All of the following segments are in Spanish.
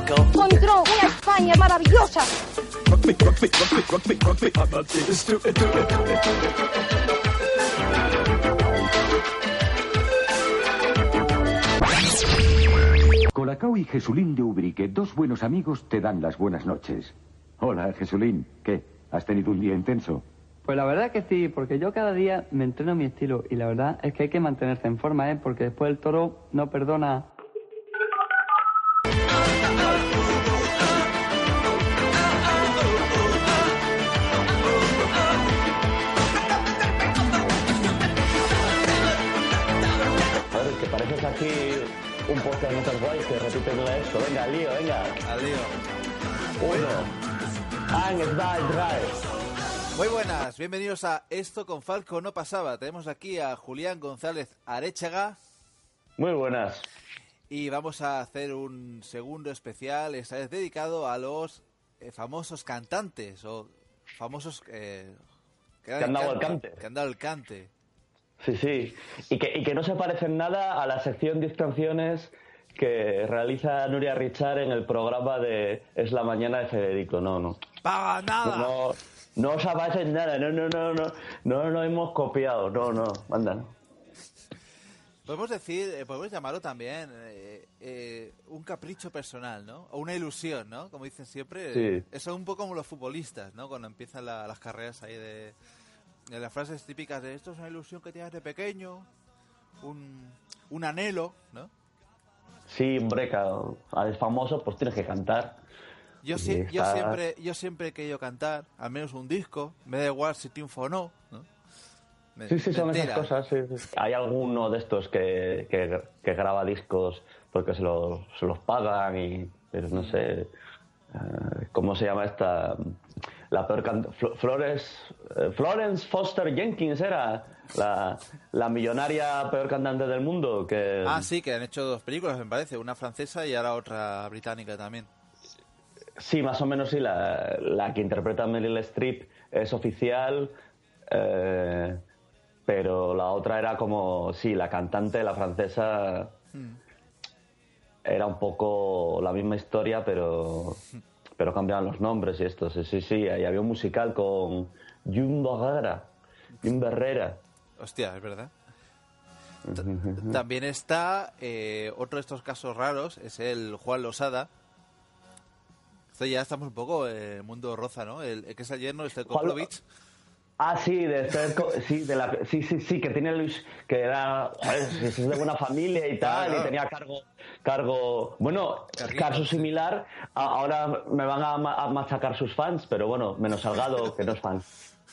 encontró una España maravillosa. Colacao y Jesulín de Ubrique, dos buenos amigos, te dan las buenas noches. Hola, Jesulín. ¿Qué? ¿Has tenido un día intenso? Pues la verdad que sí, porque yo cada día me entreno a mi estilo y la verdad es que hay que mantenerse en forma, ¿eh? Porque después el toro no perdona. Un podcast de notas guays que repiten esto. Venga, al lío, venga. Al lío. Uno. Zwei, drei. Muy buenas, bienvenidos a Esto con Falco no pasaba. Tenemos aquí a Julián González Arechaga Muy buenas. y vamos a hacer un segundo especial, esta vez dedicado a los eh, famosos cantantes o famosos eh, que, Que han dado el cante. Que han dado el cante. Sí, sí. Y que, y que no se parecen nada a la sección 10 canciones que realiza Nuria Richard en el programa de Es la mañana de Federico. No, no. ¡Paga nada! No, no os parecen nada. No, no, no, no. No nos hemos copiado. No, no. Anda. no. Podemos decir, eh, podemos llamarlo también eh, eh, un capricho personal, ¿no? O una ilusión, ¿no? Como dicen siempre. Sí. Eso es un poco como los futbolistas, ¿no? Cuando empiezan la- las carreras ahí de, de las frases típicas de esto es una ilusión que tienes de pequeño, un, un anhelo, ¿no? Sí, hombre, al famoso pues tienes que cantar. Yo, si- yo siempre yo siempre he querido cantar, al menos un disco, me da igual si triunfo o no, ¿no? Me- Sí, sí, son esas cosas. sí, sí. Hay alguno de estos que, que, que graba discos porque se, lo- se los pagan y, pero no sé, eh, ¿cómo se llama esta? La peor can- Flo- Flores, eh, Florence Foster Jenkins era la, la millonaria peor cantante del mundo. Que, Ah, sí, que han hecho dos películas, me parece, una francesa y ahora otra británica también. Sí, más o menos sí. La, la que interpreta Meryl Streep es oficial, eh, pero la otra era como, sí, la cantante, la francesa, era un poco la misma historia, pero, pero cambiaban los nombres y esto. Sí, sí, sí. Ahí había un musical con Jun Barrera. Jun Barrera. Hostia, es verdad. T- También está eh, otro de estos casos raros, es el Juan Losada. Esto ya estamos un poco en el mundo roza, ¿no? El, el que es el yerno Lo- Stojkovic. Ah, sí, de ser sí, de la, sí, sí, sí, que tiene Luis, que era, es de buena familia y tal, Claro. y tenía cargo, cargo, bueno, caso similar, ahora me van a, ma- a machacar sus fans, pero bueno, menos Salgado, que no es fan.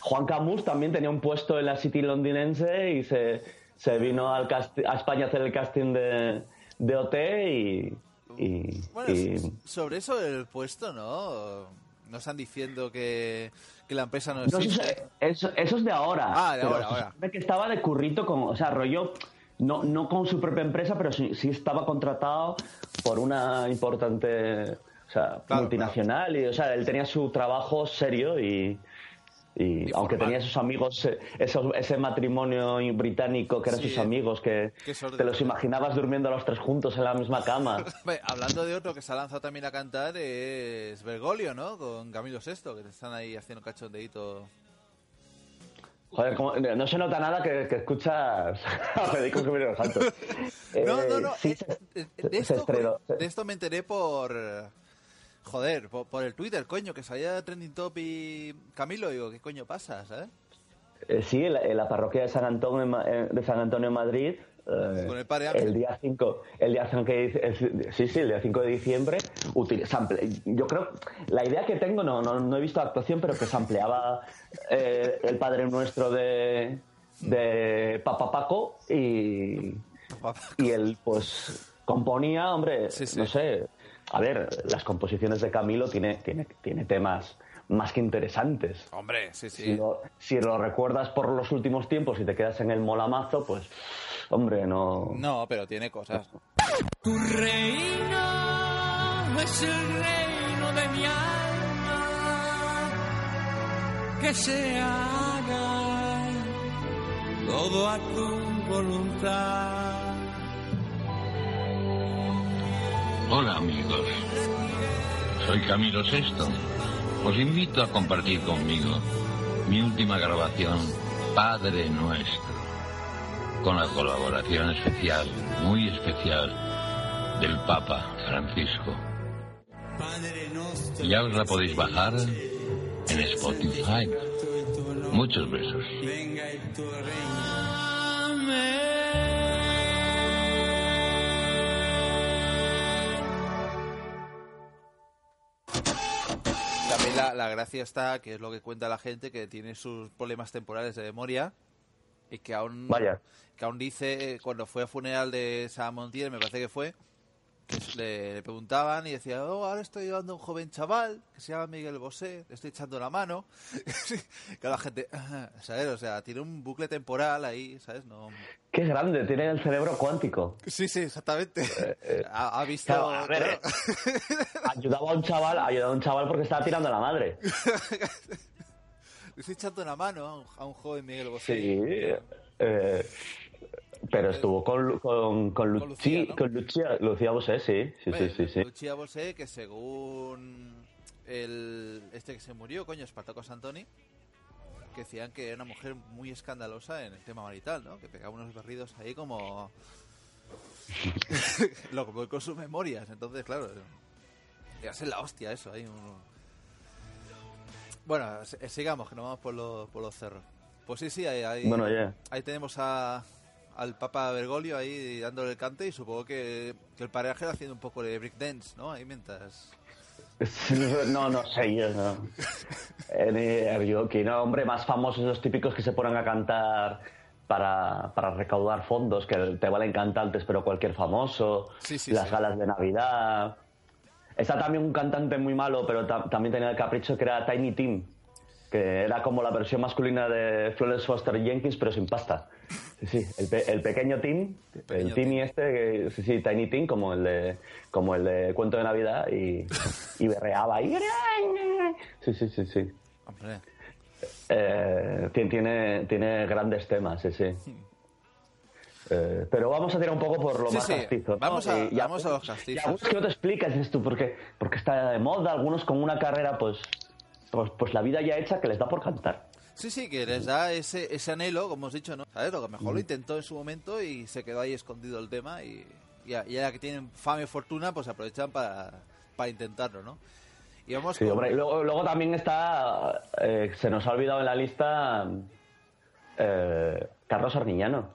Juan Camus también tenía un puesto en la City londinense y se, se vino al casti- a España a hacer el casting de, de OT y, y, Bueno, y- sobre eso del puesto, ¿no? No están diciendo que, que la empresa no No, existe. es- eso- eso es de ahora. Ah, de ahora, ahora. que estaba de currito con, o sea, rollo, no, no con su propia empresa, pero sí, sí estaba contratado por una importante, o sea, Claro, multinacional y, o sea, él tenía su trabajo serio y, y aunque tenía sus amigos, eh, esos- ese matrimonio británico que eran Sí. sus amigos, que te los imaginabas durmiendo los tres juntos en la misma cama. Hablando de otro que se ha lanzado también a cantar es Bergoglio, ¿no? Con Camilo Sesto, que están ahí haciendo cachondeíto. Joder, ¿cómo- no se nota nada que, que escuchas a Federico Jiménez los Santos. No, no, Eh, no. sí, eh, se- eh, se- de, se esto, estrenó. de esto me enteré por. Eh, Joder, por, por el Twitter, coño, que salía trending top y Camilo. Digo, ¿qué coño pasa, sabes? Eh, sí, en la, en la parroquia de San Antonio, en Ma- eh, de San Antonio en Madrid. eh, Con el Padre Ángel. día 5, el día 5 de, dic- sí, sí, el día 5 de diciembre, yo creo, la idea que tengo, no, no, no he visto actuación, pero que se ampliaba el Padre Nuestro de, de Papa Paco y, y él pues componía, hombre, Sí, sí. no sé, a ver, las composiciones de Camilo tiene, tiene, tiene temas más que interesantes. Hombre, sí, sí. Si lo, si lo recuerdas por los últimos tiempos y te quedas en el molamazo, pues, hombre, no... No, pero tiene cosas. Tu reino es el reino de mi alma. Que se haga todo a tu voluntad. Hola amigos. soy Camilo VI. Os invito a compartir conmigo mi última grabación, Padre Nuestro, con la colaboración especial, muy especial, del Papa Francisco. Ya os la podéis bajar en Spotify. Muchos besos. La, la gracia está, que es lo que cuenta la gente, que tiene sus problemas temporales de memoria y que aún, Vaya. que aún dice, eh, cuando fue al funeral de San Montiel, me parece que fue, le, le preguntaban y decía, oh, ahora estoy llevando a un joven chaval que se llama Miguel Bosé, le estoy echando la mano. que la gente, ¿sabes? O sea, tiene un bucle temporal ahí, ¿sabes? No... Qué grande, tiene el cerebro cuántico. Sí, sí, exactamente. ha, ha visto... Claro, a ver, claro. Ayudaba a un chaval, ayudaba a un chaval porque estaba tirando a la madre. Le estoy echando una mano a un, a un joven Miguel Bosé. Sí. eh, pero estuvo con, con, con, Luchi- Con Lucía, ¿no? con Lucía, Lucía Bosé, sí. Sí, sí, sí, sí. Lucia Bosé, que según el este que se murió, coño, Espartaco Santoni, que decían que era una mujer muy escandalosa en el tema marital, ¿no? Que pegaba unos berridos ahí como... Lo como con sus memorias, entonces, claro, iba a ser la hostia eso, ahí un- Bueno, se- sigamos, que nos vamos por los, por los cerros. Pues sí, sí, ahí, ahí, Bueno, ya. ahí tenemos a, al Papa Bergoglio ahí dándole el cante y supongo que, que el pareja era haciendo un poco de breakdance, ¿no? Ahí mientras... No, no sé, yo no. Eh, que no, hombre, más famosos los típicos que se ponen a cantar para, para recaudar fondos, que te valen cantantes, pero cualquier famoso, Sí, sí, las sí. galas de Navidad. Está también un cantante muy malo, pero ta- también tenía el capricho que era Tiny Tim, que era como la versión masculina de Florence Foster Jenkins, pero sin pasta. Sí, sí, el, pe- el pequeño Tim, pequeño el Timmy este, que- sí, sí, Tiny Tim, como el de, como el de Cuento de Navidad, y, y berreaba ahí. Sí, sí, sí, sí. Hombre, Eh, ti- tiene, tiene grandes temas, sí, sí. Eh, pero vamos a tirar un poco por lo Sí, más sí, castizo. ¿no? vamos a- Y- y vamos a los castizos. Y algunos que no te explicas, dices tú, porque, porque está de moda, algunos con una carrera, pues, pues, pues la vida ya hecha que les da por cantar. Sí, sí, que les da ese, ese anhelo, como hemos dicho, ¿no? ¿Sabes? Lo que mejor lo intentó en su momento y se quedó ahí escondido el tema y, y, a- y ahora que tienen fama y fortuna, pues aprovechan para, para intentarlo, ¿no? Y vamos Sí, con- hombre, y luego, luego también está, eh, se nos ha olvidado en la lista, eh, Carlos Arniñano.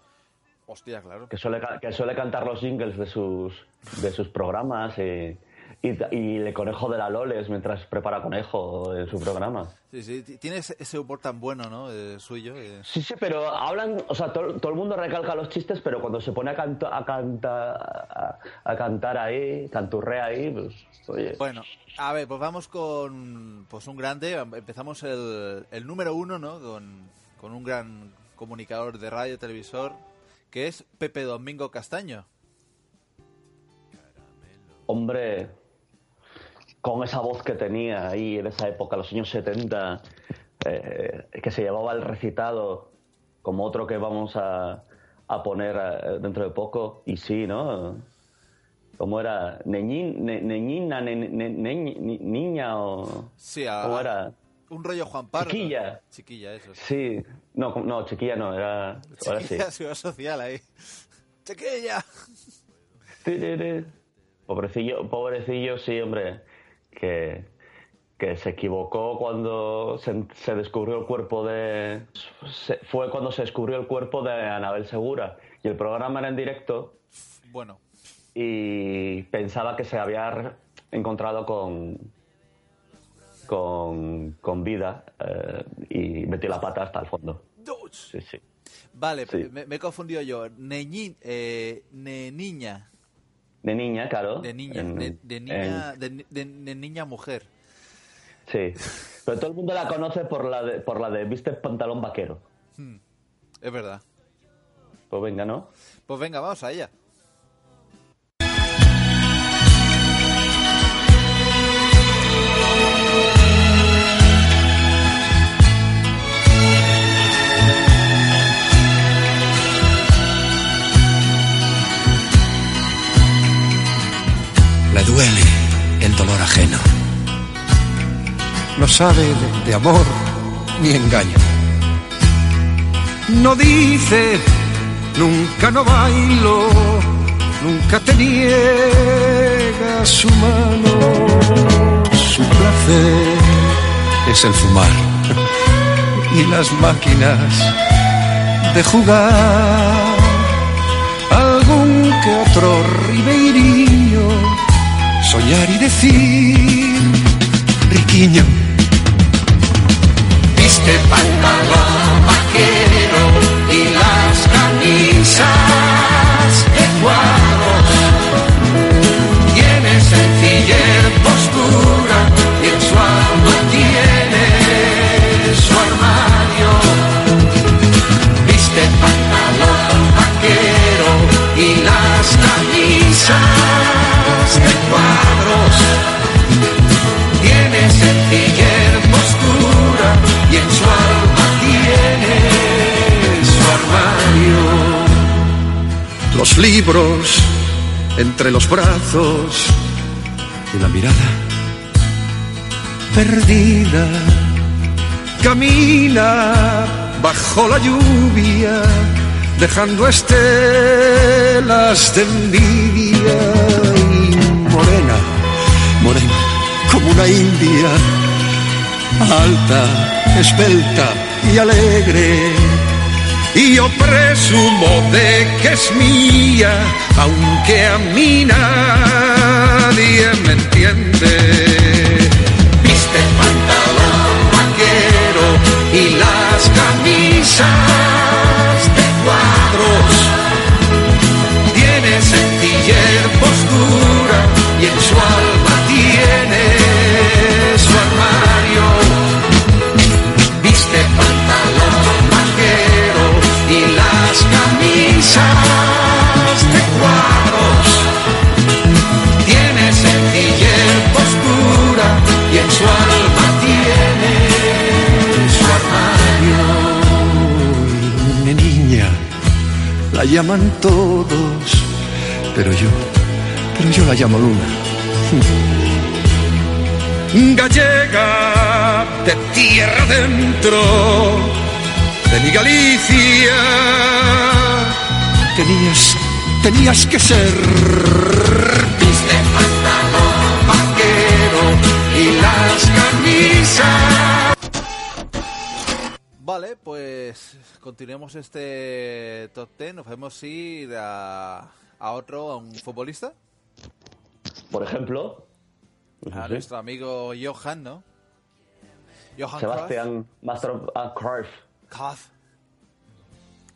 Hostia, claro. que suele, que suele cantar los jingles de sus, de sus programas y, y, y le conejo de la Loles mientras prepara conejo en su programa. Sí, sí, tiene ese ese humor tan bueno, ¿no? Eh, suyo. eh. Sí, sí, pero hablan, o sea, todo, todo el mundo recalca los chistes, pero cuando se pone a, canto- a, canta- a, a cantar ahí, canturrea ahí, pues, oye. Bueno, a ver, pues vamos con pues un grande. Empezamos el, el número uno, ¿no? Con, con un gran comunicador de radio, televisor, que es Pepe Domingo Castaño. hombre, con esa voz que tenía ahí en esa época, los años 70, eh, que se llevaba el recitado como otro que vamos a, a poner eh, dentro de poco, y sí, ¿no? ¿Cómo era? Neñín, ne- neñina, ne- ne- neñ- ni- niña o... Sí, a- ¿Cómo era? Un rollo Juan Pardo. Chiquilla. Chiquilla, eso. Sí, no, no, chiquilla no, era... Ahora sí. Chiquilla, social ahí. Chiquilla. Pobrecillo, pobrecillo, sí, hombre, que, que se equivocó cuando se, se descubrió el cuerpo de... se- fue cuando se descubrió el cuerpo de Anabel Segura y el programa era en directo Bueno, y pensaba que se había encontrado con con, con vida eh, y metió la pata hasta el fondo. Sí, sí. vale, Sí. me, me he confundido yo. Neñín, eh, ne niña. De niña, claro. De niña, en- de, de niña, en- de, de niña mujer. sí. Pero todo el mundo la conoce por la de, por la de viste pantalón vaquero. Hmm, Es verdad. Pues venga, ¿no? Pues venga, vamos a ella. Me duele el dolor ajeno. no sabe de, amor ni engaña. No dice, nunca no bailo, nunca te niega su mano. Su placer es el fumar y las máquinas de jugar. Algún que otro ribeirinho, soñar y decir, riquiño. Viste pantalón vaquero y las camisas de cuadros. Tiene sencillez, Libros entre los brazos y la mirada perdida camina bajo la lluvia, dejando estelas de envidia morena, morena, como una india, alta, esbelta y alegre. Y yo presumo de que es mía, aunque a mí nadie me entiende. Viste pantalón vaquero y las camisas llaman todos, pero yo, pero yo la llamo Luna. Gallega de tierra dentro de mi Galicia. Tenías, tenías que ser. Viste pantalón vaquero y las camisas. Pues continuemos este top 10. Nos podemos ir a, a otro, a un futbolista. Por ejemplo, A Sí. nuestro amigo Johan, ¿no? Johan Sebastián Master ah, Cruyff. Cruyff.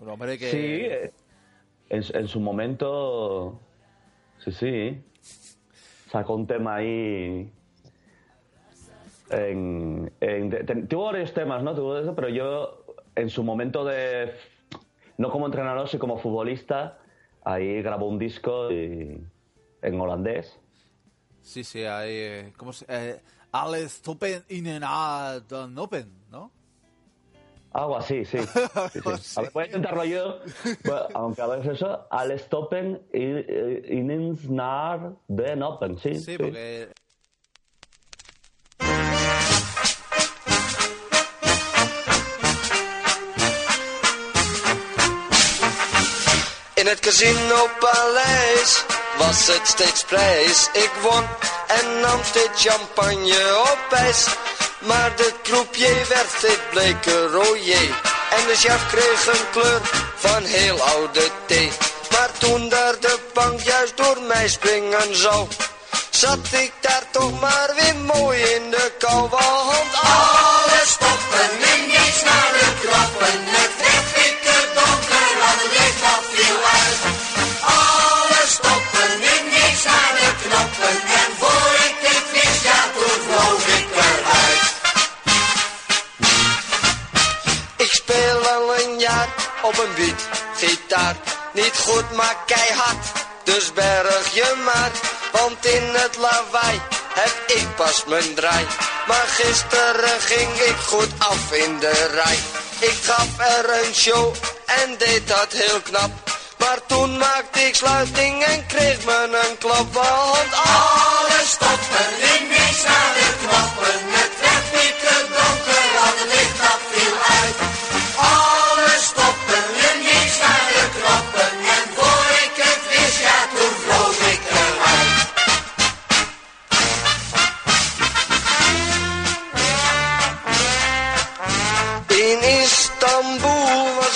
Un hombre que... Sí, en, su- en su momento, sí, sí, sacó un tema ahí. En, en- te- tuvo varios temas, ¿no? Tuvo eso, pero yo, en su momento de. No como entrenador, sino como futbolista, ahí grabó un disco y- en holandés. Sí, sí, hay... eh, ¿Cómo se...? Eh, Alles toppen in den open, ¿no? Algo así, sí. sí, sí. A ver, voy a intentarlo yo, bueno, aunque a veces eso, al stoppen in naar den open, sí. Sí, porque... In het casino paleis was het steeds prijs. Ik won en nam steeds champagne op ijs. Maar de croupier werd steeds bleker rooier. En de chef kreeg een kleur van heel oude thee. Maar toen daar de bank juist door mij springen zou, zat ik daar toch maar weer mooi in de kou. Want alles stoppen en niets naar de klappen. Het werd dikke donker, want het licht dat viel uit. Alles stoppen naar de. En voor ik het ik. Ik speel al een jaar op een beat, gitaar. Niet goed, maar keihard, dus berg je maar. Want in het lawaai heb ik pas mijn draai. Maar gisteren ging ik goed af in de rij. Ik gaf er een show en deed dat heel knap. Maar toen maakte ik sluiting en kreeg me een klap. Want alles stopte in niks aan de knoppen.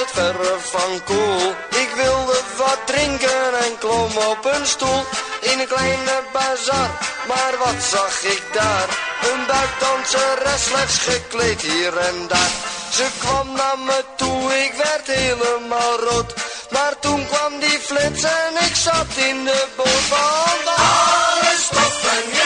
Het verre van cool. Ik wilde wat drinken en klom op een stoel. In een kleine bazar, maar wat zag ik daar? Een buikdanseres slechts gekleed hier en daar. Ze kwam naar me toe, ik werd helemaal rood. Maar toen kwam die flits en ik zat in de boot. Want alle stoffen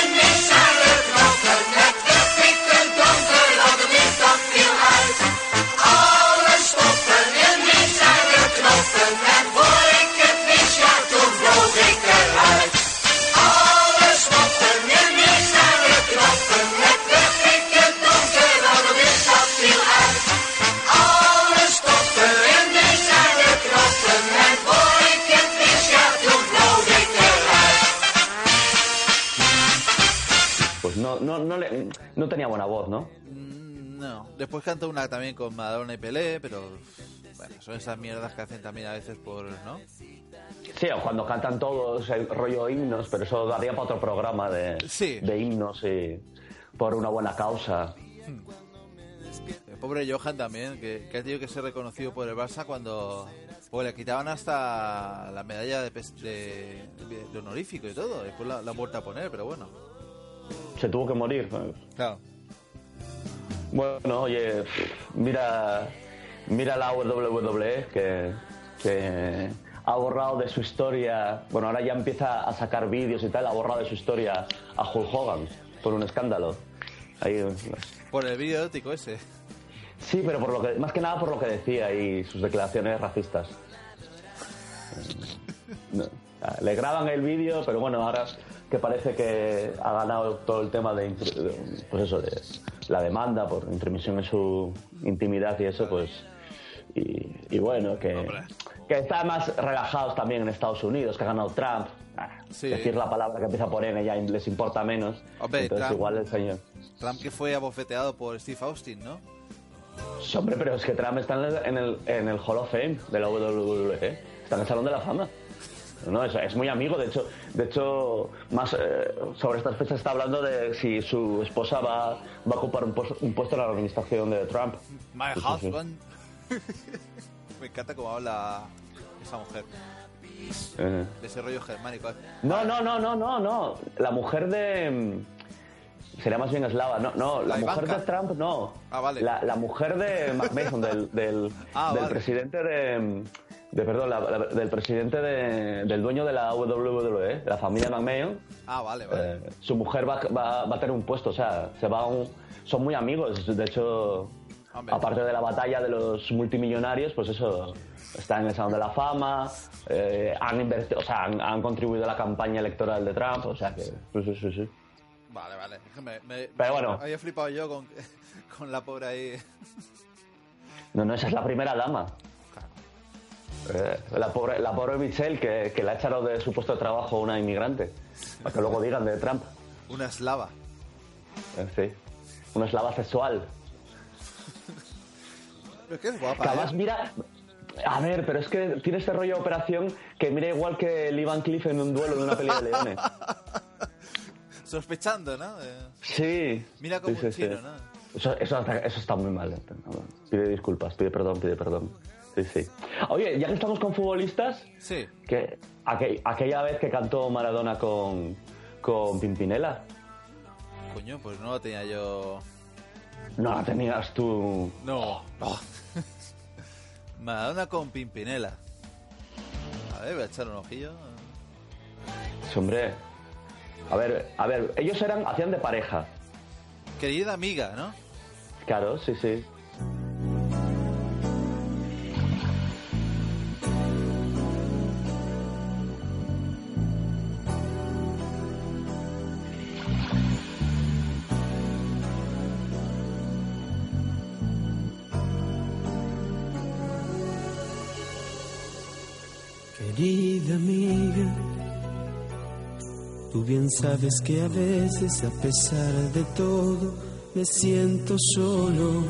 no, no, no, le- no tenía buena voz, ¿no? Mm, No. Después cantó una también con Madonna y Pelé, pero bueno, son esas mierdas que hacen también a veces por, ¿no? Sí, o cuando cantan todos el rollo himnos, pero eso daría para otro programa de, Sí. de himnos y por una buena causa. El pobre Johan también, que, que ha tenido que ser reconocido por el Barça cuando pues, le quitaban hasta la medalla de, de, de honorífico y todo. Después la, la han vuelto a poner, pero bueno. Se tuvo que morir. Claro. Bueno, oye, mira, mira la WWE que, que ha borrado de su historia, bueno, ahora ya empieza a sacar vídeos y tal, ha borrado de su historia a Hulk Hogan por un escándalo. Ahí, Por el vídeo erótico ese. sí, pero por lo que, más que nada por lo que decía y sus declaraciones racistas. No, le graban el vídeo, pero bueno, ahora que parece que ha ganado todo el tema de, pues eso, de la demanda por intromisión en su intimidad y eso, pues y, y bueno, que, que están más relajados también en Estados Unidos, que ha ganado Trump. Ah, Sí. Decir la palabra que empieza por N ya les importa menos. Hombre, Entonces Trump- igual el señor. Trump que fue abofeteado por Steve Austin, ¿no? Sí, hombre, pero es que Trump está en el, en el, en el Hall of Fame de la WWE. Está en el Salón de la Fama. No, es, es muy amigo. De hecho, de hecho más eh, sobre estas fechas está hablando de si su esposa va, va a ocupar un, puesto en la administración de Trump. My Sí, husband. Me encanta cómo habla esa mujer. Eh, De ese rollo germánico. No, no, no, no, no, no. La mujer de... mm, Sería más bien eslava. No, no, la, La mujer Ivanka. de Trump no. Ah, vale. La, la mujer de McMahon, del, del, Ah, del vale. presidente de... de perdón, la- la- del presidente de- del dueño de la WWE, la familia McMahon. Ah, vale, vale. eh, su mujer va, va- va a tener un puesto, o sea, se va a un- son muy amigos. De hecho, Hombre. aparte de la batalla de los multimillonarios, pues eso, está en el Salón de la Fama, eh, han invertido, o sea, han, han contribuido a la campaña electoral de Trump, o sea que, sí, sí, sí, sí. Vale, vale. Me, me- Pero bueno. Había flipado yo con, con la pobre ahí. No, no, esa es la primera dama. Eh, la pobre, la pobre Michelle que, que le ha echado de su puesto de trabajo una inmigrante, para que luego digan de Trump. Una eslava. Eh, sí. Una eslava sexual. Pero que es guapa. Además ¿eh? mira. A ver, pero es que tiene este rollo de operación que mira igual que el Ivan Cliff en un duelo de una pelea de leones. Sospechando, ¿no? Sí. Mira como Sí, un sí, chino, sí. ¿no? Eso, eso, eso está muy mal. Pide disculpas, pide perdón, pide perdón. Sí, sí. Oye, ya que estamos con futbolistas, Sí. que aquel- aquella vez que cantó Maradona con, con Pimpinela, Coño, pues no lo tenía yo. no la tenías tú. No. no. Madonna con Pimpinela. A ver, voy a echar un ojillo. Sí, hombre. A ver, a ver, ellos eran, hacían de pareja. Querida amiga, ¿no? Claro, sí, sí. Sabes que a veces, a pesar de todo, me siento solo.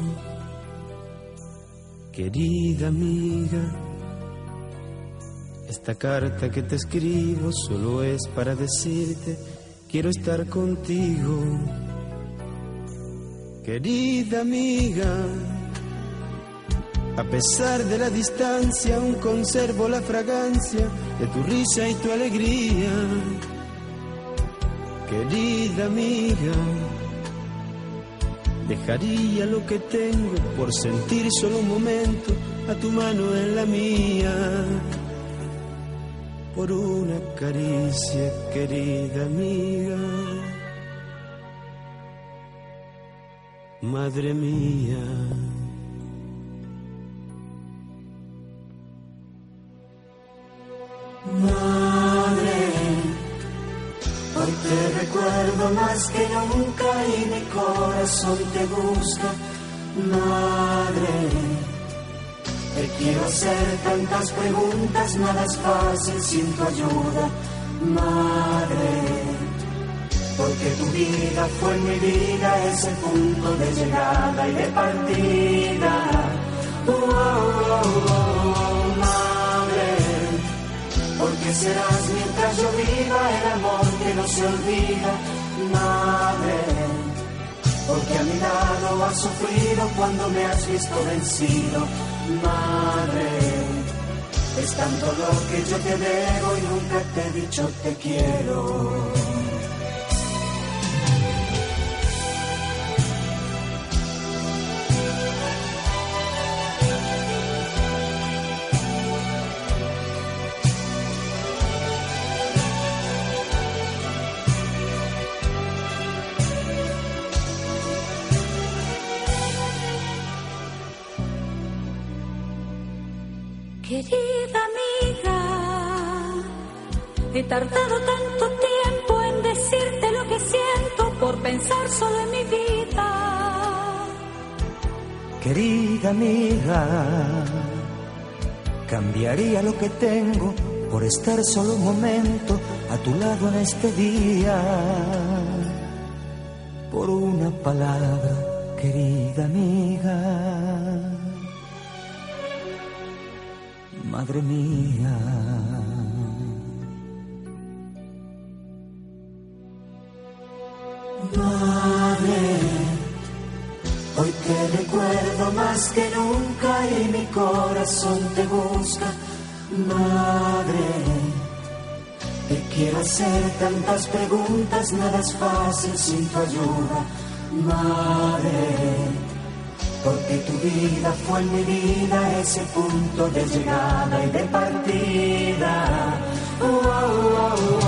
Querida amiga, esta carta que te escribo solo es para decirte, quiero estar contigo. Querida amiga, A pesar de la distancia, aún conservo la fragancia de tu risa y tu alegría. Querida amiga, dejaría lo que tengo por sentir solo un momento a tu mano en la mía. Por una caricia, querida amiga. Madre mía. Recuerdo más que nunca y mi corazón te busca. Madre, te quiero hacer tantas preguntas, nada es fácil sin tu ayuda. Madre, porque tu vida fue mi vida, ese punto de llegada y de partida. Oh, oh, oh, oh, madre, porque serás mientras yo viva el amor que no se olvida, madre. Porque a mi lado has sufrido cuando me has visto vencido, madre. Es tanto lo que yo te debo y nunca te he dicho te quiero. Tardado tanto tiempo en decirte lo que siento por pensar solo en mi vida. Querida amiga, cambiaría lo que tengo por estar solo un momento a tu lado en este día. Por una palabra, querida amiga. Madre mía. Madre, hoy te recuerdo más que nunca y mi corazón te busca. Madre, te quiero hacer tantas preguntas, nada es fácil sin tu ayuda. Madre, porque tu vida fue mi vida, ese punto de llegada y de partida. Oh, oh, oh,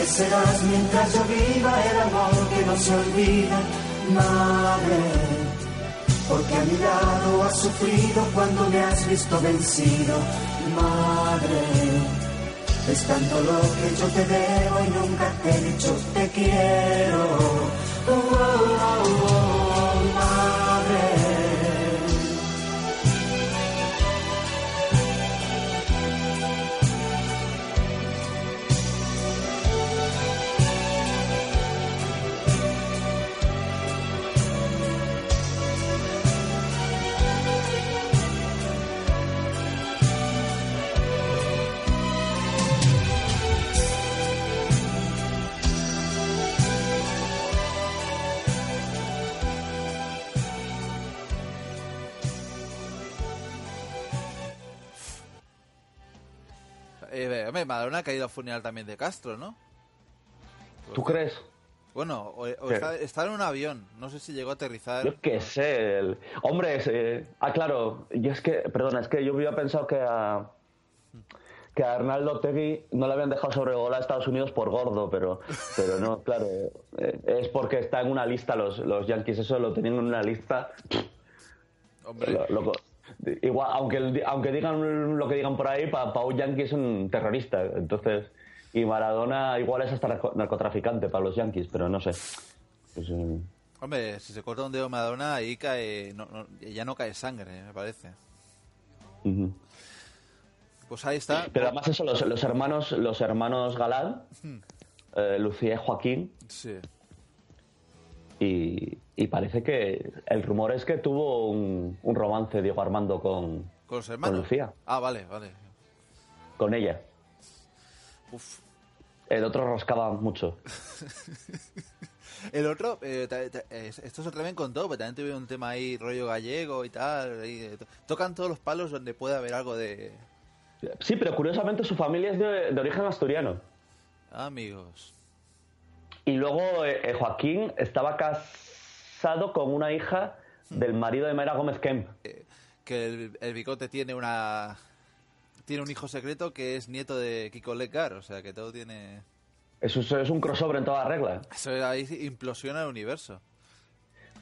porque serás mientras yo viva el amor que no se olvida, madre. Porque a mi lado has sufrido cuando me has visto vencido, madre. Es tanto lo que yo te debo y nunca te he dicho te quiero. Oh, oh, oh, Eh, hombre, Madonna ha caído al funeral también de Castro, ¿no? ¿Tú crees? Bueno, o, está, está en un avión. No sé si llegó a aterrizar. Yo qué sé. el- Hombre, eh, ah, claro, yo es que, perdona, es que yo había pensado que a, que a Arnaldo Tegui no le habían dejado sobrevolar a Estados Unidos por gordo, pero, pero no, claro, eh, es porque está en una lista, los, los Yankees, eso lo tenían en una lista. Hombre. Lo- loco. Igual, aunque, aunque digan lo que digan por ahí, para un Yankee es un terrorista, entonces, y Maradona igual es hasta narco- narcotraficante para los Yankees, pero no sé. Pues, eh, Hombre, si se corta un dedo Madonna, ahí cae. No, no- ya no cae sangre, me parece. Pues ahí está. Pero además eso, los, los hermanos, los hermanos Galán, eh, Lucía y Joaquín, Sí. y, y parece que el rumor es que tuvo un, un romance Diego Armando con, ¿Con los hermanos? Lucía, Ah, vale, vale. con ella. Uf. El otro rascaba mucho. El otro, eh, ta- ta- esto se atreven con todo, pero también tuve un tema ahí rollo gallego y tal. eh, to- tocan todos los palos donde puede haber algo de Sí, pero curiosamente su familia es de, de origen asturiano. amigos. Y luego eh, Joaquín estaba casado con una hija del marido de Mayra Gómez Kemp. Que el, el bigote tiene una tiene un hijo secreto que es nieto de Kiko Lecar, o sea que todo tiene Eso es, es un crossover en toda regla. eso ahí implosiona el universo.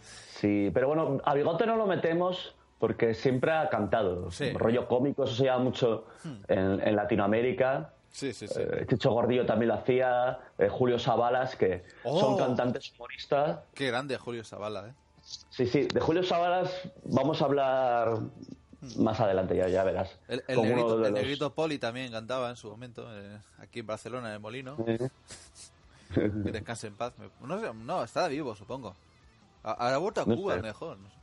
Sí, pero bueno, a Bigote no lo metemos porque siempre ha cantado. Sí. Rollo cómico, eso se llama mucho en, en Latinoamérica. Sí, sí, sí. Eh, Chicho Gordillo también lo hacía, eh, Julio Savalas, que Oh. son cantantes humoristas. Qué grande Julio Zavala, ¿eh? Sí, sí, de Julio Savalas vamos a hablar más adelante, ya, ya verás. El, el negrito, de el los- negrito Poli también cantaba en su momento, eh, aquí en Barcelona, en el Molino. Que descanse en paz. No, sé, no, está vivo, supongo. Habrá vuelto a No Cuba, sé. mejor. no sé.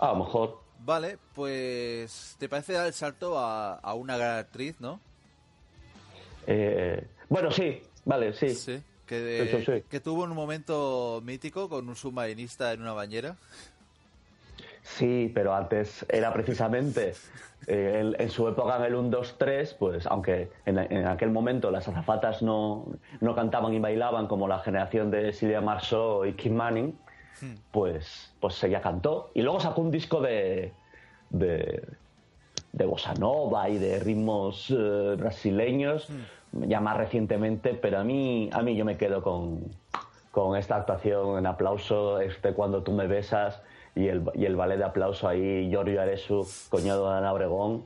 A lo mejor. Vale, pues. ¿Te parece dar el salto a, a una gran actriz, no? Eh, bueno, sí, vale, sí. Sí. Que, sí. que tuvo un momento mítico con un submarinista en una bañera. Sí, pero antes era precisamente eh, en, en su época en el 1, 2, 3, pues aunque en, en aquel momento las azafatas no, no cantaban y bailaban como la generación de Silvia Marceau y Kim Manning, pues, pues ella cantó. Y luego sacó un disco de, de, de bossa nova y de ritmos eh, brasileños, ya más recientemente, pero a mí, a mí yo me quedo con, con esta actuación en aplauso, este Cuando tú me besas y el, y el ballet de aplauso ahí, Giorgio Aresu, coñado de Ana Obregón.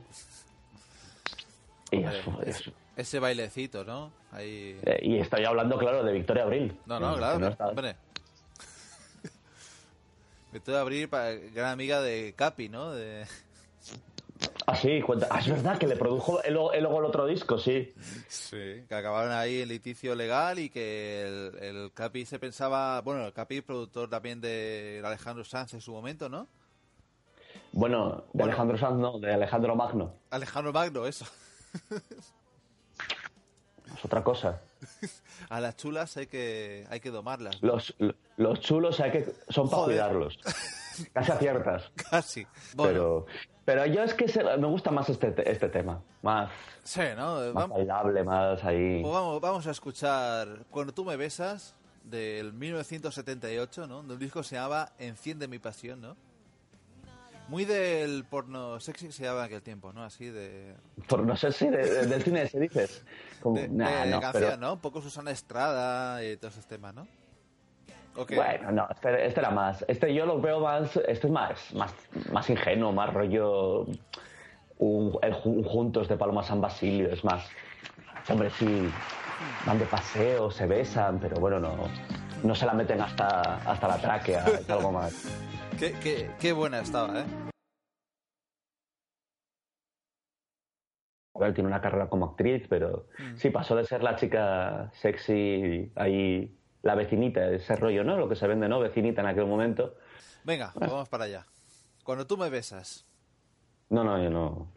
Y, Hombre, es- es- Ese bailecito, ¿no? Ahí. eh, y estoy hablando, claro, de Victoria Abril. No, no, claro, no está- hombre. Me estoy a abrir para gran amiga de Capi, ¿no? De... Ah, sí, cuenta. Ah, es verdad que le produjo el, el- el otro disco, sí. Sí, que acabaron ahí en litigio legal y que el, el Capi se pensaba, bueno, el Capi productor también de Alejandro Sanz en su momento, ¿no? Bueno, de Alejandro Sanz, no, de Alejandro Magno. Alejandro Magno, eso. Es otra cosa. A las chulas hay que hay que domarlas. Los, los chulos hay que, son para Joder. cuidarlos. Casi aciertas. Casi. Bueno, Pero, pero yo es que se- me gusta más este, te- este tema. Más, sí, ¿no? más Vamos, bailable, más ahí. pues vamos, vamos a escuchar Cuando tú me besas del 1978, ¿no? De un disco se llamaba Enciende mi pasión, ¿no? Muy del porno sexy que se llamaba en aquel tiempo, ¿no? Así de... Por no sé si de- de- del cine se dices. Como, de, nah, de no, canción, pero- ¿no? Un poco Susana Estrada y todos esos temas, ¿no? Bueno, no, este, este era más. Este yo lo veo más. Este es más, más, más ingenuo, más rollo. Un, el jun- juntos de Paloma San Basilio, es más. Hombre, sí, van de paseo, se besan, pero bueno, no, no se la meten hasta, hasta la tráquea, es algo más. Qué, qué- qué buena estaba, ¿eh? Tiene una carrera como actriz, pero Mm. sí, pasó de ser la chica sexy, ahí, la vecinita, ese rollo, ¿no? Lo que se vende, ¿no? Vecinita en aquel momento. Venga, vamos para allá. Cuando tú me besas. No, no, yo no.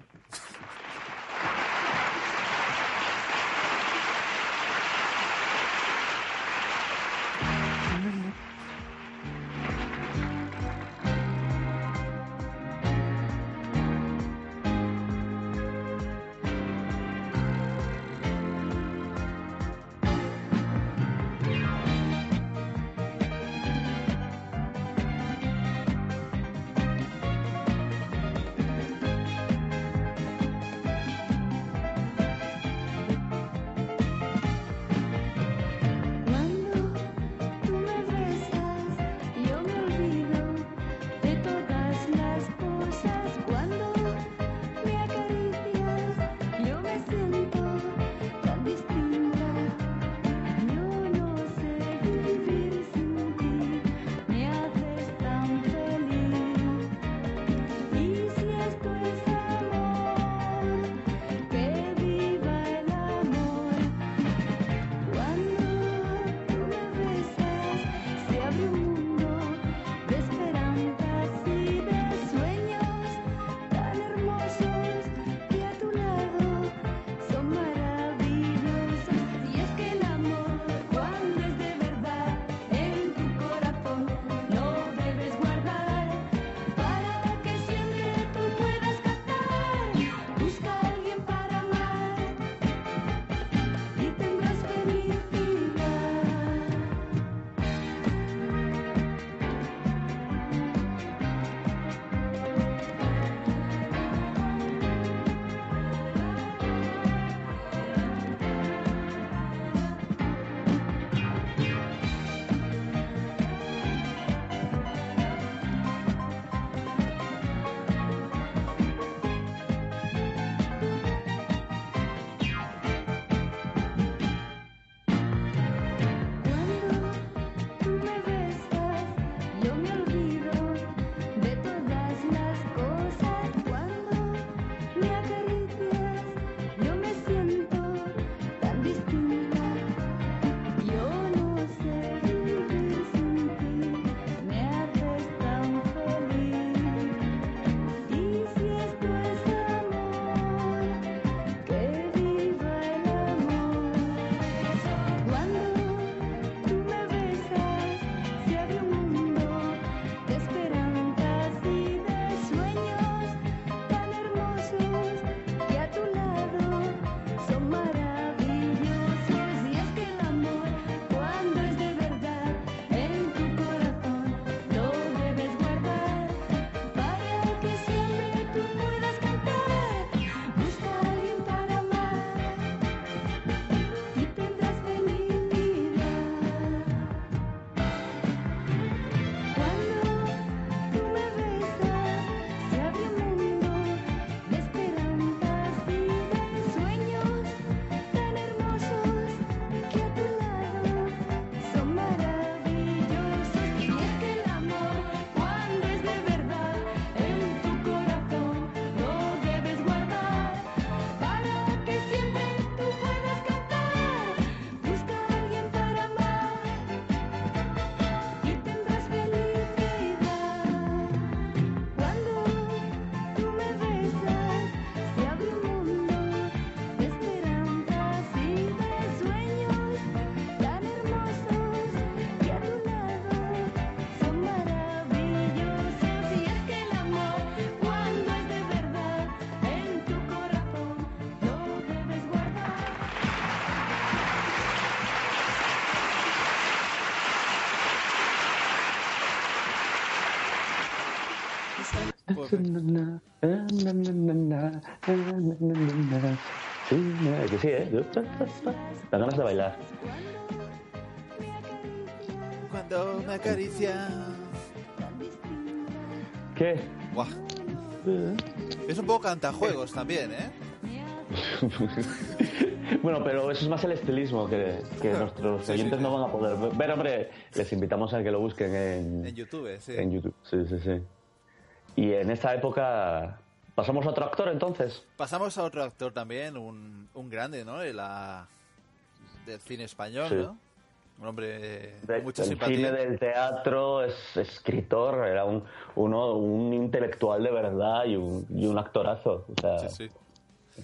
Sí, que sí, ¿eh? Da ganas de bailar. Cuando me acaricia. ¿Qué? Buah. Es un poco cantajuegos también, ¿eh? bueno, pero eso es más el estilismo que, que nuestros oyentes no van a poder ver. Hombre, les invitamos a que lo busquen en, En YouTube, sí. en YouTube. Sí, sí, sí. Y en esa época pasamos a otro actor entonces. Pasamos a otro actor también, un, un grande, ¿no? De la, del cine español, Sí. ¿no? Un hombre De- mucha del simpatía. cine, del teatro, es escritor, era un, uno, un intelectual de verdad y un, y un actorazo. O sea, Sí, sí.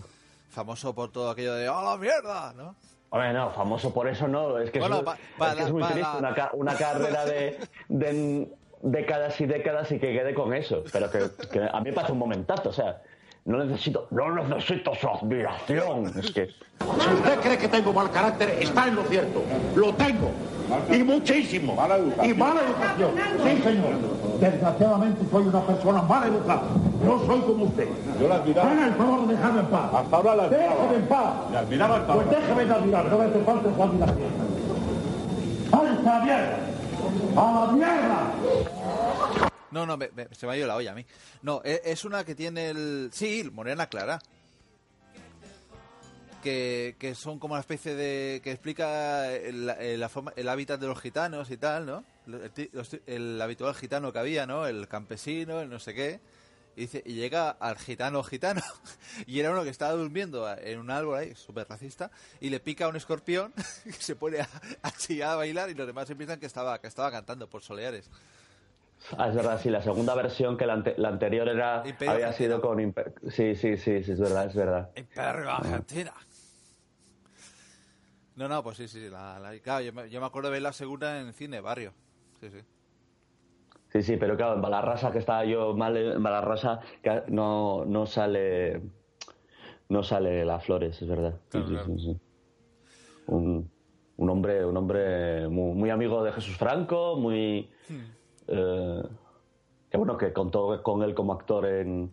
Famoso por todo aquello de ¡A la mierda! ¿no? Hombre, no, famoso por eso no, es que, Bueno, es, pa- es para- que es muy triste una, ca- una carrera de, de décadas y décadas y que quede con eso. Pero que, que a mí me parece un momentazo, o sea, no necesito, no necesito su admiración. Es que Si usted cree que tengo mal carácter, está en lo cierto. Lo tengo. Y muchísimo. Y mala educación. Sí, señor. Desgraciadamente soy una persona mal educada. No soy como usted. Yo la admiraba. Haga el favor de dejarme en paz. Hasta ahora la Déjeme en paz. La admiraba el Pues déjeme de admirar. No me hace falta su admiración. ¡Alza la mierda! ¡A la mierda! No, no, me- se me ha ido la olla a mí. No, e- es una que tiene el... Sí, Morena Clara. Que, que son como una especie de... que explica el, el- el hábitat de los gitanos y tal, ¿no? El, el habitual gitano que había, ¿no? El campesino, el no sé qué. Y, dice, y llega al gitano gitano. Y era uno que estaba durmiendo en un árbol ahí, súper racista, y le pica un escorpión, y se pone a, a chillar, a bailar, y los demás empiezan que estaba, que estaba cantando por soleares. Ah, es verdad, sí, la segunda versión que la, ante- la anterior era Imperio había Argentina. sido con Imper- sí, sí, sí, sí, es verdad, es verdad. Imperio Argentina. No, no, pues sí, sí. La, la- claro, yo, me, yo me acuerdo de ver la segunda en el cine barrio. Sí, sí. Sí, sí, pero claro, en Balarrasa que estaba yo mal en Balarrasa no, no sale no sale la Flores, es verdad. Sí, sí, sí, sí. Un, un hombre, un hombre muy, muy amigo de Jesús Franco, muy eh, que bueno que contó con él como actor en,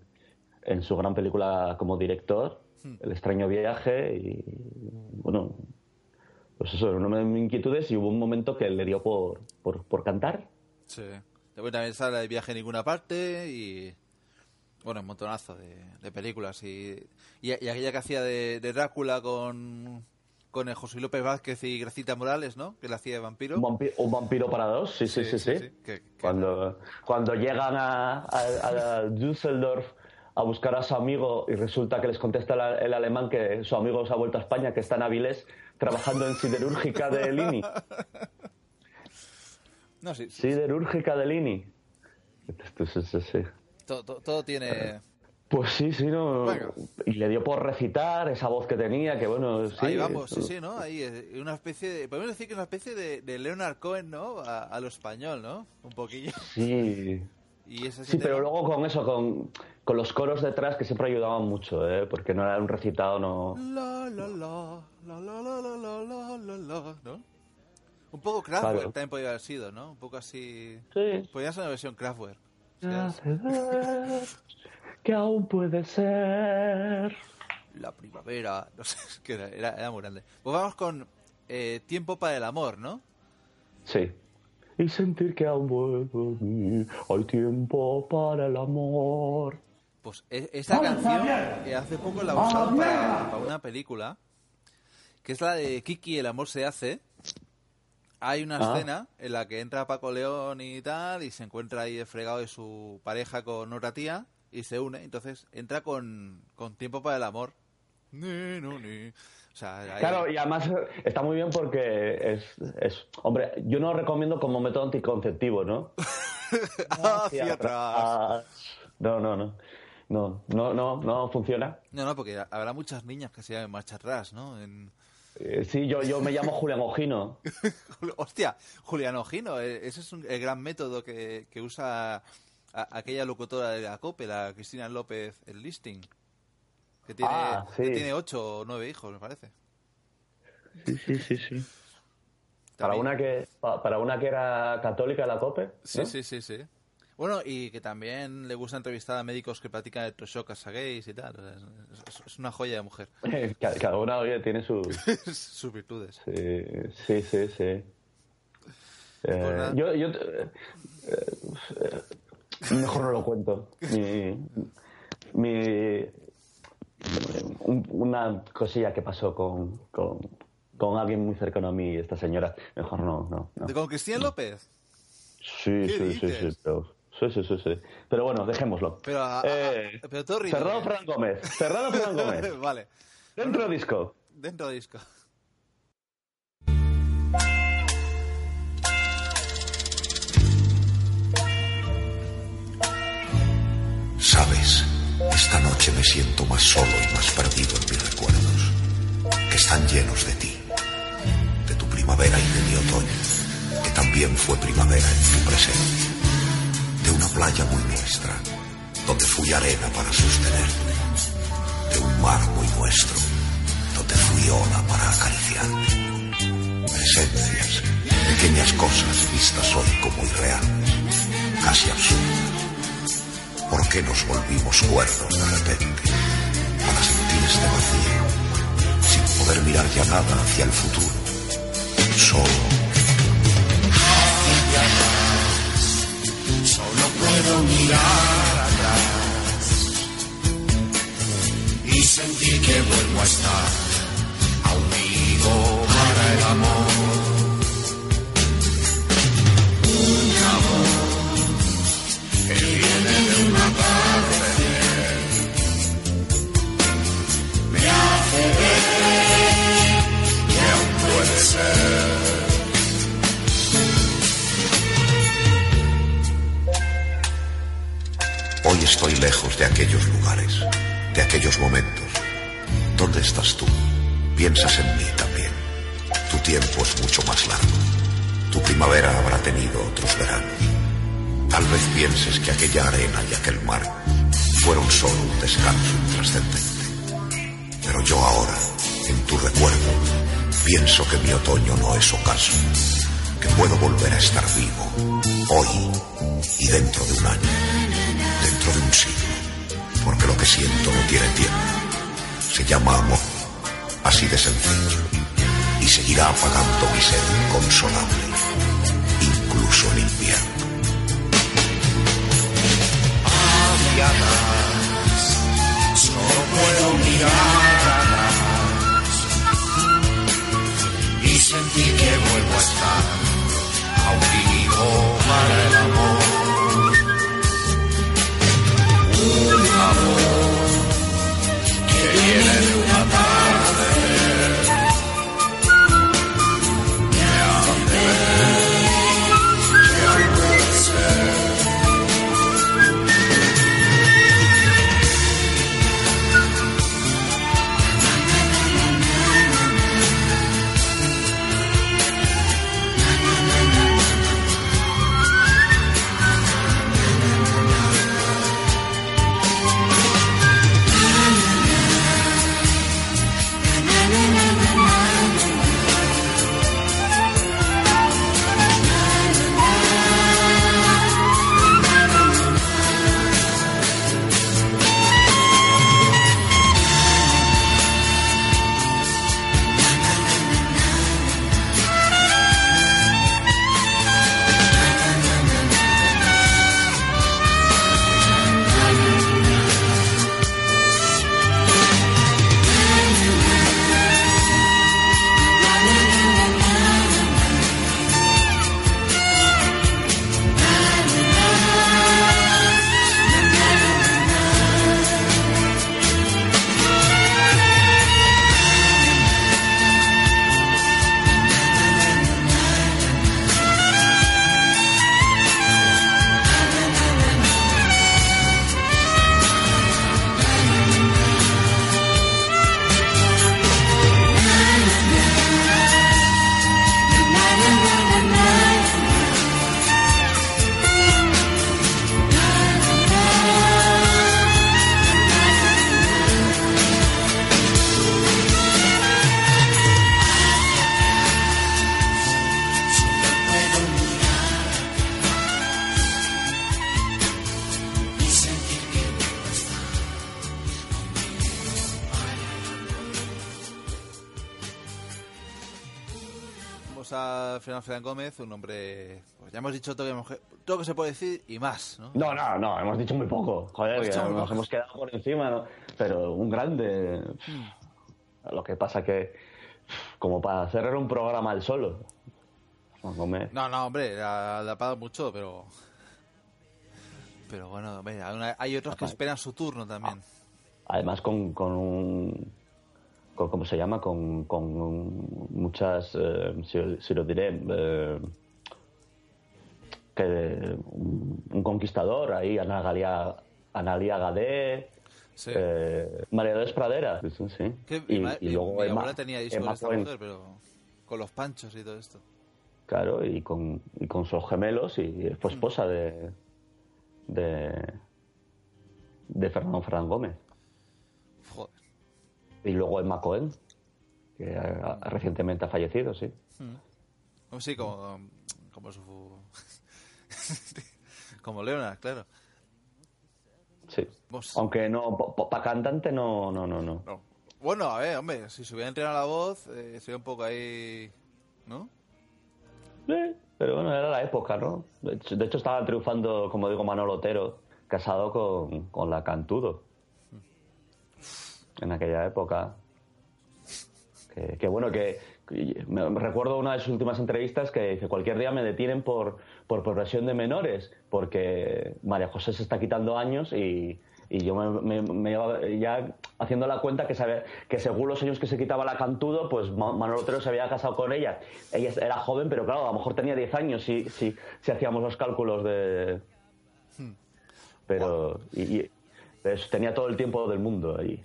en su gran película como director, El extraño viaje y bueno, pues eso, era una de mis inquietudes y hubo un momento que le dio por, por, por cantar. Sí. Después también sale de viaje en ninguna parte y. Bueno, un montonazo de, de películas. Y, y, y aquella que hacía de, de Drácula con, con el José López Vázquez y Gracita Morales, ¿no? Que le hacía de vampiro. Un, vampi- un vampiro para dos, sí, sí, sí, sí. Que- Cuando, cuando llegan a, a- a Düsseldorf a buscar a su amigo y resulta que les contesta el, el alemán que su amigo se ha vuelto a España, que está en Avilés trabajando en siderúrgica de Lini. No, sí, sí. Siderúrgica de Lini. Entonces, sí, sí. Todo, todo- todo tiene. Pues sí, sí, no. Y le dio por recitar esa voz que tenía, que bueno, sí. Ahí vamos, sí, sí, ¿no? Ahí es una especie de. Podemos decir que es una especie de, de Leonard Cohen, ¿no? A, a lo español, ¿no? Un poquillo. Sí. Y Sí, pero luego con eso, con, con los coros detrás que siempre ayudaban mucho, ¿eh? porque no era un recitado, no. La, la, la, la, la, la, la, la, la, la, ¿no? Un poco Kraftwerk Claro. también podría haber sido, ¿no? Un poco así... Sí. Podría ser una versión Kraftwerk. que aún puede ser. La primavera, no sé, es que era, era, era muy grande. Pues vamos con eh, Tiempo para el amor, ¿no? Sí. Y sentir que aún mí, hay tiempo para el amor. Pues e- esta canción que hace poco la usaron para, para una película, que es la de Kiki, El amor se hace. Hay una Ah. escena en la que entra Paco León y tal, y se encuentra ahí fregado de su pareja con otra tía, y se une. Entonces entra con, con Tiempo para el amor. Ni, no, ni. O sea, ahí- Claro, y además está muy bien porque es, es. Hombre, yo no lo recomiendo como método anticonceptivo, ¿no? Hacia atrás. Ah, No, no, no. No, no, no, no funciona. No, no, porque habrá muchas niñas que se llamen marcha atrás, ¿no? En... Eh, sí, yo, yo me llamo Julián Ojino. Hostia, Julián Ojino, eh, ese es un, el gran método que, que usa a- aquella locutora de la COPE, la Cristina López, el listing. Que tiene, Ah, sí. que tiene ocho o nueve hijos, me parece. Sí, sí, sí, sí. Para una que, pa- para una que era católica la COPE. Sí, ¿no? sí, sí, sí. Bueno, y que también le gusta entrevistar a médicos que practican electroshock a gays y tal. O sea, es, una joya de mujer. Cada, cada una oye, tiene sus... Sus virtudes. Sí, sí, sí. sí. Eh, yo, yo eh, eh, mejor no lo cuento. Mi, mi- un- una cosilla que pasó con, con, con alguien muy cercano a mí, esta señora. Mejor no, no. no. ¿De con Cristian López? Sí, ¿Qué sí, sí, sí, pero, sí, sí, sí, sí. Pero bueno, dejémoslo. Pero, a- a- Eh, pero todo horrible. Cerrado Fran Gómez. Cerrado Fran Gómez. vale. Dentro disco. Dentro de disco. Sabes, esta noche me siento más solo y más perdido en mis recuerdos, que están llenos de ti, de tu primavera y de mi otoño, que también fue primavera en tu presencia, de una playa muy nuestra, donde fui arena para sostenerte, de un mar muy nuestro, donde fui ola para acariciarte. Presencias, pequeñas cosas vistas hoy como irreales, casi absurdas. ¿Por qué nos volvimos cuerdos de repente? Para sentir este vacío, sin poder mirar ya nada hacia el futuro. Solo mirar atrás y sentir que vuelvo a estar a un para el amor. Estoy lejos de aquellos lugares, de aquellos momentos. ¿Dónde estás tú? Piensas en mí también. Tu tiempo es mucho más largo. Tu primavera habrá tenido otros veranos. Tal vez pienses que aquella arena y aquel mar fueron solo un descanso intrascendente. Pero yo ahora, en tu recuerdo, pienso que mi otoño no es ocaso, que puedo volver a estar vivo, hoy y dentro de un año, de un siglo, porque lo que siento no tiene tiempo. Se llama amor, así de sencillo, y seguirá apagando mi sed inconsolable, incluso en invierno. hacia atrás. Solo puedo mirar atrás y sentir que vuelvo a estar a un para el amor. Amor que viene tenemos a Fernando Gómez, un hombre, pues ya hemos dicho todo lo, que, todo que se puede decir y más, ¿no? No, no, no, hemos dicho muy poco. Joder, Hemos que nos poco. hemos quedado por encima, ¿no? Pero un grande. Lo que pasa que, como para hacer un programa al solo. Gómez. No, no, hombre, ha pagado mucho, pero... Pero bueno, hombre, hay, una- hay otros que esperan su turno también. Además, con, con un. Con, ¿Cómo se llama? Con, con muchas. eh, si, si lo diré. eh, que un, un conquistador ahí, Analia, Analia Gadé. Sí. eh, María Dolores Pradera. Sí, sí, sí. Que Y, mi, luego mi Emma, abuela tenía disco Emma de esta mujer, pero con los panchos y todo esto. Claro, y con, y con sus gemelos y fue esposa de. de. de Fernando Fernández Gómez. Y luego Emma Cohen, que ha- ha- recientemente ha fallecido, sí. Mm. Sí, como, como su... como Leonard, claro. Sí. Vos. Aunque no, para cantante no, no, no, no. Bueno, a ver, hombre, si se hubiera entrenado la voz, eh, sería un poco ahí... ¿No? Sí, pero bueno, era la época, ¿no? De hecho, de hecho estaba triunfando, como digo, Manolo Otero, casado con, con la Cantudo. En aquella época. Que, que bueno, que, que me, me recuerdo una de sus últimas entrevistas que dice, cualquier día me detienen por, por progresión de menores, porque María José se está quitando años y, y yo me, me- me llevaba ya haciendo la cuenta que, sabe, que según los años que se quitaba la Cantudo, pues Ma- Manolo Otero se había casado con ella. Ella era joven, pero claro, a lo mejor tenía 10 años si, si, si hacíamos los cálculos de... Pero... Y, y- pues, tenía todo el tiempo del mundo ahí.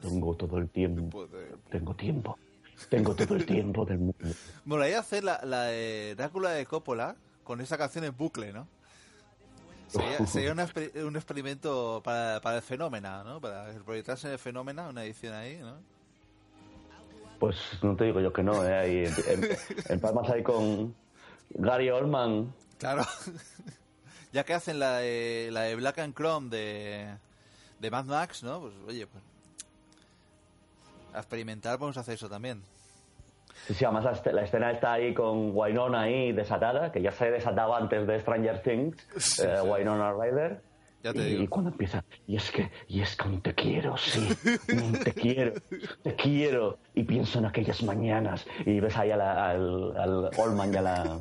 Tengo todo el tiempo. Tengo tiempo. Tengo todo el tiempo del mundo. Molaría hacer la, la de Drácula de Coppola con esa canción en bucle, ¿no? Sería, sería una un experimento para, para el fenómeno, ¿no? Para proyectarse en el fenómeno, una edición ahí, ¿no? Pues no te digo yo que no, ¿eh? Ahí, en- en Palmas ahí con Gary Oldman. Claro. ya que hacen la de, la de Black and Chrome de, de Mad Max, ¿no? Pues oye, pues. A experimentar podemos hacer eso también. Sí, sí, además la, la escena está ahí con Wynonna ahí desatada, que ya se desataba antes de Stranger Things, Sí, eh, sí. Wynonna Ryder. Ya te y, digo. y cuando empieza, y es que, y es que aún te quiero, sí, te quiero, te quiero, y pienso en aquellas mañanas, y ves ahí a la- al, al Oldman y a la...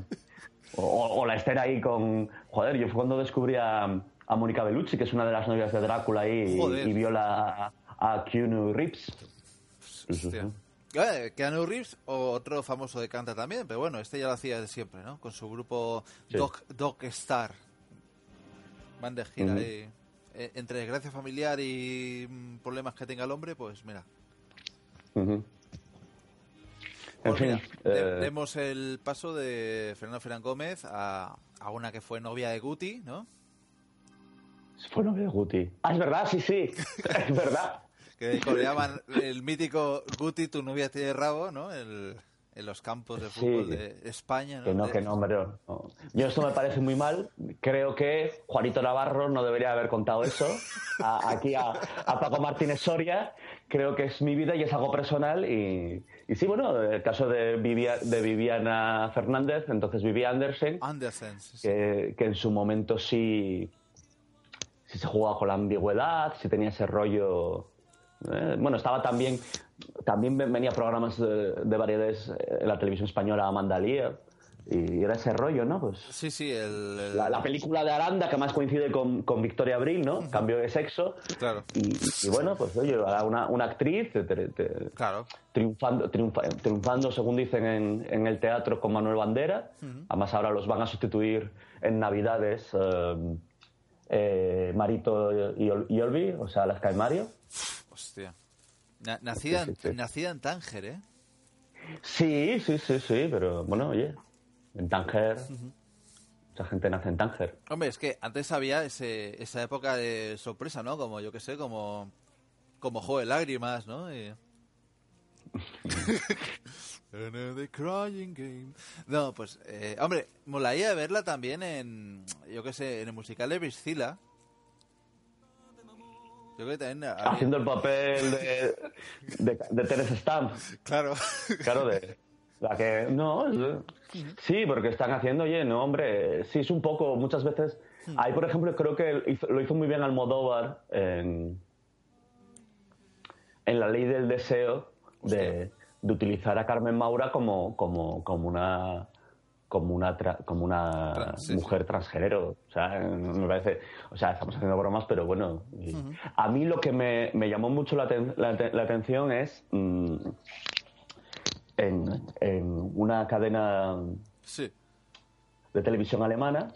O, o la escena ahí con... Joder, yo fue cuando descubrí a, a Mónica Bellucci, que es una de las novias de Drácula ahí, y, y viola a, a Keanu Reeves. Hostia. Eh, Keanu Reeves, o otro famoso de canta también, pero bueno, este ya lo hacía de siempre, ¿no? Con su grupo Sí. Doc, Doc Star. Van de gira. Eh, entre desgracia familiar y mm, problemas que tenga el hombre, pues mira. Ujú. En Pues fin, de- eh, demos el paso de Fernando Fernández Gómez a, a una que fue novia de Guti, ¿no? fue novia de Guti. Ah, es verdad, sí, sí, es verdad. Que coreaban el mítico Guti, tu novia tiene rabo, ¿no? El- en los campos de Sí. fútbol de España, ¿no? Que no, que no, hombre. no. Yo esto me parece muy mal. Creo que Juanito Navarro no debería haber contado eso. A- aquí a, a Paco Martínez Soria. Creo que es mi vida y es algo personal. Y, y sí, bueno, el caso de, Vivia- de Viviana Fernández, entonces Vivian Andersen, Andersen, sí, sí. que, que en su momento sí, sí se jugaba con la ambigüedad, sí tenía ese rollo. Eh, bueno, estaba también. También ven- venía programas de, de variedades eh, en la televisión española Amanda Lear, y era ese rollo, ¿no? Pues Sí, sí, el... el- la, la película de Aranda que más coincide con, con Victoria Abril, ¿no? Cambio de sexo. Claro. Y, y bueno, pues oye, una, una actriz te- te- te- Claro. triunfando, triunfa- triunfando, según dicen en, en el teatro, con Manuel Bandera. Además, ahora los van a sustituir en Navidades eh, eh, Marito y, y Olvi, o sea, y Mario. Hostia. Na- nacida, Sí, sí, sí. En, nacida en Tánger, ¿eh? Sí, sí, sí, sí, pero bueno, oye, en Tánger, mucha gente nace en Tánger. Hombre, es que antes había ese, esa época de sorpresa, ¿no? Como, yo qué sé, como... Como Juego de Lágrimas, ¿no? Y- crying game. No, pues, eh, hombre, molaría verla también en, yo qué sé, en el musical de Priscila. Yo creo que también... habría- Haciendo el papel de, de, de Teresa Stamp. Claro. Claro, de, La que, no, sí, porque están haciendo, oye, no, hombre, sí es un poco, muchas veces, hay, por ejemplo, creo que lo hizo muy bien Almodóvar en, en La Ley del Deseo de, de utilizar a Carmen Maura como, como, como una como una tra- como una sí, mujer transgénero. O sea me parece o sea estamos haciendo bromas pero bueno a mí lo que me, me llamó mucho la, la aten- la atención es mm, en, en una cadena Sí. de televisión alemana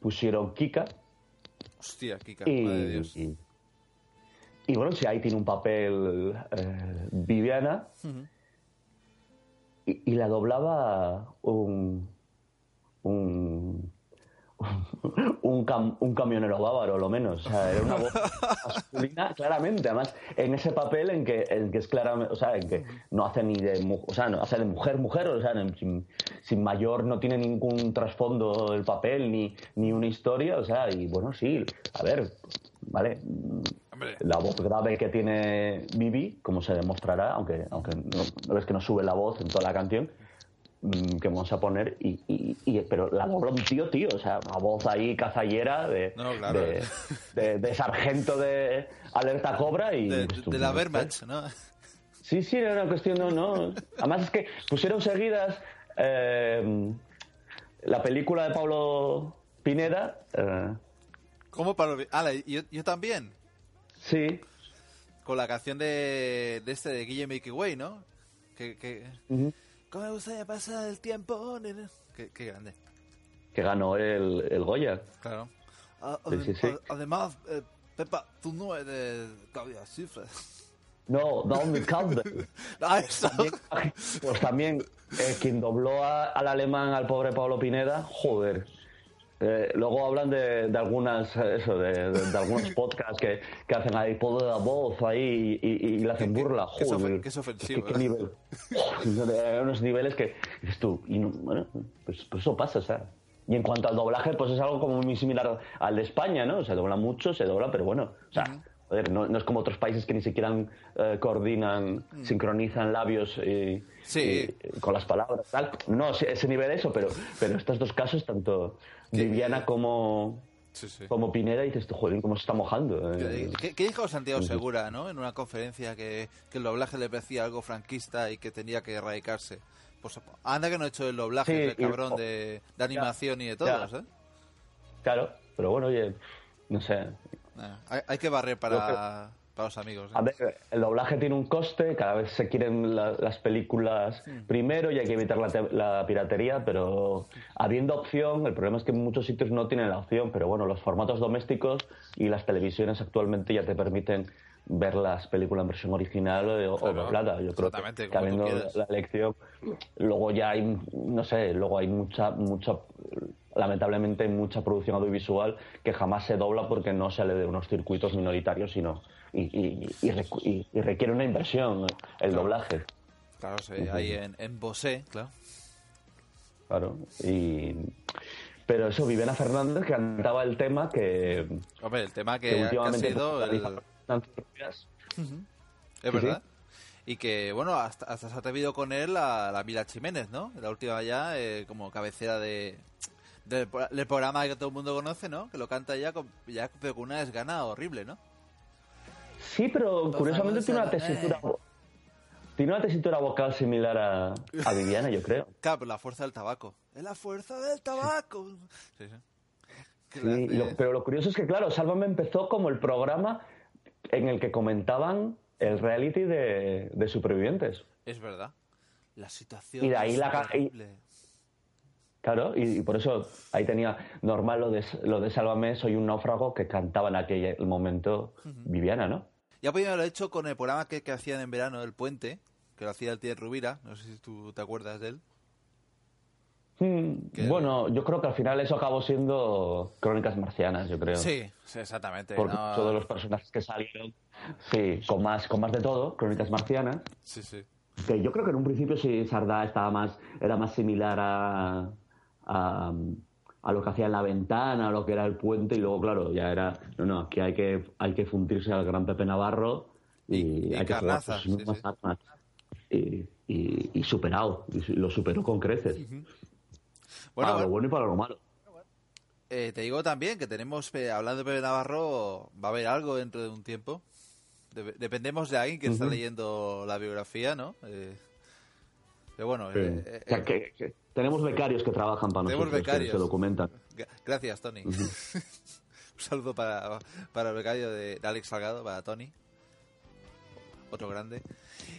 pusieron Kika. Hostia, Kika, y, madre de Dios. y, y bueno, si ahí tiene un papel eh, Viviana. Y la doblaba un un un, cam- un camionero bávaro, lo menos. O sea, era una voz masculina, claramente. Además, en ese papel en que, en que es claramente, o sea, en que no hace ni de, o sea, no hace de mujer, mujer, o sea, sin, sin mayor, no tiene ningún trasfondo el papel, ni, ni una historia, o sea, y bueno, sí, a ver, vale. La voz grave que tiene Vivi, como se demostrará, aunque, aunque no, no ves que no sube la voz en toda la canción, que vamos a poner, y, y- y- pero la dobla un tío, tío, o sea, una voz ahí cazallera de, No, claro. de, de- de sargento de alerta cobra y... De, pues, tú, la. Wehrmacht, ¿no? Sí, sí, era una cuestión, no, no. Además es que pusieron seguidas eh, la película de Pablo Pineda, eh, ¿Cómo para Ah, yo, yo también. sí, Con la canción de, de este de Guille Mickey Way, ¿no? Que, que... ¿Cómo me gustaría pasar el tiempo? nene? Qué, qué grande. que ganó el, el Goya. Claro. Ah, Sí, sí, sí. Además, eh, Pepa, tú no eres Claudia Schiffer. No, Naomi Campbell. Ah, eso. Pues también eh, quien dobló a- al alemán al pobre Pablo Pineda, joder. Eh, luego hablan de, de algunas eh, eso, de, de- de algunos podcasts que, que hacen ahí poder de la voz ahí y, y- y le hacen burla. que Joder. que es ofensivo, ¿Qué, ¿eh? nivel? Hay unos niveles que dices tú, y no- bueno, pues, pues eso pasa, o sea. Y en cuanto al doblaje, pues es algo como muy similar al de España, ¿no? Se dobla mucho, se dobla, pero bueno, o sea, joder, no, no es como otros países que ni siquiera eh, coordinan, sincronizan labios y, Sí. y- con las palabras, tal. No, ese nivel eso, pero, pero estos dos casos, tanto Viviana como, Sí, sí. como Pineda, dices tú, joder, cómo se está mojando. eh. ¿Qué, qué dijo Santiago Segura, no? En una conferencia que, que el doblaje le parecía algo franquista y que tenía que erradicarse. Pues anda que no ha hecho el doblaje, Sí, el y- cabrón de, de animación y de todos, ya. ¿eh? Claro, pero bueno, oye, no sé, Hay, hay que barrer Yo para, para los amigos. ¿eh? A ver, el doblaje tiene un coste, cada vez se quieren la- las películas primero y hay que evitar la, la piratería, pero habiendo opción, el problema es que en muchos sitios no tienen la opción, pero bueno, los formatos domésticos y las televisiones actualmente ya te permiten ver las películas en versión original o, o Claro, doblada. Yo creo que, que habiendo la elección, luego ya hay, no sé, luego hay mucha, mucha, lamentablemente hay mucha producción audiovisual que jamás se dobla porque no sale de unos circuitos minoritarios, sino y, y- y y- requiere una inversión el doblaje. Claro, sí, ahí en, en Bosé, claro. Claro. Y, pero eso, Viviana Fernández cantaba el tema que, Hombre, el tema que que, que ha últimamente sido el-. Es Sí, verdad. Y que, bueno, hasta, hasta se ha atrevido con él la, la Mila Jiménez, ¿no? La última ya, eh, como cabecera de del, del programa que todo el mundo conoce, ¿no? Que lo canta ya con, ya pero con una desgana horrible, ¿no? Sí, pero curiosamente tiene una tesitura tiene una tesitura vocal similar a, a Viviana, yo creo. Claro, pero la fuerza del tabaco. Es la fuerza del tabaco. Sí, sí. Lo- pero lo curioso es que, claro, Sálvame empezó como el programa en el que comentaban el reality de, de supervivientes. Es verdad. La situación Y de ahí es la y-. Claro, y, y por eso ahí tenía normal lo de, lo de Sálvame, soy un náufrago que cantaba en aquel momento Viviana, ¿no? Ya podía haberlo hecho con el programa que, que hacían en verano, El Puente, que lo hacía el tío Rubira. No sé si tú te acuerdas de él. Mm, Bueno, yo creo que al final eso acabó siendo Crónicas Marcianas, yo creo. Sí, sí, exactamente. Porque no- todos los personajes que salieron, sí, con más, con más de todo, Crónicas Marcianas. Sí, sí. Que yo creo que en un principio sí Sardá estaba más, era más similar a, a, a lo que hacía en la ventana, a lo que era el puente, y luego, claro, ya era, no, no, aquí hay que, hay que fundirse al gran Pepe Navarro y, Y- y hay que Carnaza, sus sí, armas. Y, y, y superado, y su- lo superó con creces. Bueno, para bueno. lo bueno y para lo malo. Eh, te digo también que tenemos, eh, hablando de Pepe Navarro, va a haber algo dentro de un tiempo. Dep- dependemos de alguien que está leyendo la biografía, ¿no? Eh, pero bueno, eh, eh, O sea, que- que tenemos becarios que trabajan para Tenemos nosotros, que se documentan. gra- gracias, Tony. un saludo para, para el becario de, Alex Salgado, para Tony. Otro grande.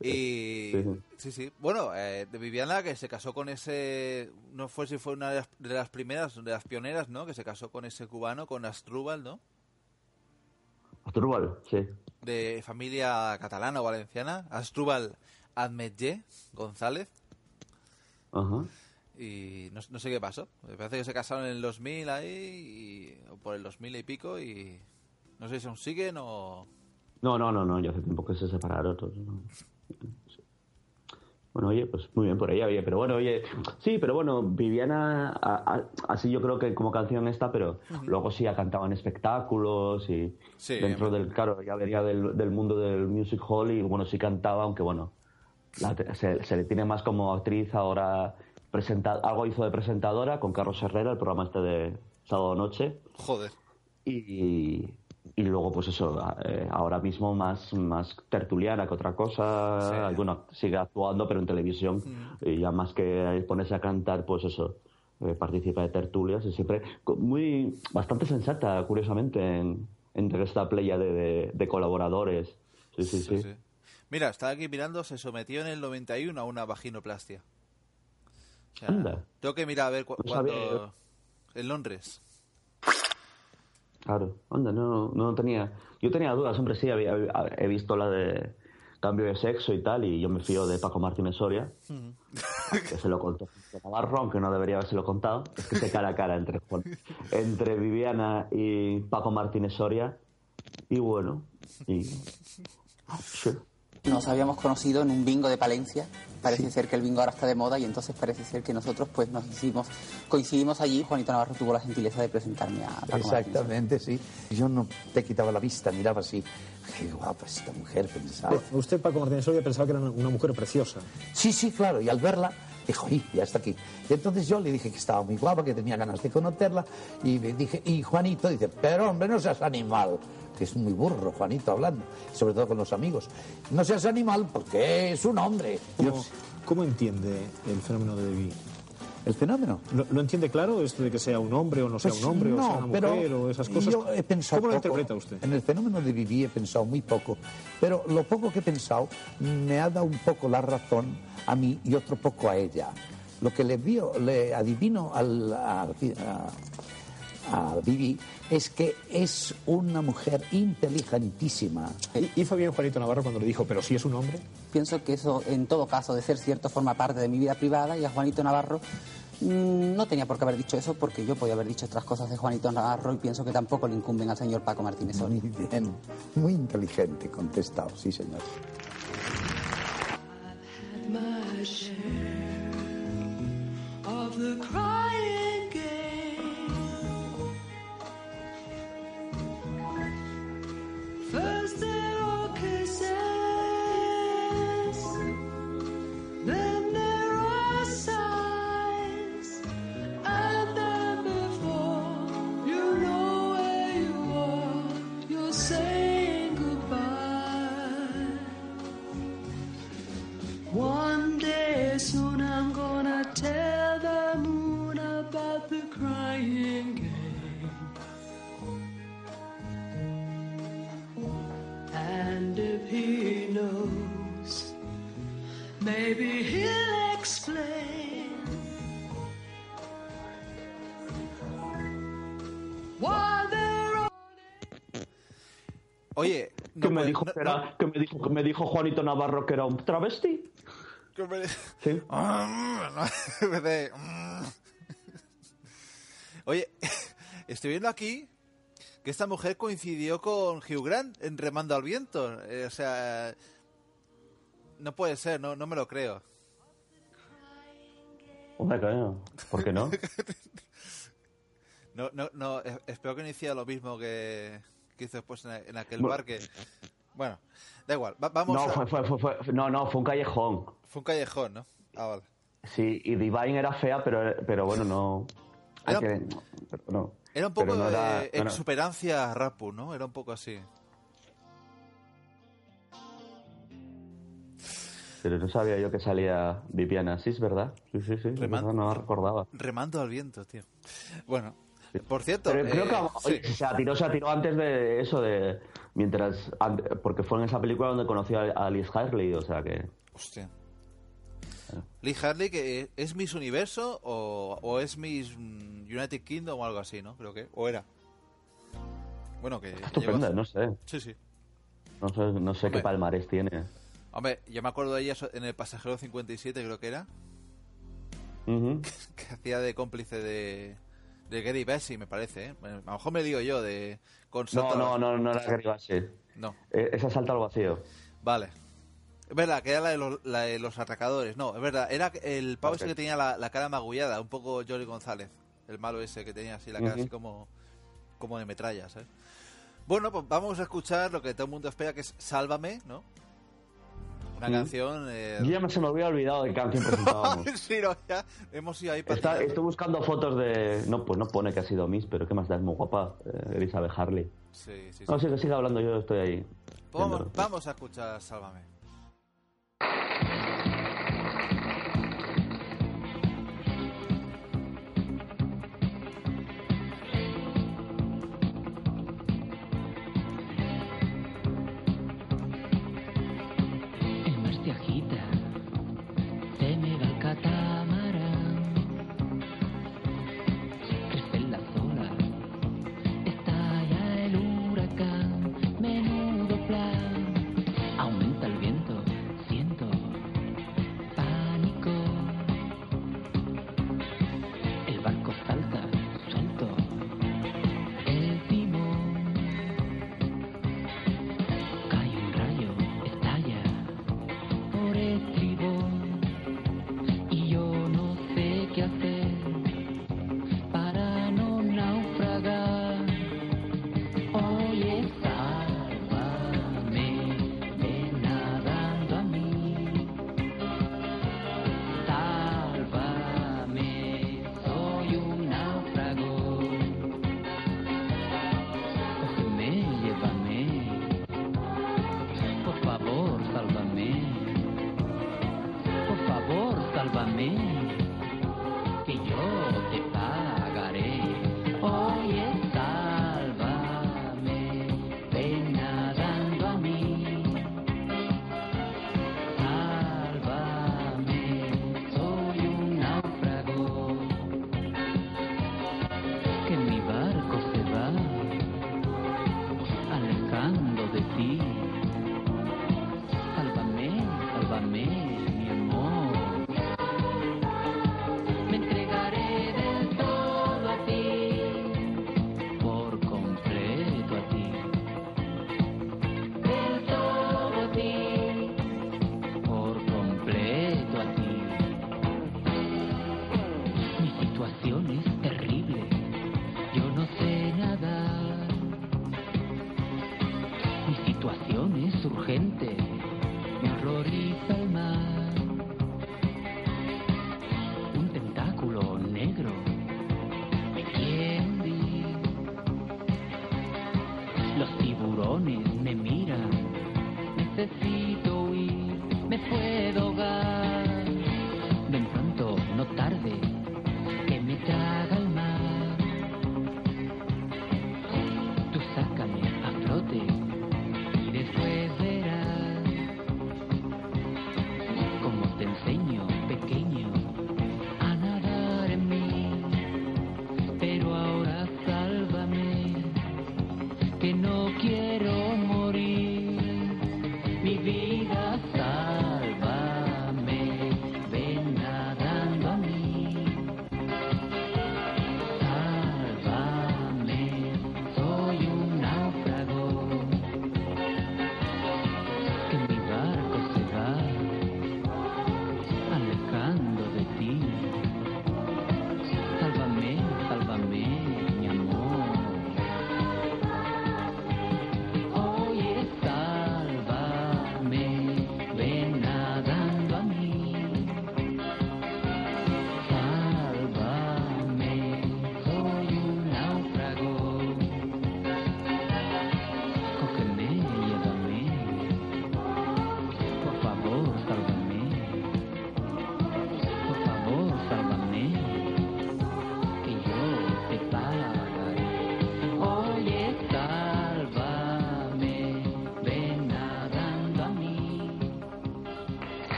Y Sí, sí. Bueno, eh, de Viviana que se casó con ese, no fue si fue una de las, de las primeras, de las pioneras, ¿no? Que se casó con ese cubano, con Astrubal, ¿no? Asdrúbal, sí. de familia catalana o valenciana, Astrubal Admetlle González, Ajá. Y no, no sé qué pasó. Me parece que se casaron en el 2000 ahí, y- o por el 2000 y pico, y no sé si aún siguen o... No, no, no, no, ya hace tiempo que se separaron. todos, ¿no? Bueno, oye, pues muy bien por ella, oye, pero bueno, oye, sí, pero bueno, Viviana, a- a- así yo creo que como canción está, pero luego sí ha cantado en espectáculos y Sí, dentro del, claro, ya venía del, del mundo del music hall y bueno, sí cantaba, aunque bueno, la se, se le tiene más como actriz ahora, presenta, algo hizo de presentadora con Carlos Herrera, el programa este de sábado noche, Joder. y, y luego pues eso eh, ahora mismo más más tertuliana que otra cosa Sí. bueno sigue actuando pero en televisión y ya más que ponerse a cantar pues eso eh, participa de tertulias y siempre muy bastante sensata curiosamente en, entre esta playa de, de- de colaboradores sí sí sí, sí. Mira, estaba aquí mirando, se sometió en el 91 a una vaginoplastia. O sea, Anda. Tengo que mirar a ver cu- No cuándo... En Londres. Claro, anda, no, no tenía. Yo tenía dudas, hombre, sí, había, he visto la de cambio de sexo y tal, y yo me fío de Paco Martínez Soria, que se lo contó a Navarro, aunque no debería habérselo contado. Es que se cara a cara entre, entre Viviana y Paco Martínez Soria, y bueno, y. Sí. Nos habíamos conocido en un bingo de Palencia. Parece ser que el bingo ahora está de moda y entonces parece ser que nosotros pues nos hicimos, coincidimos allí. Juanito Navarro tuvo la gentileza de presentarme a Paco Martínez. Exactamente, sí. Yo no te quitaba la vista, miraba así. Qué guapa esta mujer, pensaba. Usted, Paco Martínez Soria, pensaba que era una, una mujer preciosa. Sí, sí, claro. Y al verla, dijo, ¡y ya está aquí! Y entonces yo le dije que estaba muy guapa, que tenía ganas de conocerla. Y le dije, y Juanito dice, pero hombre, no seas animal. Que es muy burro, Juanito, hablando. Sobre todo con los amigos. No seas animal porque es un hombre. ¿Cómo, cómo entiende el fenómeno de Vivi? ¿El fenómeno? ¿Lo, lo entiende claro esto de que sea un hombre o no sea Pues un hombre o sea una pero mujer o esas cosas? Yo he pensado ¿Cómo lo interpreta usted? En el fenómeno de Vivi he pensado muy poco, pero lo poco que he pensado me ha dado un poco la razón a mí y otro poco a ella. Lo que le vio, le adivino al, a, a- a Vivi es que es una mujer inteligentísima. ¿Hizo bien Juanito Navarro cuando le dijo, pero si es un hombre? Pienso que eso, en todo caso, de ser cierto, forma parte de mi vida privada y a Juanito Navarro mm, no tenía por qué haber dicho eso porque yo podía haber dicho otras cosas de Juanito Navarro y pienso que tampoco le incumben al señor Paco Martínez. Muy bien, muy inteligente, contestado, sí señor. my share of the crying game. First they're all kissing. Maybe he'll explain why there are. Oye, que, me dijo que, era- que me dijo que me dijo Juanito Navarro que era un travesti. Que me- Sí. Me hace, mm. Oye, estoy viendo aquí que esta mujer coincidió con Hugh Grant en Remando al Viento. Eh, o sea, no puede ser, no, no me lo creo. Hombre, ¿por qué no? No, no, no, espero que no hiciera lo mismo que, que hizo después en, en aquel Bueno. bar que... Bueno, da igual. Va- vamos No, a... fue, fue, fue, fue- no, no, fue un callejón. Fue un callejón, ¿no? Ah, vale. Sí, y Divine era fea, pero, pero bueno, no. Era- que- pero no. Era un poco Pero no era- de no era- exuperancia Rapu, ¿no? Era un poco así. Pero no sabía yo que salía Viviana Asís, ¿verdad? Sí, sí, sí. es Reman- verdad, no recordaba. Remando al viento, tío. Bueno, por cierto... Pero creo eh, que sí. oye, se atiró, se atiró antes de eso, de mientras porque fue en esa película donde conoció a, Liz Harley, o sea que Hostia. Lee Harley, que es Miss Universo o, o es Miss mm, United Kingdom o algo así, ¿no? Creo que. O era. Bueno, que. a estupenda, no sé, Sí, sí. no sé, no sé qué palmarés tiene. Hombre, yo me acuerdo de ella en el Pasajero 57, creo que era. Que hacía de cómplice de. De Gary Bessie, me parece, ¿eh? A lo mejor me digo yo, de. Con No, no, no, no era Gary Busey. No. Eh, Esa salta al vacío. Vale. Es verdad, que era la de los, la de los atracadores. No, es verdad, era el pavo ese que tenía la, la cara magullada, un poco Jory González. El malo ese que tenía así la cara así como, como de metralla, ¿sabes? Bueno, pues vamos a escuchar lo que todo el mundo espera, que es Sálvame, ¿no? Mm. canción... eh, Yo ya me se me había olvidado de qué canción presentábamos. sí, no, ya hemos ido ahí Está- estoy buscando fotos de. No, pues no pone que ha sido Miss, pero qué más da, es muy guapa, eh, Elizabeth Harley. Sí, sí, sí. No, sí, que siga hablando, yo estoy ahí. Vamos, vamos a escuchar Sálvame.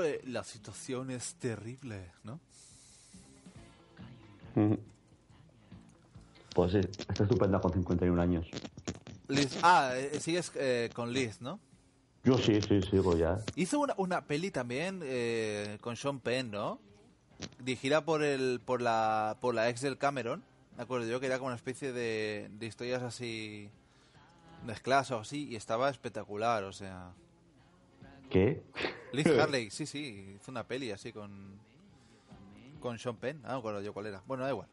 De la situación es terrible, ¿no? Pues sí, está estupenda con 51 años. Liz, ah, eh, sigues eh, con Liz, ¿no? Yo sí, sí, sigo ya. Hizo una, una peli también eh, con Sean Penn, ¿no? Dirigida por el por la por la ex del Cameron. Me acuerdo yo que era como una especie de, de historias así mezcladas o así y estaba espectacular, o sea. ¿Qué? Liz Harley, sí, sí, hizo una peli así con con Sean Penn. Ah, no me acuerdo yo cuál era. Bueno, da igual.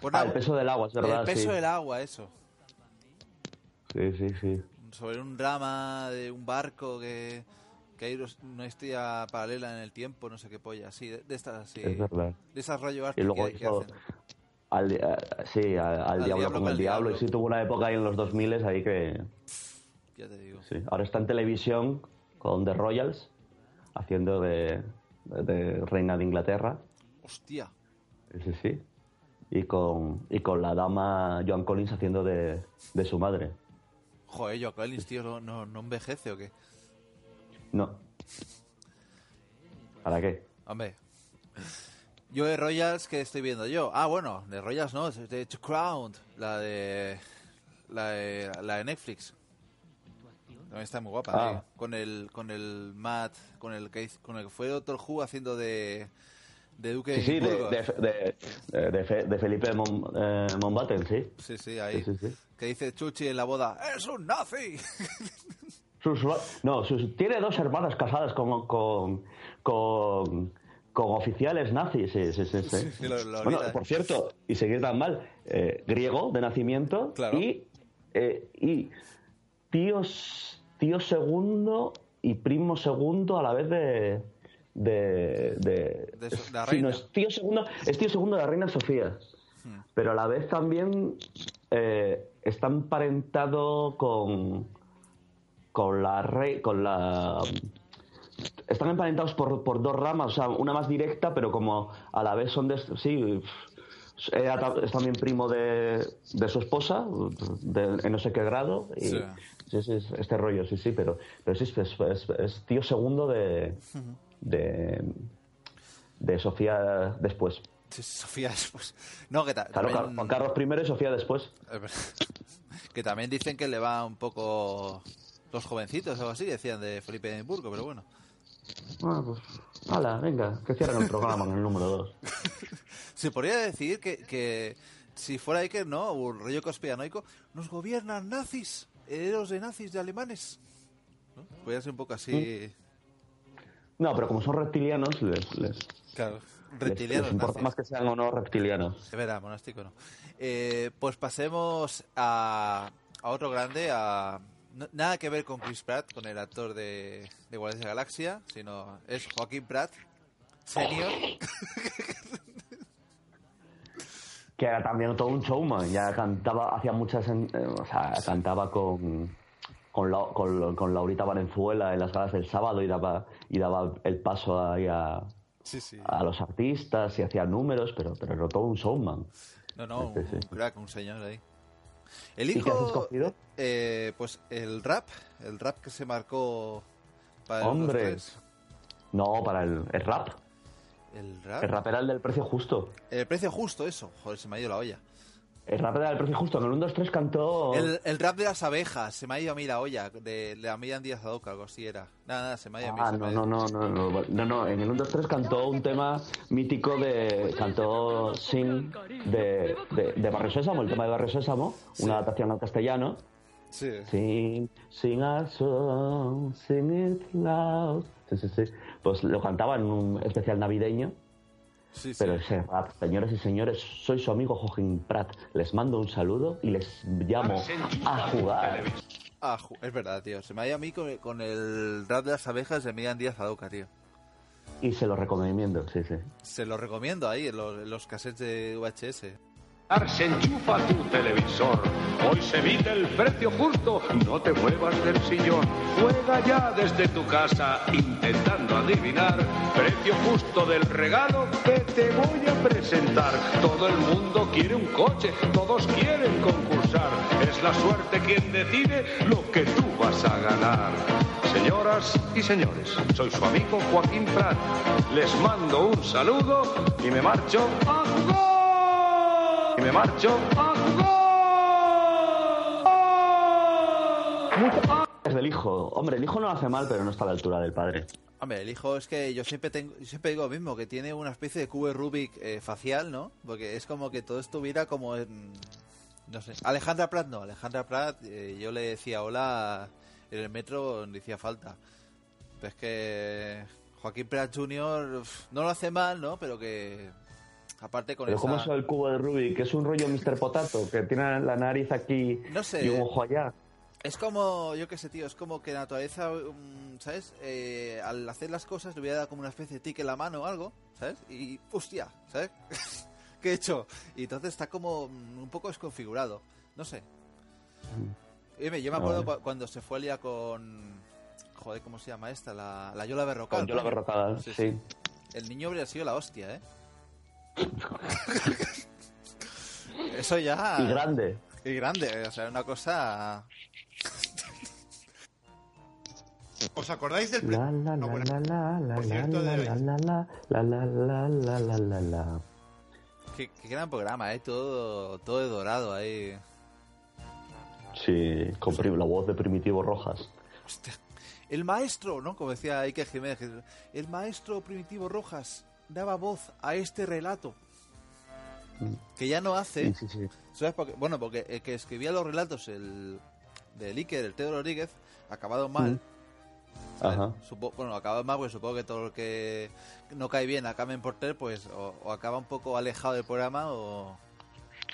Pues Ah, el peso del agua, es verdad. El peso sí. del agua, eso. Sí, sí, sí. sobre un drama de un barco que, que hay una historia paralela en el tiempo, no sé qué polla, sí, de, de estas así. Es verdad. De esas rollo Y arte luego que, que hizo hacen. al, sí, al, al Al diablo diablo con el diablo. diablo. Y sí tuvo una época ahí en los 2000 ahí que... Ya te digo. Sí. Ahora está en televisión con The Royals, haciendo de, de reina de Inglaterra. Hostia. Sí, sí. Y con, y con la dama Joan Collins haciendo de, de su madre. Joder, yo Collins, tío, no, no, no envejece o qué. No. ¿Para qué? Hombre. Yo de Royals, que estoy viendo yo? Ah, bueno, de Royals no, de The Crown, la de, la de, la de Netflix. También está muy guapa, Ah. Con el, con el Matt, con el que, con el que fue Doctor Who haciendo de, de Duque Sí, sí, de, de, de, de- de Fe- de Felipe Mon, eh, Mountbatten, sí. Sí, sí, ahí. Sí. Que dice Chuchi en la boda, ¡es un nazi! Sus- no, sus- tiene dos hermanas casadas con, con, con, con oficiales nazis. Sí, sí, sí. lo- lo bueno, por cierto, y seguir tan mal, eh, griego de nacimiento y, eh, y tío, s- tío segundo y primo segundo a la vez de... de, de, De so- la sí, no, reina. es tío segundo, es tío segundo de la reina Sofía. Hmm. Pero a la vez también eh, está emparentado con con la rey con la están emparentados por, por dos ramas, o sea, una más directa, pero como a la vez son de sí es también primo de, de su esposa, de, en no sé qué grado, y Sí. es este rollo, sí, sí, pero, pero sí, es, tío segundo de, de, de Sofía después. Sofía después. No, que Claro, también- Carlos I y Sofía después. Que también dicen que le va un poco los jovencitos o algo así, decían de Felipe de Edimburgo, pero bueno. Bueno, pues, hala, venga, que cierren el programa en el número 2. Se podría decir que, que si fuera Iker, ¿no? O un rollo conspiranoico, nos gobiernan nazis, herederos de nazis de alemanes. ¿No? Podría ser un poco así. No, pero como son reptilianos, les, les, Claro, les- reptilianos. les importa nazis. más que sean o no reptilianos. Es verdad, monástico no. Eh, pues pasemos a, a otro grande, a no- nada que ver con Chris Pratt, con el actor de, de Guardianes de la Galaxia, sino es Joaquín Pratt, senior. Que era también todo un showman, ya cantaba, hacía muchas, eh, o sea, cantaba con, con, la- con, con Laurita Valenzuela en las galas del sábado y daba, y daba el paso ahí a, Sí, sí. a los artistas y hacía números, pero, pero era todo un showman. No, no, Sí, un, sí. crack, un señor ahí. El ¿Y qué has hijo, escogido? eh, pues el rap, el rap que se marcó para el Hombre, 1-2-3. no, para el, el rap. El rap. El rap era el del precio justo. El precio justo, eso. Joder, se me ha ido la olla. El rap del precio justo. En el 1, 2, 3 cantó. El, el rap de las abejas, se me ha ido a mí la olla, de, de la Miriam Díaz Adoca, algo así era. Nada, nada, se me ha ido a mí. Ah, no, no, no, no, no, no, no, en el 1, 2, 3 cantó un tema mítico de, cantó Sing de, de, de Barrio Sésamo, el tema de Barrio Sésamo, una adaptación al castellano. Sí. Sing, sing a song, sing it loud. Sí, sí, sí. Pues lo cantaba en un especial navideño. Sí, sí. Pero ese rap, señoras y señores, soy su amigo Joaquín Prat. Les mando un saludo y les llamo a jugar. Ah, ju- es verdad, tío. Se me ha ido a mí con, con el rap de las abejas de Miriam Díaz Adoca, tío. Y se lo recomiendo, sí, sí. Se lo recomiendo ahí, en los, en los cassettes de VHS. Se enchufa tu televisor. Hoy se evita el precio justo. No te muevas del sillón. Juega ya desde tu casa intentando adivinar. Precio justo del regalo que te voy a presentar. Todo el mundo quiere un coche. Todos quieren concursar. Es la suerte quien decide lo que tú vas a ganar. Señoras y señores, soy su amigo Joaquín Prat. Les mando un saludo y me marcho a jugar. Y me marcho Es del hijo. Hombre, el hijo no hace mal, pero no está a la altura del padre. Hombre, el hijo es que yo siempre tengo, yo siempre digo lo mismo, que tiene una especie de cubo Rubik eh, facial, ¿no? Porque es como que todo estuviera como en... No sé. Alejandra Prat no, Alejandra Prat, eh, yo le decía hola en el metro donde hacía falta. Pero es que Joaquín Prat Jr. uf, no lo hace mal, ¿no? Pero que... Aparte con Pero esa... ¿cómo es el cubo de Rubik? ¿Es un rollo Mr. Potato? Que tiene la nariz aquí No sé. y un ojo allá. Es como, yo qué sé, tío, es como que la naturaleza, ¿sabes? Eh, al hacer las cosas le hubiera dado como una especie de tic en la mano o algo, ¿sabes? Y, hostia, ¿sabes? ¿Qué he hecho? Y entonces está como mm, un poco desconfigurado, no sé. Yo me acuerdo cu- cuando se fue a liar con... Joder, ¿cómo se llama esta? La, la Yola Berrocal. Con Yola. Berrocal, sí. El niño habría sido la hostia, ¿eh? Eso ya... Y grande. Y grande, o sea, una cosa... ¿Os acordáis del La la la la la la la la la la la la la la la la la la. Qué, gran programa, ¿eh? Todo, todo de dorado ahí. Sí, con la voz de Primitivo Rojas. El maestro, ¿no? Como decía Iker Jiménez, el maestro Primitivo Rojas daba voz a este relato. Que ya no hace. Sí, sí, sí. ¿Sabes? Porque, bueno, porque el que escribía los relatos, el de Iker, el Teo Rodríguez, acabado mal. Ajá. Supo- bueno, acaba mal porque supongo que todo lo que no cae bien acaba en porter, pues o, o acaba un poco alejado del programa o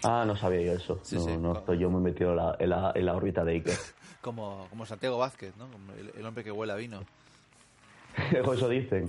Ah, no sabía yo eso. Sí, no, sí. no estoy yo muy metido en la, en la, en la órbita de Iker. como, como Santiago Vázquez, ¿no? El, el hombre que huele a vino. O eso dicen.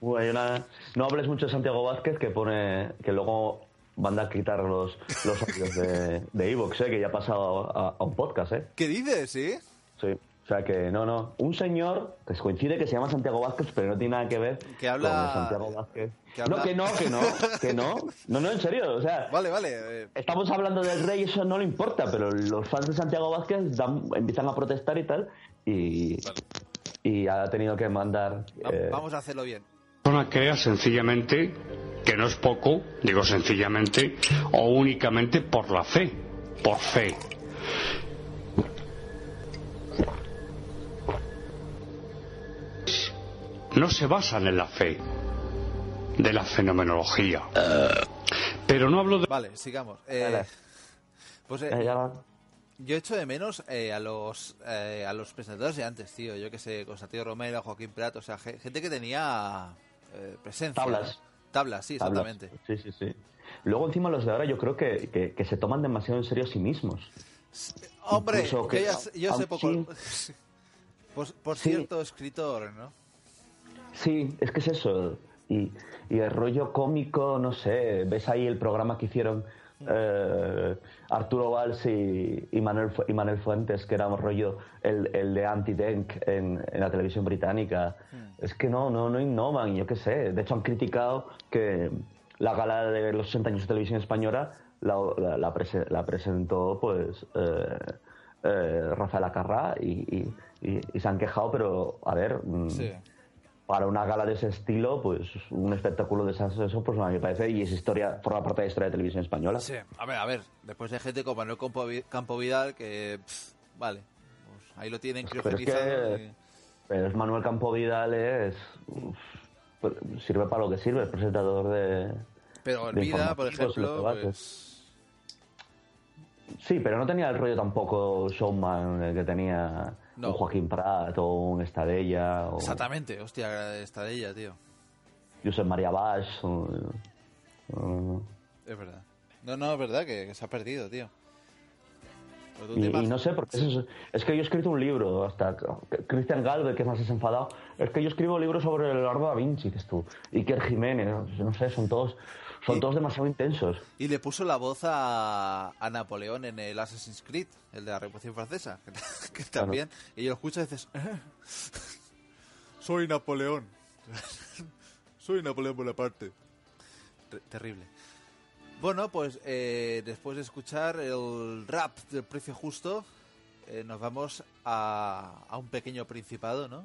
Una- No hables mucho de Santiago Vázquez que pone que luego van a quitar los, los audios de, de Evox, ¿eh? que ya ha pasado a, a un podcast. ¿eh? ¿Qué dices, sí? Sí. O sea que no, no. Un señor que coincide que se llama Santiago Vázquez, pero no tiene nada que ver Que habla- con Santiago Vázquez. que habla- No, que no, que no, que no. No, no, en serio. O sea, Vale, vale. eh, estamos hablando del rey, eso no le importa, pero los fans de Santiago Vázquez dan- empiezan a protestar y tal, y, y ha tenido que mandar. eh, Vamos a hacerlo bien. persona crea sencillamente, que no es poco, digo sencillamente, o únicamente por la fe, por fe. No se basan en la fe de la fenomenología. Pero no hablo de... Vale, sigamos. Eh, Vale. pues eh, eh, ya va. Yo echo de menos eh, a los eh, a los presentadores de antes, tío. Yo que sé, Constantino Romero, Joaquín Prat, o sea, ge- gente que tenía eh, presencia. Tablas. ¿no? Tablas, sí, Tablas. exactamente. Sí, sí, sí. Luego encima los de ahora yo creo que, que, que se toman demasiado en serio a sí mismos. Hombre, Incluso yo, que- sé- yo sé poco. sí. Por, por Sí. cierto, escritor, ¿no? Sí, es que es eso. Y, y el rollo cómico, no sé, ves ahí el programa que hicieron eh, Arturo Valls y, y, Manuel, y Manuel Fuentes, que era un rollo el, el de Anti-Denk en, en la televisión británica. Es que no, no, no innovan, yo qué sé. De hecho, han criticado que la gala de los 60 años de televisión española la, la- la prese- la presentó pues eh, eh, Rafael Acarrá y, y- se han quejado, pero a ver, mm. Para una gala de ese estilo, pues un espectáculo de esas, eso, pues a mí me parece, y es historia, forma parte de la historia de televisión española. Sí, a ver, a ver. Después de gente como Manuel Campo, Vidal, que. pff, vale. pues ahí lo tienen Pero es que y- pero es Manuel Campo Vidal es uf, pues, sirve para lo que sirve, es presentador de Pero en vida, por ejemplo, pues. Sí, pero no tenía el rollo tampoco showman que tenía No. un Joaquín Prat o un Estadella o Exactamente, hostia, está de ella, tío. Josep María o- o- Es verdad. No, no, es verdad que, que se ha perdido, tío. Y, y no sé, porque es, es que yo he escrito un libro, hasta Cristian Galvez, que es más desenfadado, es que yo escribo libros sobre Leonardo da Vinci, dices tú, Iker Jiménez, no sé, son todos, son todos demasiado intensos. Y le puso la voz a, a Napoleón en el Assassin's Creed, el de la Revolución Francesa, que, que también. Y lo escuchas y dices, "Eh, soy Napoleón. soy Napoleón Bonaparte. Ter- terrible. Bueno, pues eh, después de escuchar el rap del precio justo, eh, nos vamos a, a un pequeño principado, ¿no?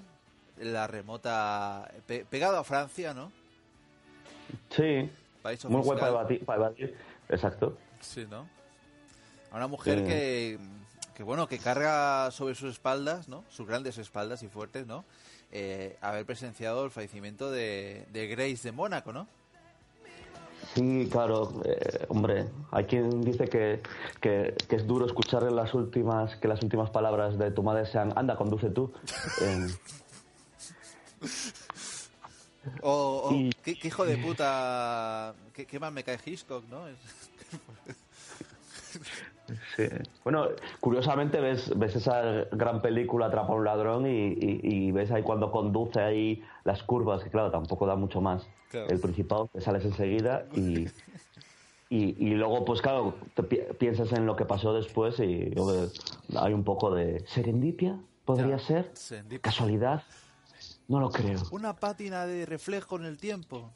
La remota, pe- pegado a Francia, ¿no? Sí, Muy guay para evadir, para evadir, exacto. Sí, ¿no? A una mujer Sí. que, que, bueno, que carga sobre sus espaldas, ¿no? Sus grandes espaldas y fuertes, ¿no? Eh, haber presenciado el fallecimiento de, de Grace de Mónaco, ¿no? Sí, claro, eh, hombre, hay quien dice que, que, que es duro escuchar las últimas, que las últimas palabras de tu madre sean, anda, conduce tú. Eh, O, o, Y- ¿qué, qué hijo de puta, qué, me cae Hitchcock, ¿no? Sí. Bueno, curiosamente ves, ves esa gran película Atrapa a un ladrón y, y- y ves ahí cuando conduce ahí las curvas, que claro, tampoco da mucho más. Claro. El principado te sales enseguida y, y, y luego, pues claro, te pi- piensas en lo que pasó después y hay un poco de serendipia, podría ser, Serendipia. casualidad, no lo creo. Una pátina de reflejo en el tiempo.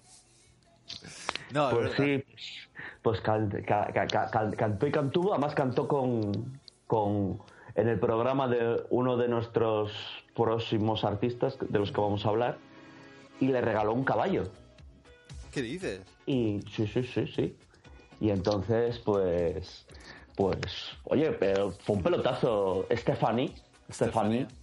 No, es Pues sí, pues can- ca- ca- ca- can- cantó y cantó, además cantó con, con en el programa de uno de nuestros próximos artistas de los que vamos a hablar y le regaló un caballo. ¿Qué dices? Y sí, sí, sí, sí. Y entonces, pues, pues, oye, pero fue un pelotazo. Stephanie, Stephanie. He's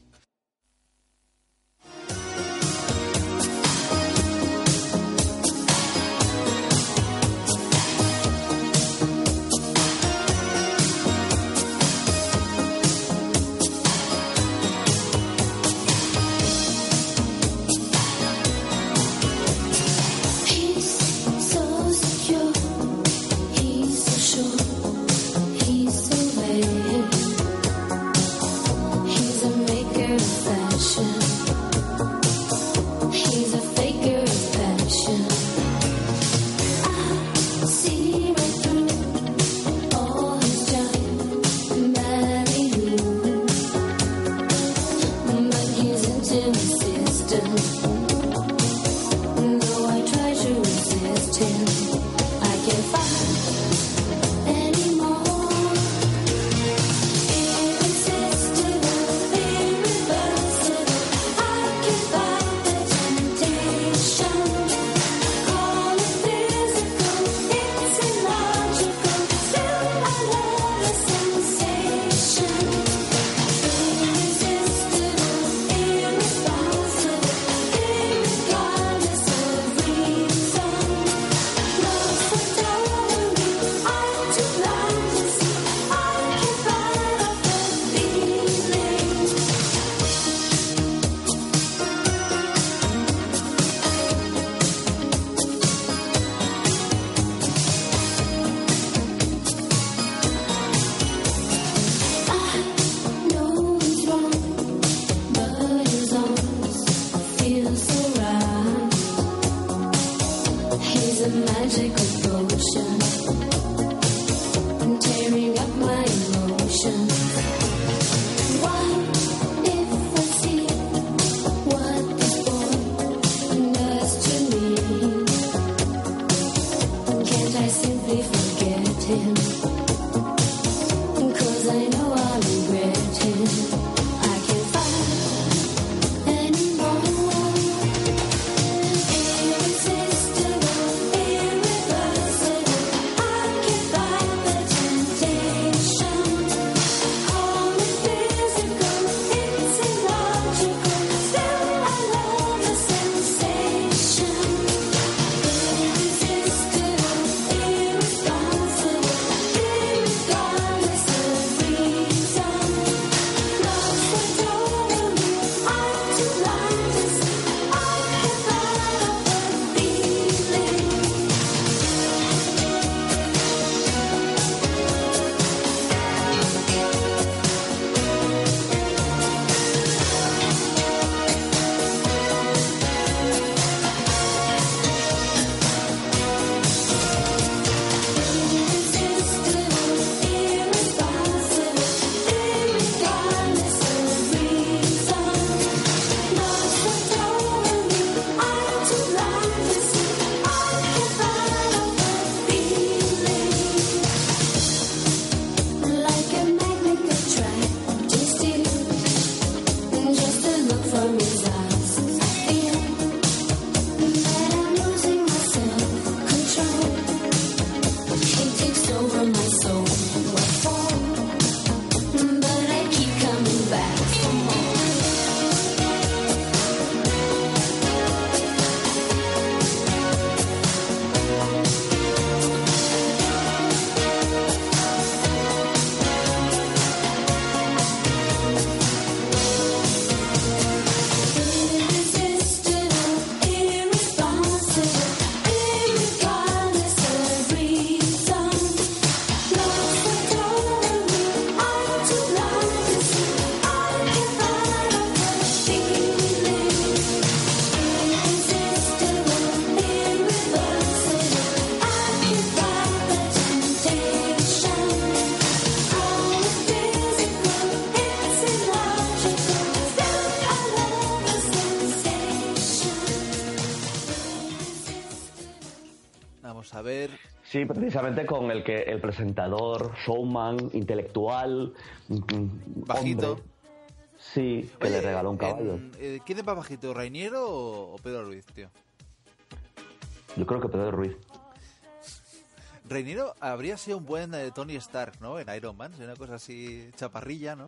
Sí, precisamente con el que el presentador, showman, intelectual, mm, Bajito. hombre, sí, que le regaló un caballo. Eh, ¿Quién es más bajito, Reiniero o, Pedro Ruiz, tío? Yo creo que Pedro Ruiz. Reiniero habría sido un buen eh, Tony Stark, ¿no? En Iron Man, una cosa así chaparrilla, ¿no?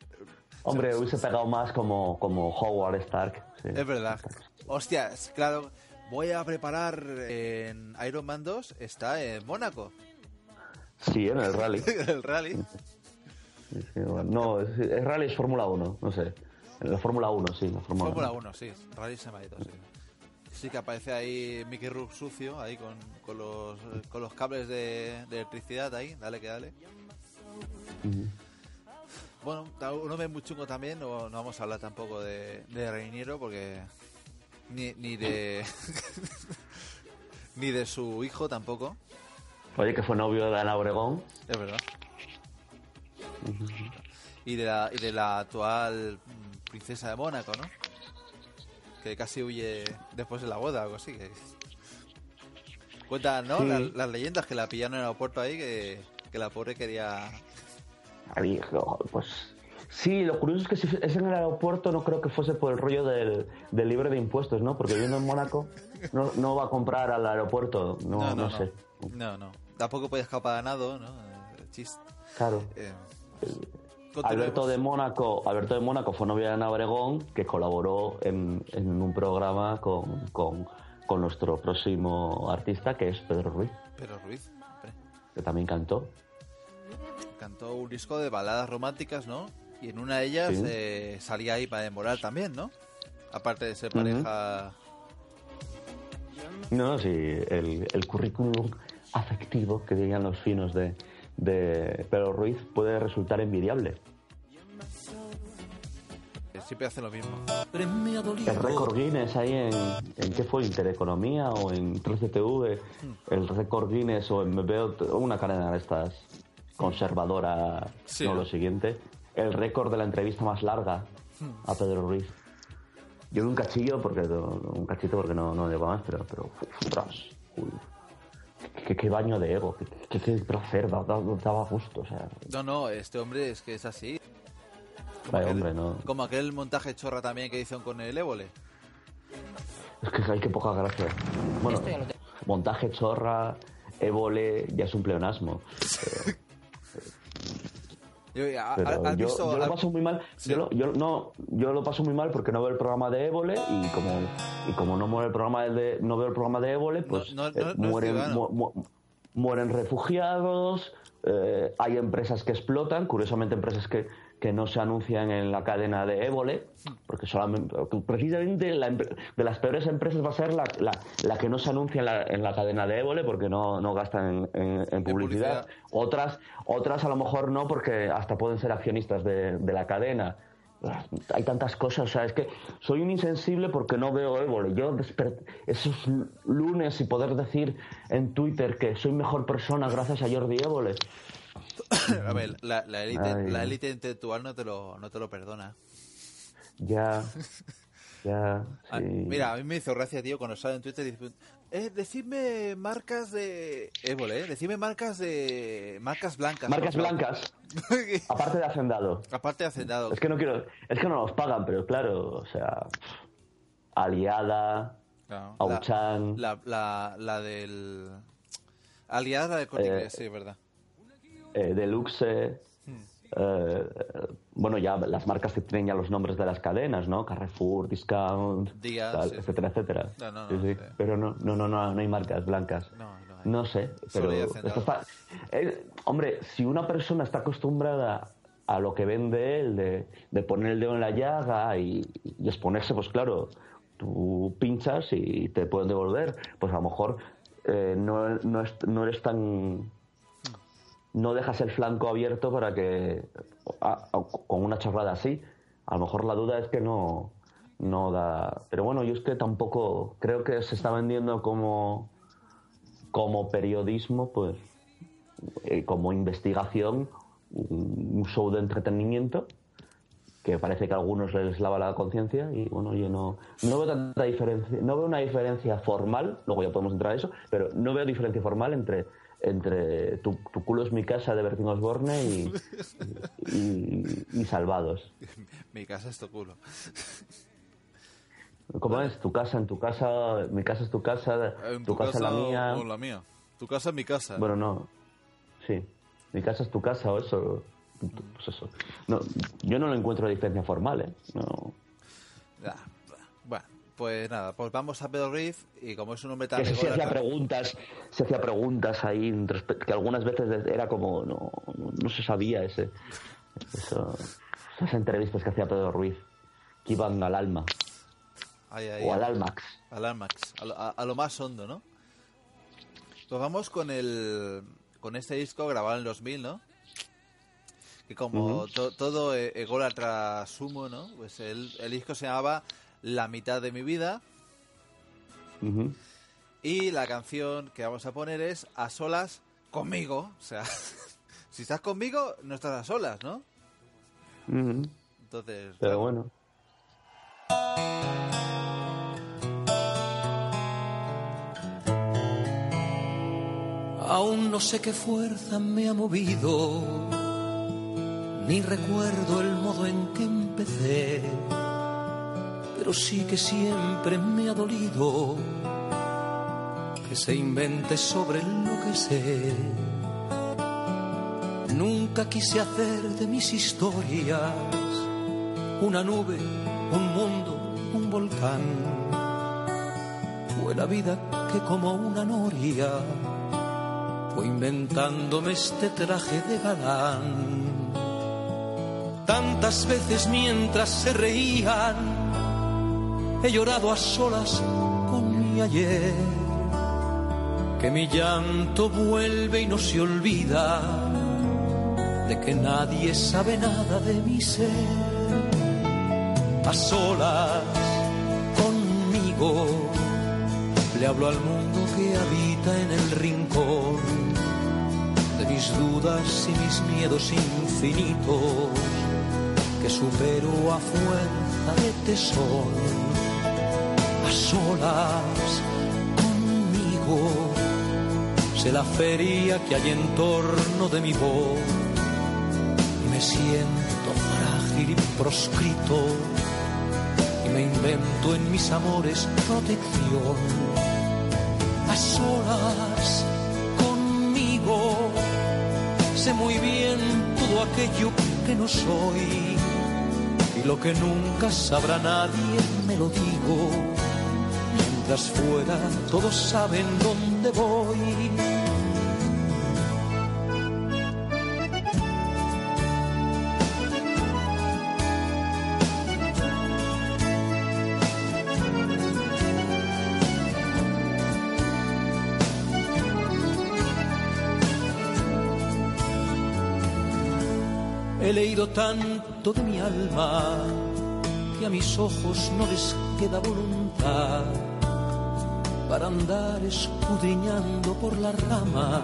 Hombre, hubiese pegado más como, como Howard Stark. sí. Es verdad. Hostia, claro, voy a preparar en Iron Man 2, está en Mónaco, Sí, en el rally. el rally. No, es, es rally es Fórmula 1, no sé. En la Fórmula 1, sí, la Fórmula, Fórmula 1, sí, rally semanito, sí. Sí que aparece ahí Mickey Rourke sucio, ahí con, con, los, con los cables de, de electricidad ahí, dale que dale. Bueno, ta- un hombre muy chungo también, no, no vamos a hablar tampoco de, de Reiniero porque ni, ni de ni de su hijo tampoco, Oye, que fue novio de Ana Obregón. es verdad. Y de la, y de la actual princesa de Mónaco, ¿no? Que casi huye después de la boda o algo así. Que... Cuentan, ¿no? Sí. Las, las leyendas que la pillaron en el aeropuerto ahí, que, que la pobre quería... Jo, pues sí, lo curioso es que si es en el aeropuerto no creo que fuese por el rollo del, del libre de impuestos, ¿no? Porque viviendo en Mónaco no, no va a comprar al aeropuerto, no, no, sé. No, no. Tampoco podía escapar a nado, ¿no? Eh. Claro. Eh, Alberto de Mónaco, Alberto de Mónaco fue novia de Ana Obregón, que colaboró en, en un programa con, con, con nuestro próximo artista, que es Pedro Ruiz, Pero Ruiz, hombre, que también cantó. cantó un disco de baladas románticas, ¿no? Y en una de ellas Sí. eh, salía ahí para demorar también, ¿no? Aparte de ser pareja... No, sí, el, el currículum afectivo que dirían los finos de, de Pedro Ruiz puede resultar envidiable. Siempre hace lo mismo. El récord Guinness ahí en, en ¿qué fue? Intereconomía o en 13TV, el récord Guinness o en veo una cadena de estas conservadora, Sí, ¿no? lo siguiente, el récord de la entrevista más larga a Pedro Ruiz. Yo de un cachillo, porque un cachito porque no, no llevo más, pero, pero ostras, uy, qué, qué baño de ego, qué, qué, qué placer, da- da- daba gusto, o sea, No, no, este hombre es que es así. vaya aquel, hombre, no. como aquel montaje chorra también que hizo con el Évole. Es que hay que poca gracia. Bueno, montaje chorra, évole, ya es un pleonasmo. Yo, ¿ha- Pero ¿Has yo, visto...? yo lo paso muy mal. Yo, lo, yo- no, yo lo paso muy mal porque no veo el programa de Évole y como y como no muere el programa de no veo el programa de Évole, pues no- no- eh, no mueren ciudadano. mu- mu- mueren refugiados. eh, hay empresas que explotan, curiosamente empresas que, que no se anuncian en la cadena de Évole, porque solamente precisamente la de las peores empresas va a ser la, la, la que no se anuncia en la, en la cadena de Évole porque no, no gastan en, en- en publicidad. publicidad. Otras, otras a lo mejor no, porque hasta pueden ser accionistas de, de la cadena. Hay tantas cosas, o sea, es que soy un insensible porque no veo Évole. Yo esos lunes y poder decir en Twitter que soy mejor persona gracias a Jordi Évole. A ver, la, la élite Ay. la élite intelectual no te lo, no te lo perdona. Ya, ya, Ah. Mira, a mí me hizo gracia, tío, cuando sale en Twitter y dice, eh, decidme marcas de... Évole, eh, decidme marcas de... Marcas blancas. Marcas por favor". blancas, aparte de Hacendado. Aparte de Hacendado. Es que no quiero, es que no nos pagan, pero claro, o sea, Aliada, Claro, Auchan, La, la, la del... Aliada del Corte Eh, sí, es verdad. Eh, Deluxe, eh, bueno, ya las marcas que tienen ya los nombres de las cadenas, ¿no? Carrefour, Discount, Díaz, tal, sí. etcétera, etcétera. No, no, Sí, no, sí. Pero no, no, no, no, no hay marcas blancas. No, sé, pero esto está- eh, hombre, si una persona está acostumbrada a lo que vende él, de, de poner el dedo en la llaga y, y exponerse, pues claro, tú pinchas y te pueden devolver. Pues a lo mejor eh, no, no, es- no eres tan... No dejas el flanco abierto para que, a- con una chorrada así, a lo mejor la duda es que no, no da... Pero bueno, yo es que tampoco creo que se está vendiendo como, como periodismo, pues eh, como investigación, un un show de entretenimiento que parece que a algunos les lava la conciencia y bueno, yo no, no veo tanta diferencia, no veo una diferencia formal, luego ya podemos entrar a eso, pero no veo diferencia formal entre entre tu, tu culo es mi casa de Bertín Osborne y, y, y Salvados. Mi casa es tu culo. ¿Cómo es? Tu casa en tu casa, mi casa es tu casa, En tu, casa, es la mía. o la mía. Tu casa es mi casa. Bueno, no. Sí. Mi casa es tu casa o eso. Pues eso. No, yo no lo encuentro diferencia formal, ¿eh? No. Pues nada, pues vamos a Pedro Ruiz y como es un hombre tan Que se, hacía preguntas, se hacía preguntas ahí, que algunas veces era como, no, no se sabía ese, eso, esas entrevistas que hacía Pedro Ruiz, que iban al alma, Ay, ay, o al almax. Al Almax, a lo, a- a lo más hondo, ¿no? Pues vamos con el con este disco grabado en el 2000, ¿no? Que como Ujú. to- todo ególatra sumo, ¿no? Pues el, el disco se llamaba La mitad de mi vida y la canción que vamos a poner es A solas conmigo. O sea, si estás conmigo, no estás a solas, ¿no? Entonces, Pero bueno. Aún no sé qué fuerza me ha movido, ni recuerdo el modo en que empecé, pero sí que siempre me ha dolido que se invente sobre lo que sé. Nunca quise hacer de mis historias una nube, un mundo, un volcán. Fue la vida que como una noria fue inventándome este traje de galán. Tantas veces mientras se reían, he llorado a solas con mi ayer. Que mi llanto vuelve y no se olvida de que nadie sabe nada de mi ser. A solas conmigo le hablo al mundo que habita en el rincón de mis dudas y mis miedos infinitos que supero a fuerza de tesón. Solas conmigo sé la feria que hay en torno de mi voz y me siento frágil y proscrito y me invento en mis amores protección a solas conmigo. Sé muy bien todo aquello que no soy y lo que nunca sabrá nadie me lo digo. Fuera todos saben dónde voy. He leído tanto de mi alma que a mis ojos no les queda voluntad para andar escudriñando por las ramas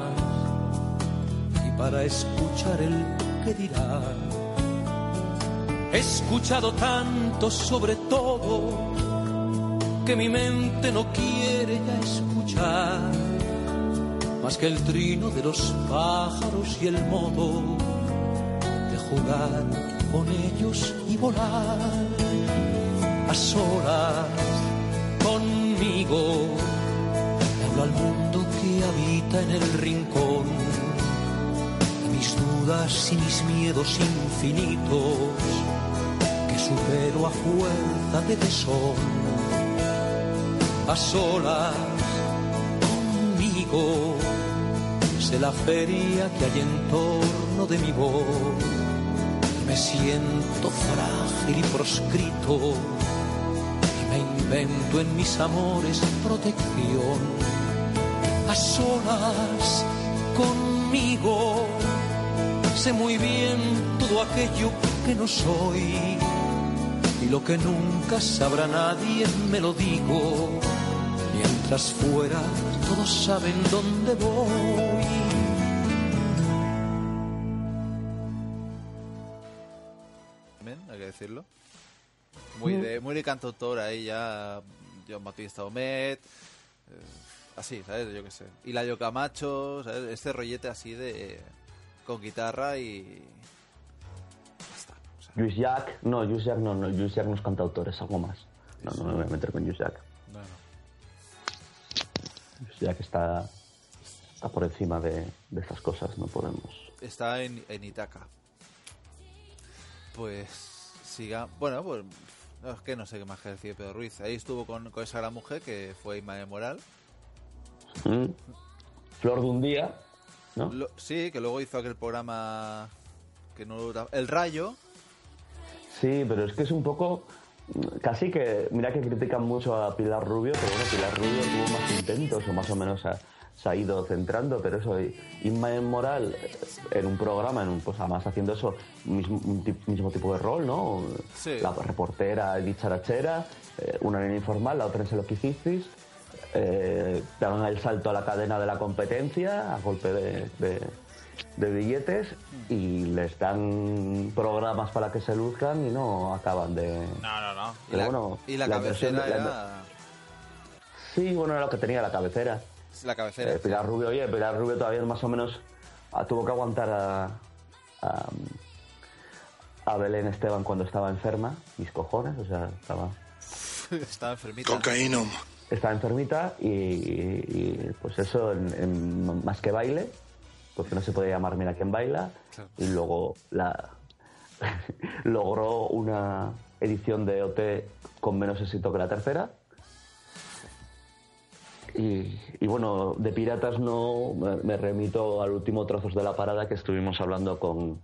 y para escuchar el que dirá. He escuchado tanto sobre todo que mi mente no quiere ya escuchar más que el trino de los pájaros y el modo de jugar con ellos y volar a solas conmigo. Al mundo que habita en el rincón mis dudas y mis miedos infinitos que supero a fuerza de tesón. A solas conmigo sé la feria que hay en torno de mi voz. Me siento frágil y proscrito y me invento en mis amores protección. A solas conmigo sé muy bien todo aquello que no soy y lo que nunca sabrá nadie me lo digo. Mientras fuera todos saben dónde voy. Hay que decirlo. Muy de, muy de cantautor ahí ya, John Bautista Omet, eh, así, ¿sabes? Yo qué sé. Y la Camacho, ¿sabes? Este rollete así de... con guitarra y... Luis Jack, no, Luis Jack no, no, Luis Jack no es cantautor, es algo más. No, no me voy a meter con Luis Jack. Bueno. Luis Jack está, está por encima de, de estas cosas, no podemos. Está en, en Itaca. Pues siga. Bueno, pues no, es que no sé qué más que decir Pedro Ruiz. Ahí estuvo con, con esa gran mujer que fue Ismael Moral. ¿Mm? Flor de un día, ¿no? Lo- sí, que luego hizo aquel programa que no El Rayo. Sí, pero es que es un poco. Casi que. Mira que critican mucho a Pilar Rubio, pero bueno, Pilar Rubio tuvo más intentos o más o menos ha- se ha ido centrando, pero eso, Ismael Moral eh, en un programa, en un, pues además haciendo eso, mismo, tipo de rol, ¿no? Sí. La reportera dicharachera, eh, una en informal, la otra en Se lo que hicisteis, eh, dan el salto a la cadena de la competencia a golpe de, de- de billetes y les dan programas para que se luzcan y no acaban de... No, no, no. Y Pero la, bueno, y la la versión cabecera de- la- era. Sí, bueno, era lo que tenía la cabecera. La cabecera. Eh, Pilar Rubio, oye, Pilar Rubio todavía más o menos ah, tuvo que aguantar a, a, a Belén Esteban cuando estaba enferma, mis cojones, o sea, estaba, Estaba enfermita. Estaba enfermita y, y, pues eso, en, en Más que baile, porque no se podía llamar Mira quién baila, y luego la logró una edición de OT con menos éxito que la tercera. Y, y bueno, de piratas no me, me remito al último trozos de la parada que estuvimos hablando con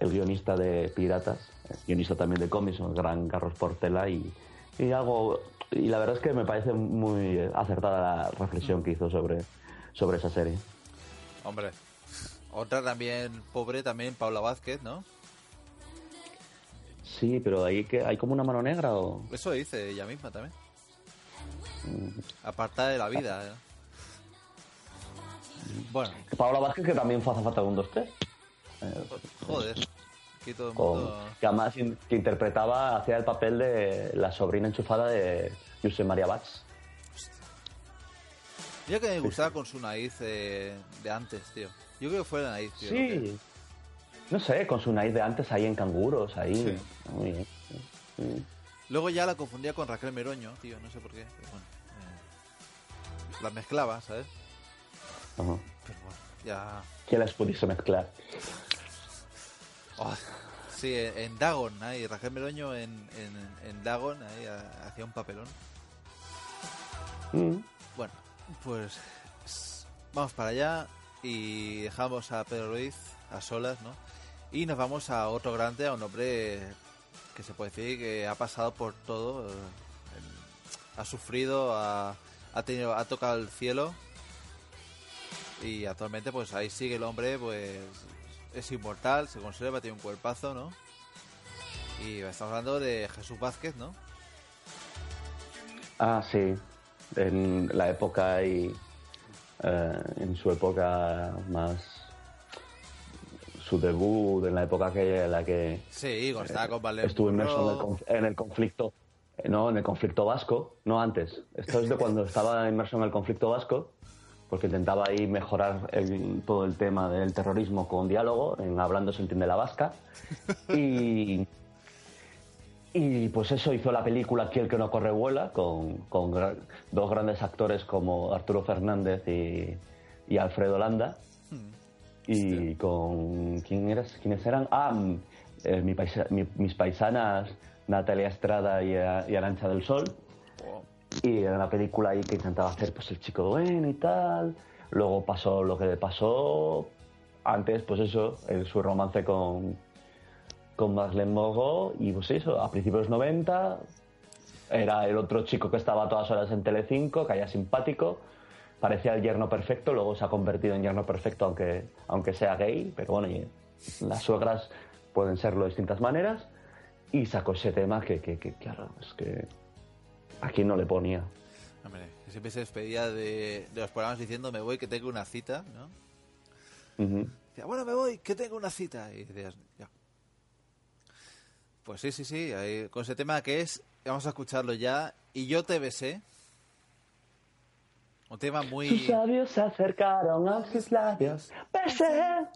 el guionista de Piratas, guionista también de cómics, el gran Carlos Portela, y, y algo y la verdad es que me parece muy acertada la reflexión que hizo sobre, sobre esa serie. Hombre. Otra también pobre, también Paula Vázquez, ¿no? Sí, pero ahí que hay como una mano negra o Eso dice ella misma también. Mm. Apartada de la vida. ¿eh? Bueno, Paola Vázquez que también fue azafata de un 2 3 joder. Aquí todo el con- mundo... que además in- que interpretaba, hacía el papel de la sobrina enchufada de Josep María Bats. Mira que me gustaba con su nariz eh, de antes, tío. Yo creo que fue la nariz, tío. Sí. No sé, con su nariz de antes ahí en canguros, ahí. Sí. Muy bien. Sí. Luego ya la confundía con Raquel Meroño, tío, no sé por qué. Pero bueno, eh, la mezclaba, ¿sabes? Ajá. Pero bueno, ya... ¿Quién las pudiese mezclar? Oh, sí, en Dagon, ahí, Raquel Meroño en, en, en Dagon, ahí ha- hacía un papelón. Mm. Bueno, pues vamos para allá y dejamos a Pedro Ruiz a solas, ¿no? Y nos vamos a otro grande, a un hombre que se puede decir que ha pasado por todo, eh, ha sufrido, ha, ha tenido, ha tocado el cielo y actualmente pues ahí sigue el hombre, pues es inmortal, se conserva, tiene un cuerpazo, ¿no? Y estamos hablando de Jesús Vázquez, ¿no? Ah, sí. En la época y eh, en su época más su debut, en la época aquella en la que Sí, estaba con Valen estuvo inmerso en el, conf- en el conflicto, eh, no, en el conflicto vasco, no antes. Esto es de cuando estaba inmerso en el conflicto vasco, porque intentaba ahí mejorar el- todo el tema del terrorismo con diálogo, en hablando se entiende la vasca. Y, y pues eso hizo la película Aquí el que no corre vuela, con, con gra- dos grandes actores como Arturo Fernández y, y Alfredo Landa. Y con. ¿quién eras? ¿Quiénes eran? Ah, mm, eh, mi paisa- mi- mis paisanas Natalia Estrada y, A- y Arancha del Sol. Y era una película ahí que intentaba hacer pues el chico bueno y tal. Luego pasó lo que le pasó. Antes, pues eso, en su romance con, con Marlene Mogo. Y pues eso, a principios de los 90. Era el otro chico que estaba todas horas en Telecinco, que era simpático. Parecía el yerno perfecto, luego se ha convertido en yerno perfecto aunque, aunque sea gay. Pero bueno, y las suegras pueden serlo de distintas maneras. Y sacó ese tema que, que, que claro, es que ¿A quién no le ponía? Hombre, que siempre se despedía de, de, los programas diciendo me voy que tengo una cita, ¿no? Decía, bueno, me voy que tengo una cita. Y decías, ya. Pues sí, sí, sí, con ese tema que es, vamos a escucharlo ya, y yo te besé. Un tema muy... Sus labios se acercaron a sus labios. ¡Besé!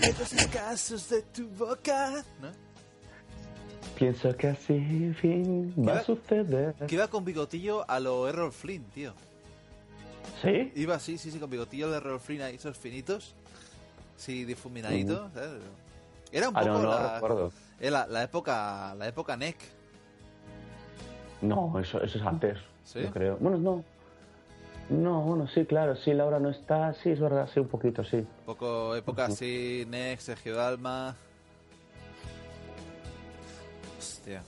Tiene los escasos de tu boca. Pienso que así fin va a suceder. Que iba con bigotillo a lo Errol Flynn, tío. ¿Sí? Iba así, sí, sí, con bigotillo de Errol Flynn ahí, esos finitos. Sí, difuminadito. Mm. Era un ah, poco ah, no, la, recuerdo. Eh, la, la época la época NEC. No, eso, eso es antes. ¿Sí? Creo. Bueno, no. No, bueno, sí, claro, sí, Laura no está, sí, es verdad, sí, un poquito, sí. Un poco época así, Nex, Sergio Dalma. Hostia.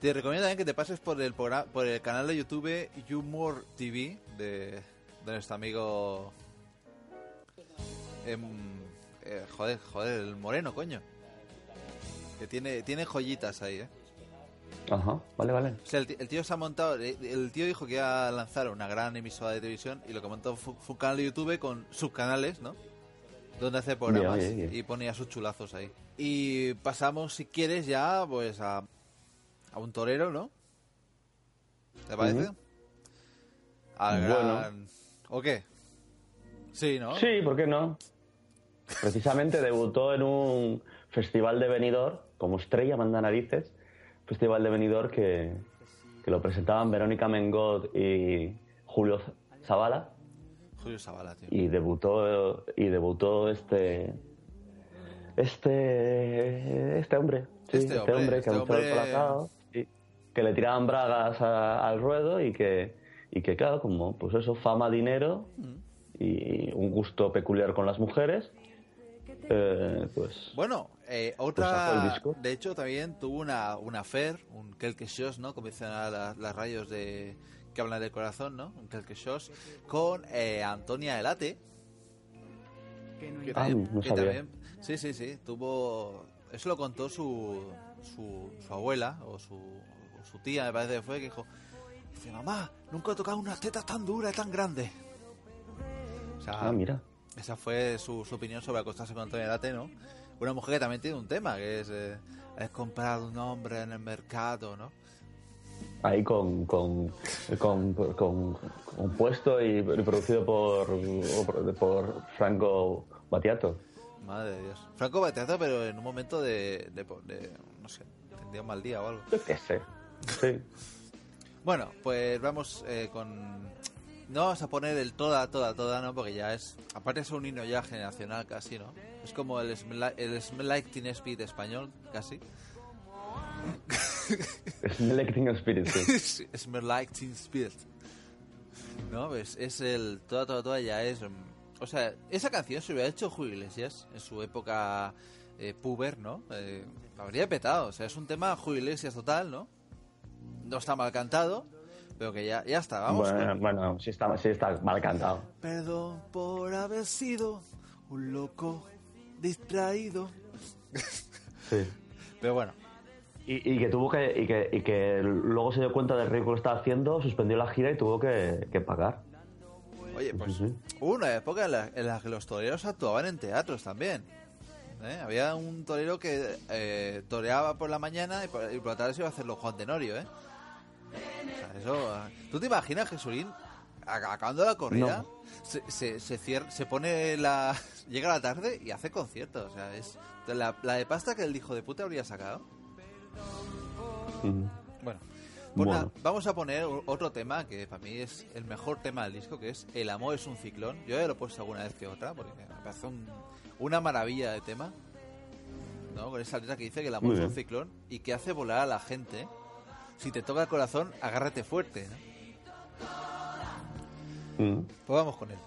Te recomiendo también que te pases por el, programa, por el canal de YouTube Humor TV de, de nuestro amigo. Em, eh, joder, joder, el moreno, coño. Que tiene, tiene joyitas ahí, eh. Ajá, vale, vale. O sea, el, tío se ha montado, eh, el tío dijo que iba a lanzar una gran emisora de televisión y lo que montó fue, fue un canal de YouTube con subcanales, ¿no? Donde hace programas bien. y ponía sus chulazos ahí. Y pasamos, si quieres, ya pues a, a un torero, ¿no? ¿Te parece? Al Bueno. gran... ¿O qué? Sí, ¿no? Sí, ¿por qué no? Precisamente debutó en un festival de Benidorm como estrella manda narices, festival de Benidorm que, que lo presentaban Verónica Mengot y Julio Zavala Julio Sabala, tío. y debutó y debutó este este este hombre sí, Este este, hombre, hombre, este que anunciaba el hombre- colacao, sí, que le tiraban bragas a- al ruedo y que y que claro como pues eso fama dinero Mm. y un gusto peculiar con las mujeres eh, pues Bueno, eh, el otra. disco. de hecho, también tuvo una, una affair, un quelque chose, ¿no? Como dicen ahora las, las radios de que hablan del corazón, ¿no? Un quelque chose con eh, Antonia Elate. Que Ah, no que sabía. sí, sí, sí. Tuvo. Eso lo contó su, su, su abuela o su, o su tía, me parece que fue, que dijo: Dice, mamá, nunca he tocado unas tetas tan duras y tan grandes. O sea, ah mira esa fue su, su opinión sobre acostarse con Antonio Late, ¿no? Una mujer que también tiene un tema, que es, eh, es comprar un hombre en el mercado, ¿no? ahí con con, con, con- compuesto y, y producido por por Franco Battiato Madre de Dios. Franco Battiato, pero en un momento de, de, de- no sé, tendría un mal día o algo. qué sé sí Bueno, pues vamos eh, con... No vamos a poner el toda, toda, toda, ¿no? Porque ya es... Aparte es un himno ya generacional casi, ¿no? Es como el Smell Like, el Smell Like Teen Spirit español, casi. Selecting Spirit sí. Smell Like Teen Spirit. No, pues es el... Toda, toda, toda ya es... mm, O sea, esa canción se hubiera hecho Julio Iglesias en su época eh, puber, ¿no? Eh, habría petado. O sea, es un tema Julio Iglesias total, ¿no? No está mal cantado, pero que ya, ya está. Vamos bueno, con- bueno sí está sí está mal cantado Perdón por haber sido un loco distraído. sí Pero bueno, y, y que tuvo que y que y que luego se dio cuenta del ridículo que estaba haciendo suspendió la gira y tuvo que, que pagar oye, pues Sí, sí. hubo una época en la, en la que los toreros actuaban en teatros también. ¿eh? Había un torero que eh, toreaba por la mañana y por, y por la tarde se iba a hacerlo Juan Tenorio, ¿eh? O sea, eso... ¿Tú te imaginas, Jesulín, acabando la corrida, No. se, se, se, cier- se pone la... llega la tarde y hace conciertos? O sea, es la, la de pasta que el hijo de puta habría sacado. Mm. Bueno, pues Bueno. vamos a poner otro tema que para mí es el mejor tema del disco, que es El amor es un ciclón. Yo ya lo he puesto alguna vez que otra, porque me parece un- una maravilla de tema. ¿no? Con esa letra que dice que el amor Muy es un ciclón y que hace volar a la gente. Si te toca el corazón, agárrate fuerte. ¿no? Mm. Pues vamos con él.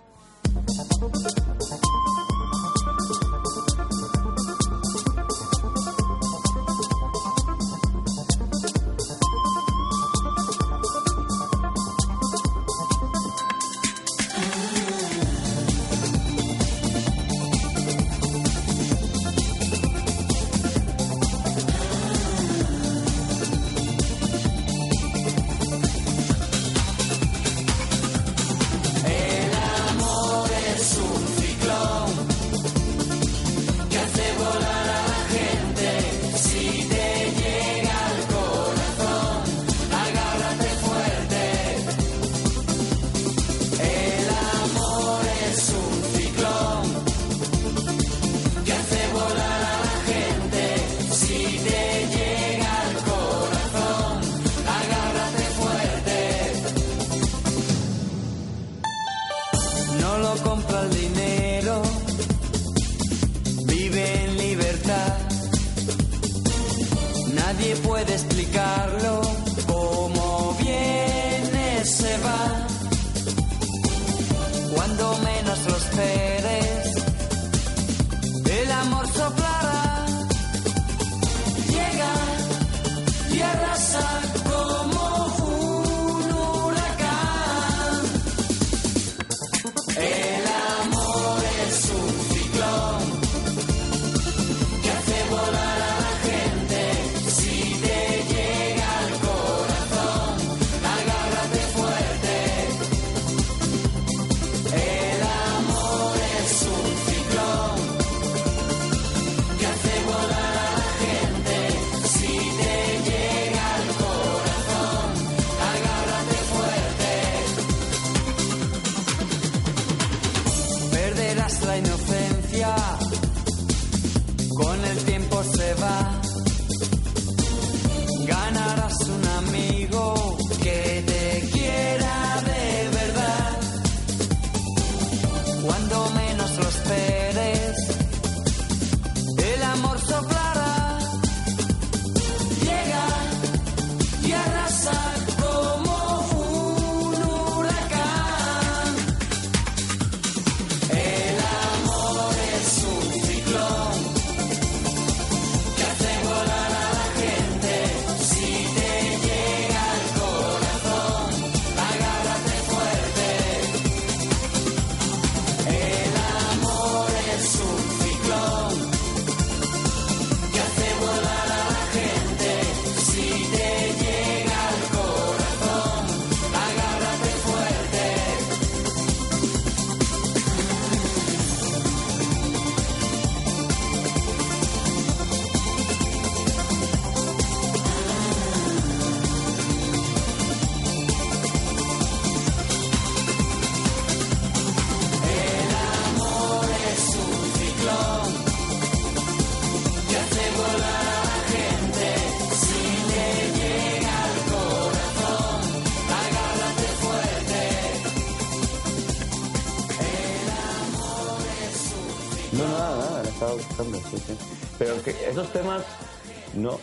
Sí. Pero que esos temas no.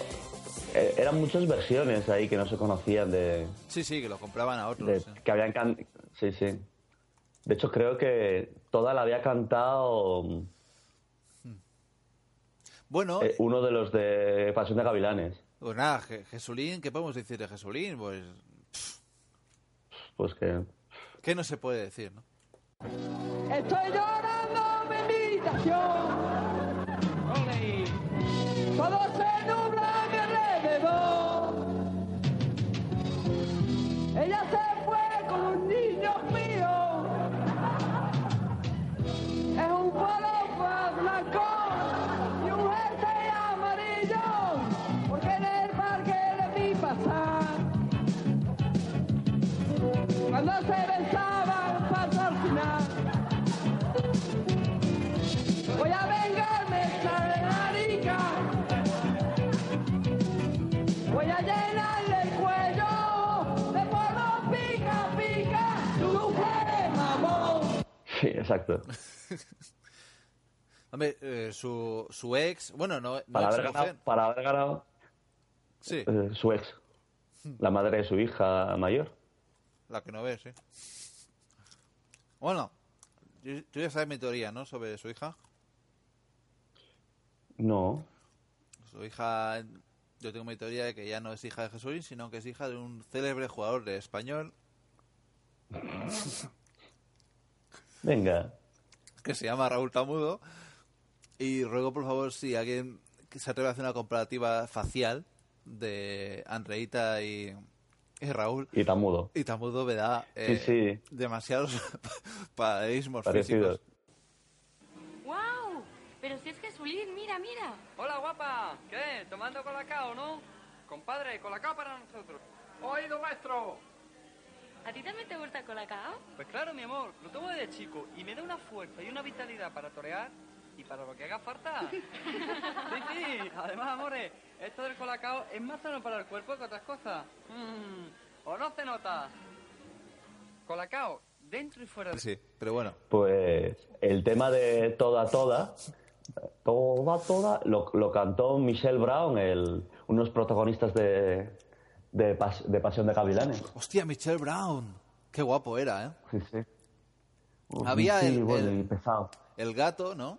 eh, eran muchas versiones ahí que no se conocían de. Sí, sí, que lo compraban a otros. de- sí. que habían can... Sí, sí. De hecho, creo que toda la había cantado Bueno, eh, uno de los de Pasión de Gavilanes. pues nada, Je- Jesulín, ¿qué podemos decir de Jesulín? Pues, Pues que. ¿qué no se puede decir, no? Estoy llorando mi habitación. Todo se nubla a mi alrededor. Ella se fue con un niño mío. Es un polo blanco y un jersey amarillo. Porque en el parque le vi pasar. Cuando se Sí, exacto. Hombre, eh, su, su ex, bueno, no, no Para ex haber ganado, para haber ganado Sí, eh, su ex, la madre de su hija mayor. la que no ves, sí. Bueno, tú ya sabes mi teoría, ¿no? Sobre su hija. No. Su hija, yo tengo mi teoría de que ya no es hija de Jesulín, sino que es hija de un célebre jugador de español Venga. que se llama Raúl Tamudo. Y ruego, por favor, si alguien que se atreve a hacer una comparativa facial de Andreita y, y Raúl. Y Tamudo. Y Tamudo me da eh, Sí, sí. demasiados Parecidos. físicos. ¡Wow! Pero si es Jesulín, mira, mira. Hola, guapa. ¿Qué? ¿Tomando colacao, no? Compadre, colacao para nosotros. Oído, maestro. ¿A ti también te gusta el colacao? Pues claro, mi amor, lo tomo desde chico y me da una fuerza y una vitalidad para torear y para lo que haga falta. Sí, sí, además, amores, esto del colacao es más sano para el cuerpo que otras cosas. Mm, ¿O no se nota? Colacao, dentro y fuera de... Sí, pero bueno. Pues el tema de Toda Toda, Toda Toda, lo, lo cantó Michelle Brown, el, unos protagonistas de, de, Pas- de Pasión de Gavilanes. Hostia, Michelle Brown. Qué guapo era, ¿eh? Sí, sí. Uf, Había sí, el- bueno, el- y pesado. El gato, ¿no?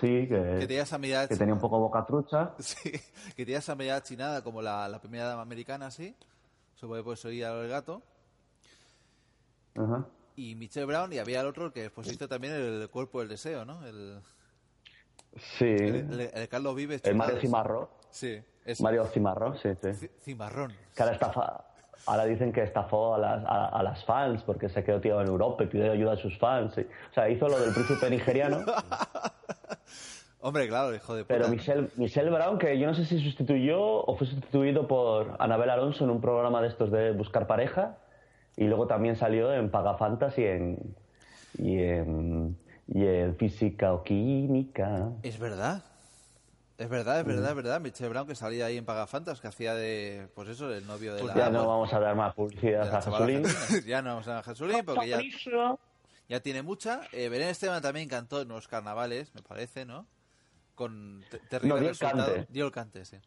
Sí, que, Que tenía esa mirada... que tenía un poco boca trucha. Sí, que tenía esa mirada chinada como la, la primera dama americana, así. Supongo que pues oía el gato. Ajá. Y Michelle Brown, y había el otro que hizo también el cuerpo del deseo, ¿no? El, Sí. el, el- el Carlos Vives. El Mario Chuladas. Cimarro. Sí. Mario Cimarro, sí, sí. Ci- Cimarrón. Que ahora, estafa- ahora dicen que estafó a las, a, a las fans porque se quedó tirado en Europa y pidió ayuda a sus fans. sí. O sea, hizo lo del príncipe nigeriano. Hombre, claro, hijo de puta. Pero Michelle, Michelle Brown, que yo no sé si sustituyó o fue sustituido por Anabel Alonso en un programa de estos de buscar pareja. Y luego también salió en Pagafantas y en, y en, y en Física o Química. Es verdad. Es verdad, es verdad, es verdad. Michelle Brown que salía ahí en Pagafantas, que hacía de, pues eso, el novio de Pues la... ya no vamos a dar más publicidad a. Jesulín. ya no vamos a dar a Jesulín porque ya, Ya tiene mucha. Eh, Belén Esteban también cantó en los carnavales, me parece, ¿no? Con te- terrible No, dio el resultado. cante. Dio el cante, sí.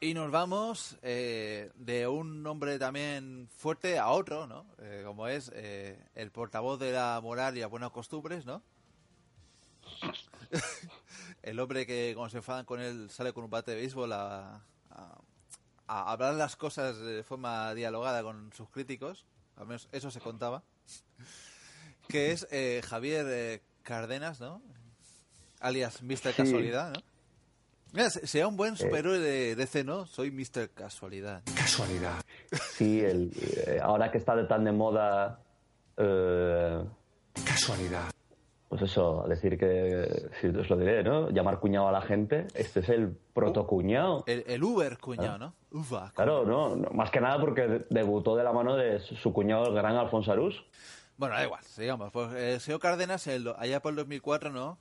Y nos vamos eh, de un hombre también fuerte a otro, ¿no? Eh, como es eh, el portavoz de la moral y las buenas costumbres, ¿no? el hombre que cuando se enfadan con él sale con un bate de béisbol a, a- a hablar las cosas de forma dialogada con sus críticos, al menos eso se contaba, que es eh, Javier eh, Cárdenas, ¿no? Alias Mr. Sí. Casualidad, ¿no? Mira, se- sea un buen superhéroe de DC, ¿no? Soy Mr. Casualidad. Casualidad. Sí, el, eh, ahora que está de tan de moda. Casualidad. Pues eso, decir que, si os lo diré, ¿no? Llamar cuñado a la gente, este es el protocuñado. El, el Uber cuñado, ¿no? Uva. Claro, no, no, más que nada porque de- debutó de la mano de su, su cuñado, el gran Alfonso Arús. Bueno, da igual, sigamos. Pues el señor Cárdenas, el- allá por el 2004, ¿no?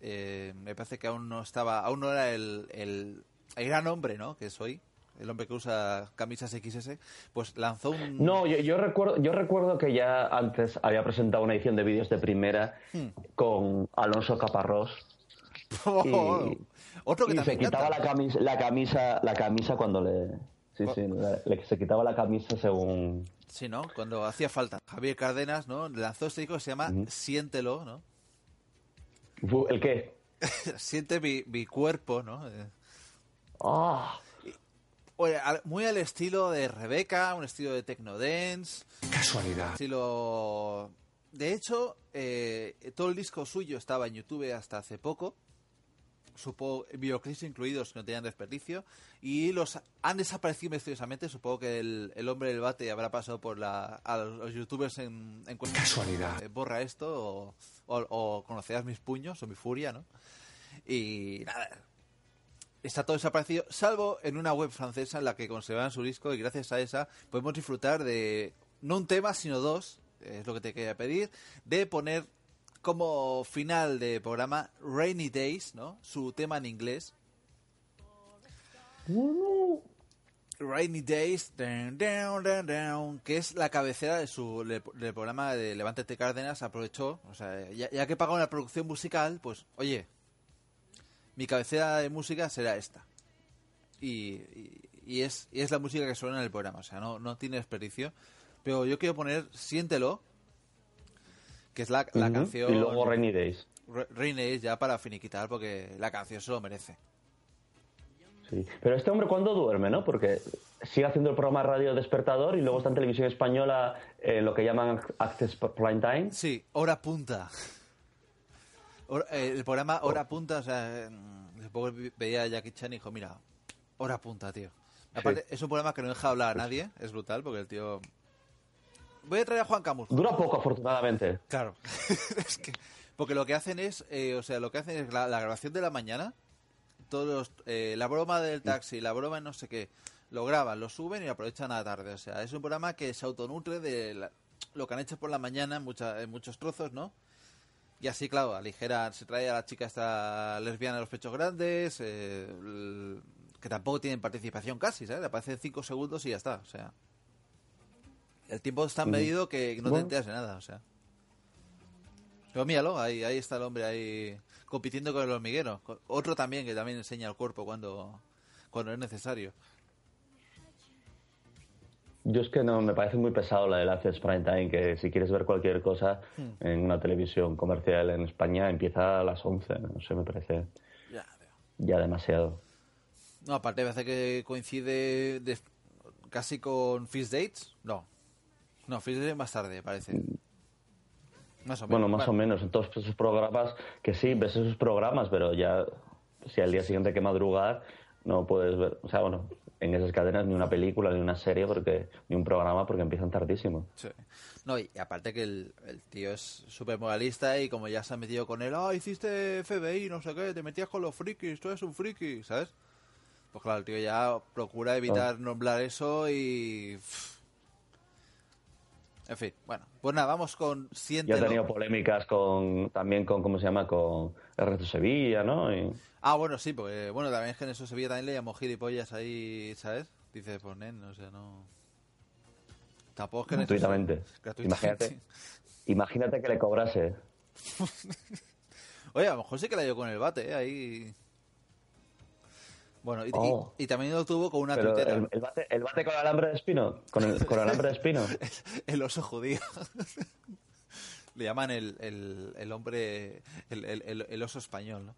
Eh, me parece que aún no estaba, aún no era el, el, el gran hombre, ¿no? Que soy, el hombre que usa camisas XS, pues lanzó un... No, yo, yo recuerdo, yo recuerdo que ya antes había presentado una edición de vídeos de primera Hmm. con Alonso Caparrós. y, Otro que y se quitaba la camisa, la camisa, la camisa cuando le, sí, sí, le- se quitaba la camisa según. Sí, ¿no? Cuando hacía falta. Javier Cárdenas, ¿no? Lanzó este disco que se llama Siéntelo, ¿no? ¿El qué? Siente mi, mi cuerpo, ¿no? Eh, Ah, muy al estilo de Rebeca, un estilo de techno dance. Casualidad. Estilo... De hecho, eh, todo el disco suyo estaba en YouTube hasta hace poco. Supongo, videoclips incluidos que no tenían desperdicio. Y los han desaparecido misteriosamente. Supongo que el, el hombre del bate habrá pasado por la, a los youtubers en, en. Casualidad. Eh, borra esto o, o- o conocerás mis puños o mi furia, ¿no? Y nada, está todo desaparecido, salvo en una web francesa en la que conservan su disco y gracias a esa podemos disfrutar de no un tema, sino dos, es lo que te quería pedir, de poner como final de programa Rainy Days, ¿no? Su tema en inglés. Rainy Days, que es la cabecera de su del programa de Levántate Cárdenas, aprovechó, o sea, ya, ya que pagó la producción musical, pues, oye, mi cabecera de música será esta. Y, y- y es, y es la música que suena en el programa, o sea, no, no tiene desperdicio. Pero yo quiero poner Siéntelo, que es la, la canción... Y luego Rainy Days. Rainy Days ya para finiquitar, porque la canción se lo merece. Sí. Pero este hombre, ¿cuándo duerme, no? Porque sigue haciendo el programa Radio Despertador y luego está en televisión española en lo que llaman Access Prime Time. Sí, hora punta. Hora- eh, el programa Hora Punta, o sea, mm, que veía a Jackie Chan y dijo, mira, Hora Punta, tío. Aparte, es un programa que no deja hablar a nadie, es brutal, porque el tío... Voy a traer a Juan Camus. Dura poco, afortunadamente. Claro. es que, porque lo que hacen es, eh, o sea, lo que hacen es la, la grabación de la mañana, todos los, eh, la broma del taxi, la broma de no sé qué, lo graban, lo suben y lo aprovechan a la tarde. O sea, es un programa que se autonutre de la- lo que han hecho por la mañana en, mucha- en muchos trozos, ¿no? Y así, claro, aligeran, se trae a la chica esta lesbiana de los pechos grandes, eh, el- que tampoco tienen participación casi, ¿sabes? Aparecen cinco segundos y ya está, o sea. El tiempo es tan medido que no te enteras de nada, o sea. Pero míralo, ahí, ahí está el hombre ahí compitiendo con el hormiguero. Otro también que también enseña el cuerpo cuando, cuando es necesario. Yo es que no, me parece muy pesado la del Access Prime Time, que si quieres ver cualquier cosa Hmm. en una televisión comercial en España empieza a las 11, no sé, me parece Ya, ya demasiado. No, aparte parece que coincide de- casi con Fist Dates. No. No, Fist Dates más tarde, parece. Más o menos. Bueno, más o menos, en todos esos programas, que sí, ves esos programas, pero ya si al día siguiente hay que madrugar, no puedes ver, o sea, bueno, en esas cadenas ni una película, ni una serie, porque ni un programa, porque empiezan tardísimo. Sí. No, y aparte que el, el tío es súper moralista y como ya se ha metido con él, ah, hiciste FBI, no sé qué, te metías con los frikis, tú eres un friki, ¿sabes? Pues claro, el tío ya procura evitar nombrar eso y... pff. En fin, bueno, pues nada, vamos con Ya Siéntelo. ha tenido polémicas con, también con, ¿cómo se llama? Con Ernesto Sevilla, ¿no? Y- Ah, bueno, sí, porque bueno, también es que en eso Sevilla también le llamó gilipollas ahí, ¿sabes? Dice, pues nen, o sea, no... Tampoco es que gratuitamente. Gratuitamente. Imagínate, imagínate que le cobrase. Oye, a lo mejor sí que la dio con el bate, ¿eh? Ahí... Bueno, y, y- Oh. y también lo tuvo con una Pero tuitera. el, el bate, el bate con alambre de espino. Con el, con alambre de espino. El oso judío. Le llaman el, el, el hombre, el, oso español, ¿no?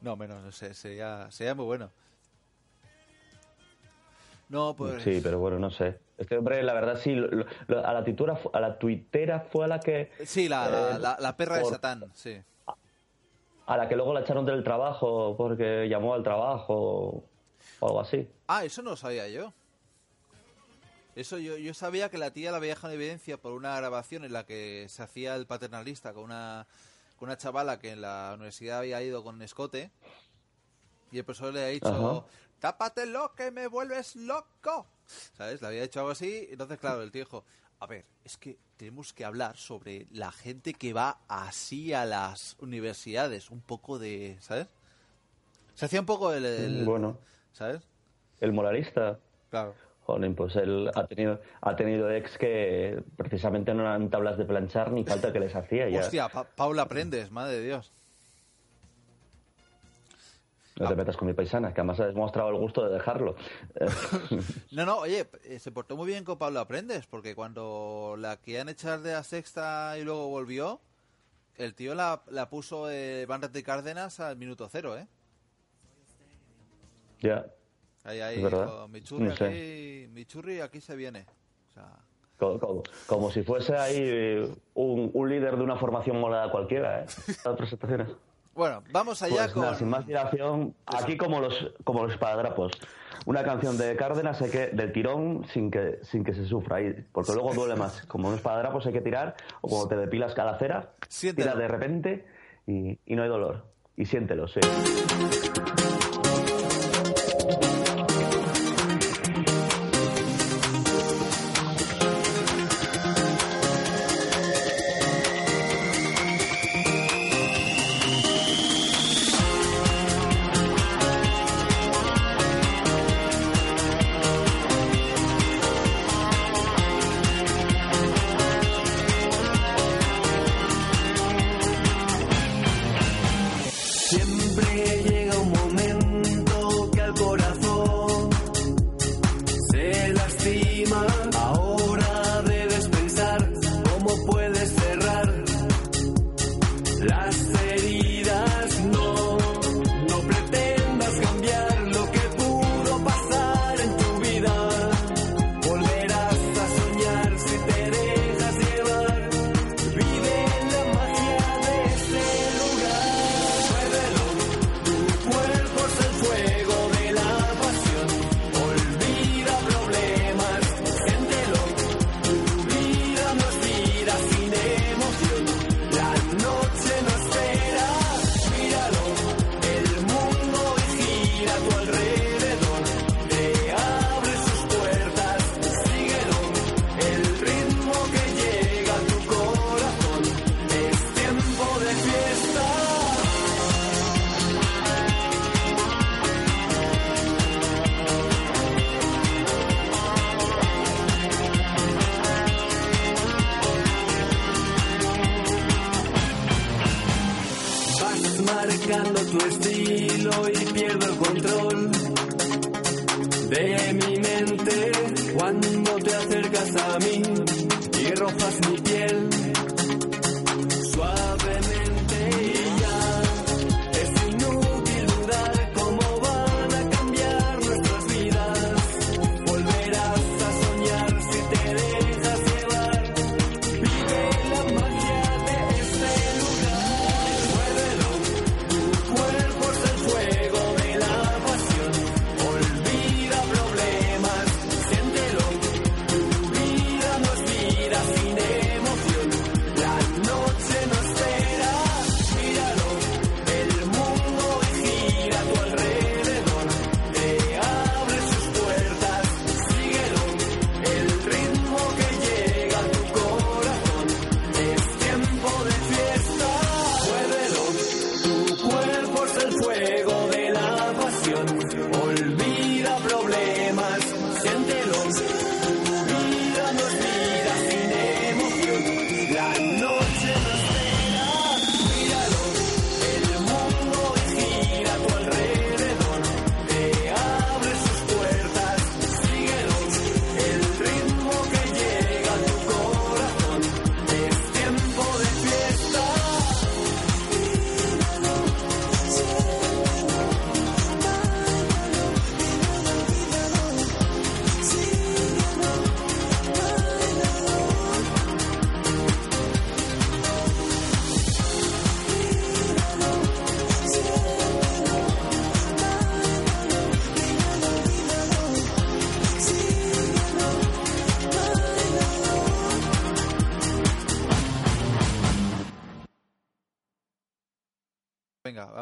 No, menos, no sé, sería, sería muy bueno. No, pues... Sí, pero bueno, no sé. Este hombre, la verdad, sí, lo- lo- a la tuitera, fu- a la tuitera fue a la que... Sí, la, la, eh, la- la perra de por- Satán, sí. A la que luego la echaron del trabajo porque llamó al trabajo o algo así. Ah, eso no lo sabía yo. Eso yo, yo sabía que la tía la había dejado en evidencia por una grabación en la que se hacía el paternalista con una, con una chavala que en la universidad había ido con escote y el profesor le ha dicho, Ajá. tápatelo que me vuelves loco. ¿Sabes? Le había dicho algo así. Entonces, claro, el tío dijo, a ver, es que tenemos que hablar sobre la gente que va así a las universidades. Un poco de, ¿sabes? Se hacía un poco el... el- Bueno, ¿Sabes? el moralista. Claro. Joder, pues él ha tenido, ha tenido ex que precisamente no eran tablas de planchar ni falta que les hacía ya. Hostia, Pa- Paula Prendes, madre de Dios. No te metas con mi paisana, que además ha demostrado el gusto de dejarlo. No, no, oye, eh, se portó muy bien con Paula Prendes, porque cuando la querían echar de la sexta y luego volvió, el tío la, la puso eh, Van de Cárdenas al minuto cero, ¿eh? ya, Ahí, ahí, dijo, mi churri No sé. aquí, mi churri aquí se viene. O sea, como, como- como si fuese ahí un, un líder de una formación molada cualquiera, ¿eh? Las presentaciones. Bueno, vamos allá Pues con... nada, sin más dilación, aquí como los, como los. Una canción de Cárdenas hay que, del tirón sin que, sin que se sufra, ahí, porque luego duele más. Como un espadadrapos hay que tirar, o como te depilas cada cera, Siéntelo. tira de repente y, y no hay dolor. Y siéntelo, sí.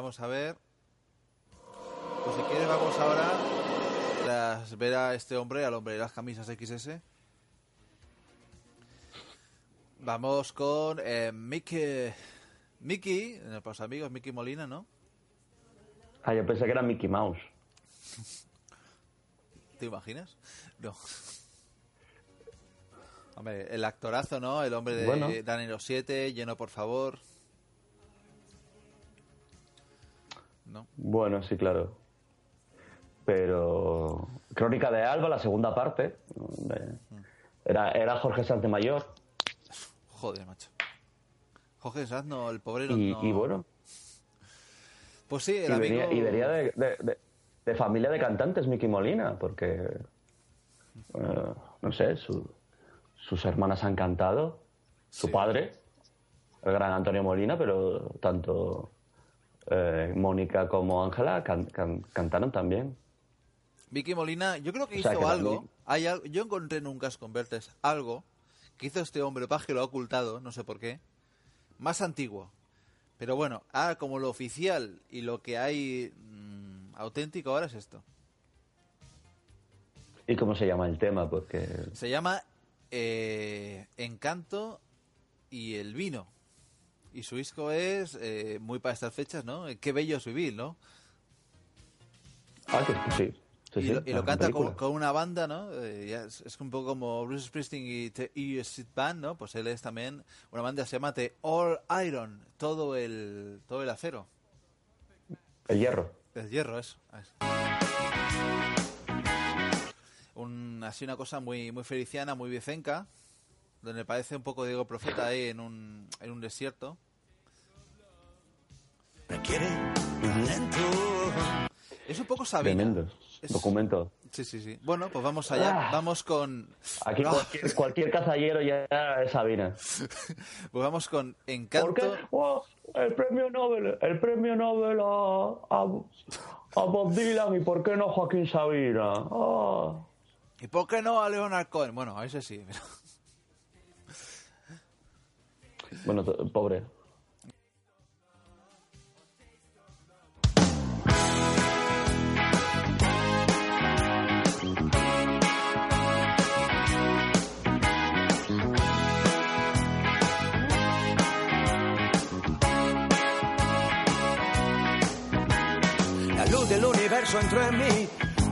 Vamos a ver. Pues si quieres vamos ahora a ver a este hombre, al hombre de las camisas XS. Vamos con eh, Mickey, Mickey, eh, para los amigos, Mickey Molina, ¿no? Ah, yo pensé que era Mickey Mouse. ¿Te imaginas? No. Hombre, el actorazo, ¿no? El hombre de Bueno. Danilo 7, lleno por favor. ¿No? Bueno, sí, claro. Pero. Crónica de Alba, la segunda parte. de- Era, era Jorge Sanz de Mayor. Joder, macho. Jorge Sanz, no, el pobrero Y, no. y bueno. Pues sí, el Y amigo... venía, y venía de, de- de- de familia de cantantes, Mickey Molina, porque. eh, no sé, su- sus hermanas han cantado. Su padre, el gran Antonio Molina, pero tanto eh, Mónica como Ángela can- can- cantaron también. Vicky Molina, yo creo que O sea, hizo que algo. también- Hay Yo encontré en un Gas Converters algo que hizo este hombre, paz que lo ha ocultado, no sé por qué. Más antiguo. Pero bueno, ah, como lo oficial y lo que hay mm, auténtico ahora es esto. ¿Y cómo se llama el tema? Porque. Se llama eh, Encanto y el vino. Y su disco es eh, muy para estas fechas, ¿no? Qué bello es vivir, ¿no? Ah, sí. sí, y sí, lo, y lo la canta con, con una banda, ¿no? Eh, ya es, es un poco como Bruce Springsteen y The Street Band, ¿no? Pues él es también una banda que se llama The All Iron, todo el todo el acero, El hierro. el hierro, eso. eso. Un, así una cosa muy muy feliciana, muy vicenca, donde parece un poco Diego Profeta ahí en un en un desierto. Requiere talento. Es un poco Sabina. Tremendo. Es- Documento. Sí, sí, sí. Bueno, pues vamos allá. Ah. Vamos con Aquí cualquier, cualquier cazallero ya es Sabina. pues vamos con Encanto. ¿Por qué? Oh, el premio Nobel, el premio Nobel a, a, a Bob Dylan y por qué no Joaquín Sabina. Ah. ¿Y por qué no a Leonard Cohen? Bueno, a ese sí. pero- Bueno, pobre. La luz del universo entró en mi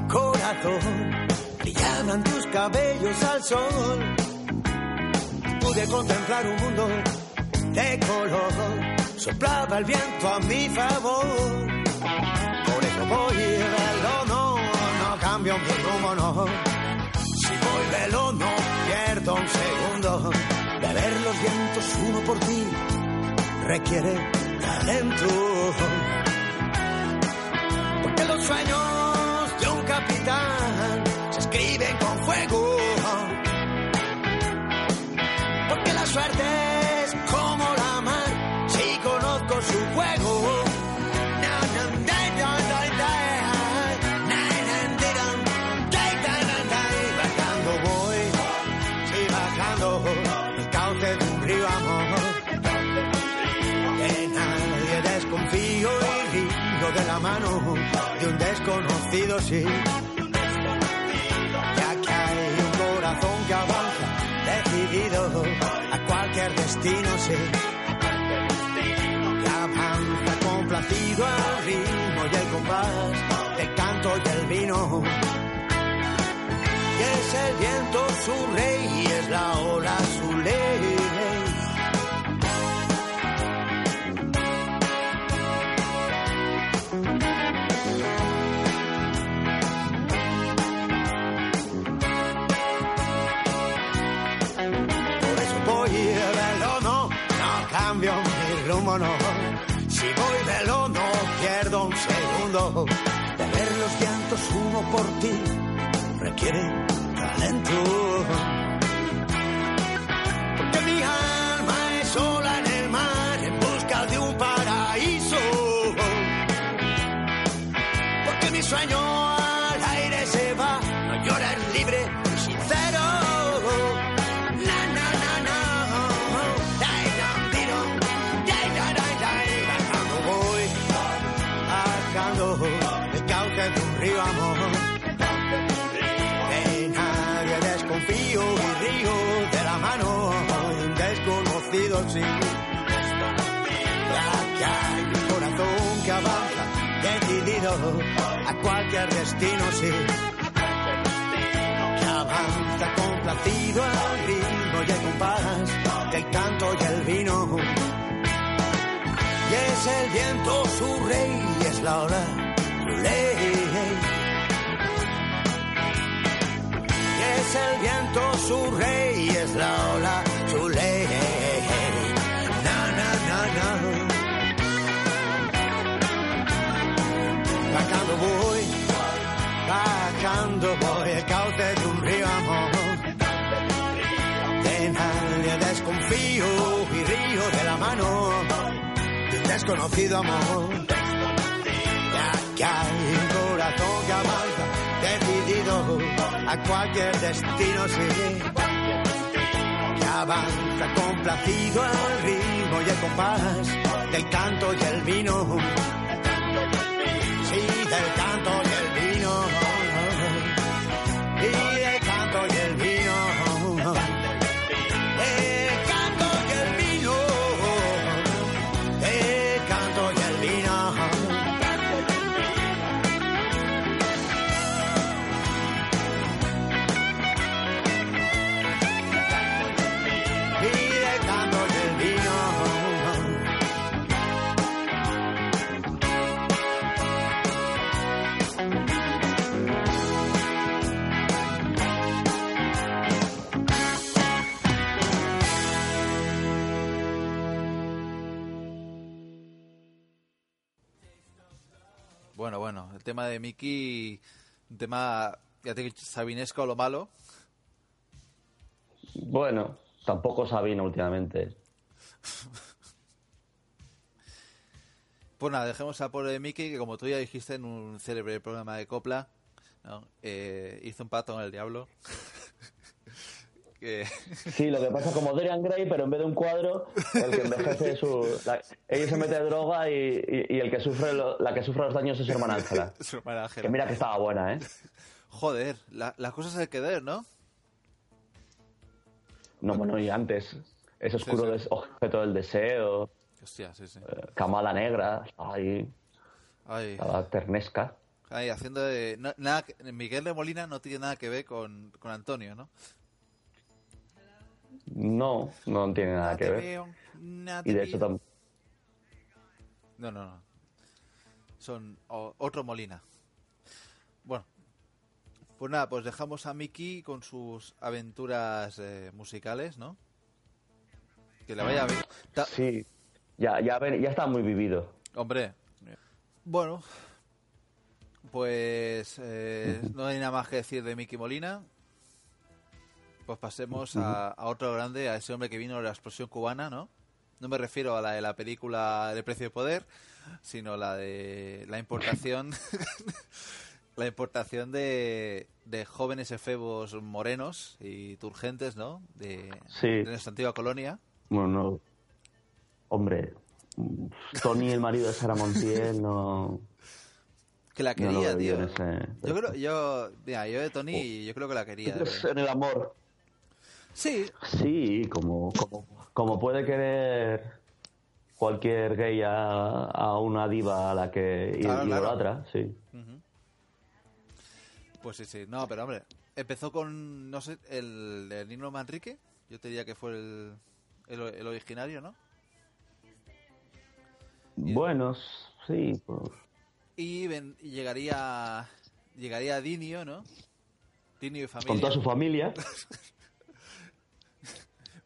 corazón. Brillaban tus cabellos al sol. Pude contemplar un mundo de color. Soplaba el viento a mi favor. Por eso voy velo, no, no cambio mi rumbo, no. Si voy velo, no pierdo un segundo. De ver los vientos uno por ti requiere talento. Porque los sueños de un capitán se escriben con fuego. Porque la suerte desconocido, sí. Ya que hay un corazón que avanza decidido a cualquier destino, sí. Que avanza complacido al ritmo y el compás del canto y el vino. Y es el viento su rey y es la ola su ley. De ver los vientos uno por ti requiere talento. Porque mi destino, sí. Que avanza complacido al ritmo y el compás del canto y el vino. Y es el viento su rey y es la su ley. Y es el viento su rey y es la ola bajando voy, el cauce de un río amor. De nadie desconfío y río de la mano de un desconocido amor. Ya que hay un corazón que avanza, decidido a cualquier destino, sí. Que avanza complacido al ritmo y el compás del canto y el vino. Sí, del canto y Bueno, bueno, el tema de Mickey, un tema, ya te he dicho, sabinesco lo malo. Bueno, tampoco Sabina últimamente. Pues nada, dejemos a pobre de Mickey, que como tú ya dijiste en un célebre programa de Copla, ¿no? Eh, hizo un pacto con el diablo. Que... Sí, lo que pasa como Dorian Gray, pero en vez de un cuadro, el que envejece es su... la- ella se mete droga y, y- y el que sufre lo- la que sufre los daños es su hermana Ángela. Su hermana Ángela. Que mira que estaba buena, ¿eh? Joder, la- las cosas hay que ver, ¿no? No, bueno, y antes. Ese oscuro Sí, objeto del deseo, Hostia, sí, sí. eh, Kamala Negra, ahí, Ay, estaba ternesca. ay, haciendo de... no- nada, Miguel de Molina no tiene nada que ver con, con Antonio, ¿no? No, no tiene nada que ver. veo, nada Y de hecho, No, no, no. Son otro Molina. Bueno, pues nada, pues dejamos a Mickey con sus aventuras eh, musicales, ¿no? Que le vaya bien. Ta- sí, ya, ya, ven- ya está muy vivido. Hombre, bueno, pues eh, no hay nada más que decir de Mickey Molina. Pues pasemos a, a otro grande, a ese hombre que vino de la explosión cubana, ¿no? No me refiero a la de la película El precio de poder, sino la de la importación, la importación de, de jóvenes efebos morenos y turgentes, ¿no? De, Sí. de nuestra antigua colonia. Bueno, no. Hombre, Tony, el marido de Sara Montiel, no. Que la no quería, veo tío. ese- Yo creo, yo, mira, yo de Tony, yo creo que la quería. de en el amor. Sí. Sí, como, como, como puede querer cualquier gay a, a una diva a la que Claro, claro. idolatra, sí. Ujú. Pues sí, sí. No, pero hombre, empezó con, no sé, el, el Nino Manrique. Yo te diría que fue el, el, el originario, ¿no? Bueno, sí, pues. Y, ven- y llegaría llegaría Dinio, ¿no? Dinio y familia. Con toda su familia.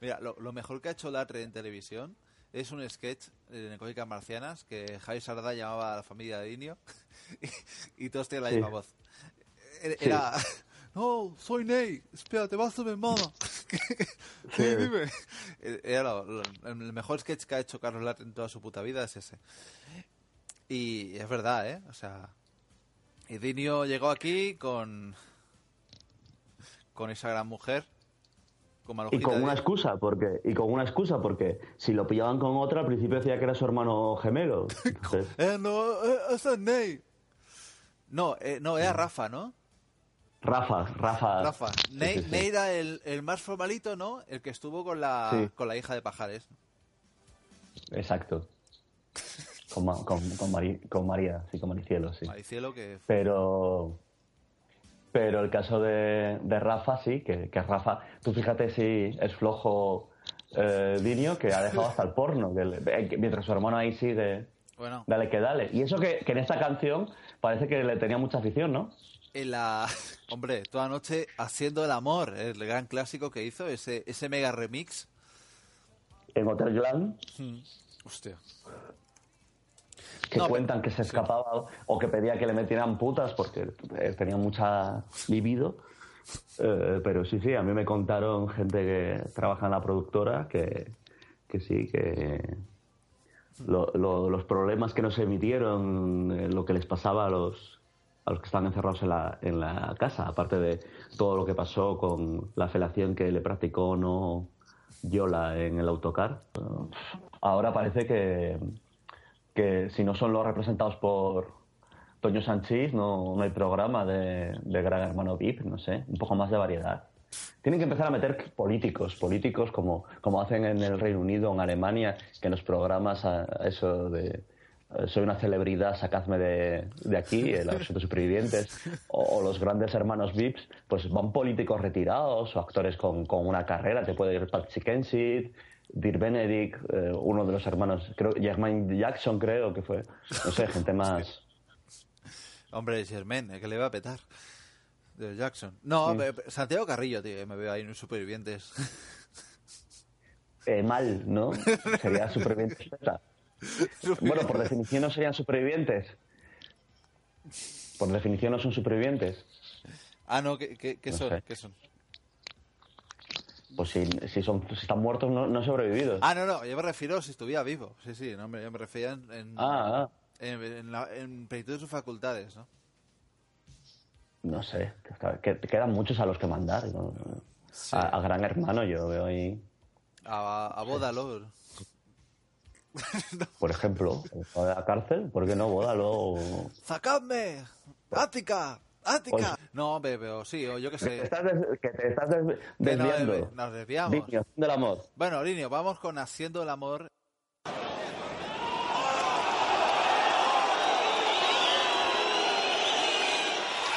Mira, lo, lo mejor que ha hecho Latre en televisión es un sketch en Cómicas Marcianas que Javi Sarda llamaba a la familia de Dinio y, y todos tienen la Sí. misma voz. Era, Sí. era, no, soy Ney, espérate, vas a mi mamá. sí, dime. Era lo- lo- el mejor sketch que ha hecho Carlos Latre en toda su puta vida es ese. Y es verdad, ¿eh? O sea, y Dinio llegó aquí con con esa gran mujer con Y con una excusa, porque, y con una excusa, porque si lo pillaban con otra, al principio decía que era su hermano gemelo. Entonces, Eh, no, eh, es Ney. No, eh, no, era Rafa, ¿no? Rafa, Rafa. Rafa. Ney, sí, sí. Ney era el, el más formalito, ¿no? El que estuvo con la, con la hija de Pajares. Exacto. Con, con, con, Mari- con María, sí, con Maricielo, sí. Maricielo que... Pero, pero el caso de, de Rafa, sí, que, que Rafa, tú fíjate si es flojo eh, Dinio, que ha dejado hasta el porno, que le- eh, que mientras su hermano ahí sigue, Bueno, dale que dale. Y eso que, que en esta canción parece que le tenía mucha afición, ¿no? en la... Hombre, toda noche haciendo el amor, el gran clásico que hizo, ese, ese mega remix. En Hotel Glam, Mm. Hostia. Que No, cuentan que se escapaba o que pedía que le metieran putas porque eh, tenía mucha libido. Eh, pero sí, sí, a mí me contaron gente que trabaja en la productora que, que sí, que lo- lo- los problemas que no se emitieron, eh, lo que les pasaba a los, a los que estaban encerrados en la, en la casa, aparte de todo lo que pasó con la felación que le practicó no Yola en el autocar. Ahora parece que, que si no son los representados por Toño Sanchís, no, no hay programa de, Gran Hermano VIP, no sé, un poco más de variedad. Tienen que empezar a meter políticos, políticos como, como hacen en el Reino Unido, en Alemania, que en los programas a, eso de soy una celebridad, sacadme de, de aquí, eh, los supervivientes, o, los grandes hermanos VIPs, pues van políticos retirados o actores con, con una carrera, te puede ir Patsy Kensit, Dirk Benedict, eh, uno de los hermanos, creo, Jermaine Jackson creo que fue, no sé, gente más... Hombre, Germain, ¿eh? que le va a petar. De Jackson. No, Sí. pe- pe- Santiago Carrillo, tío, me veo ahí en Supervivientes. eh, mal, ¿no? Sería supervivientes. Bueno, por definición no serían supervivientes. Por definición no son supervivientes. Ah, no, ¿qué, qué, qué No son? sé. ¿Qué son? Pues si, si, son, si están muertos, no, no sobrevividos. Ah, no, no, yo me refiero si estuviera vivo. Sí, sí, no, yo me refería en, en, Ah, ah. en, en la- en plenitud de sus facultades, ¿no? No sé, que, que quedan muchos a los que mandar. ¿no? A, a Gran Hermano yo veo ahí, A, a Bódalo. por ejemplo, a la cárcel, ¿por qué no? Bódalo. ¡Sacadme! ¡Ática! ¡Ática! Oye. No, pero sí, o yo qué Que te sé. estás, des- que te estás des- Que no, desviando. nos desviamos. Niño, del amor. Bueno, Linio, vamos con Haciendo el Amor.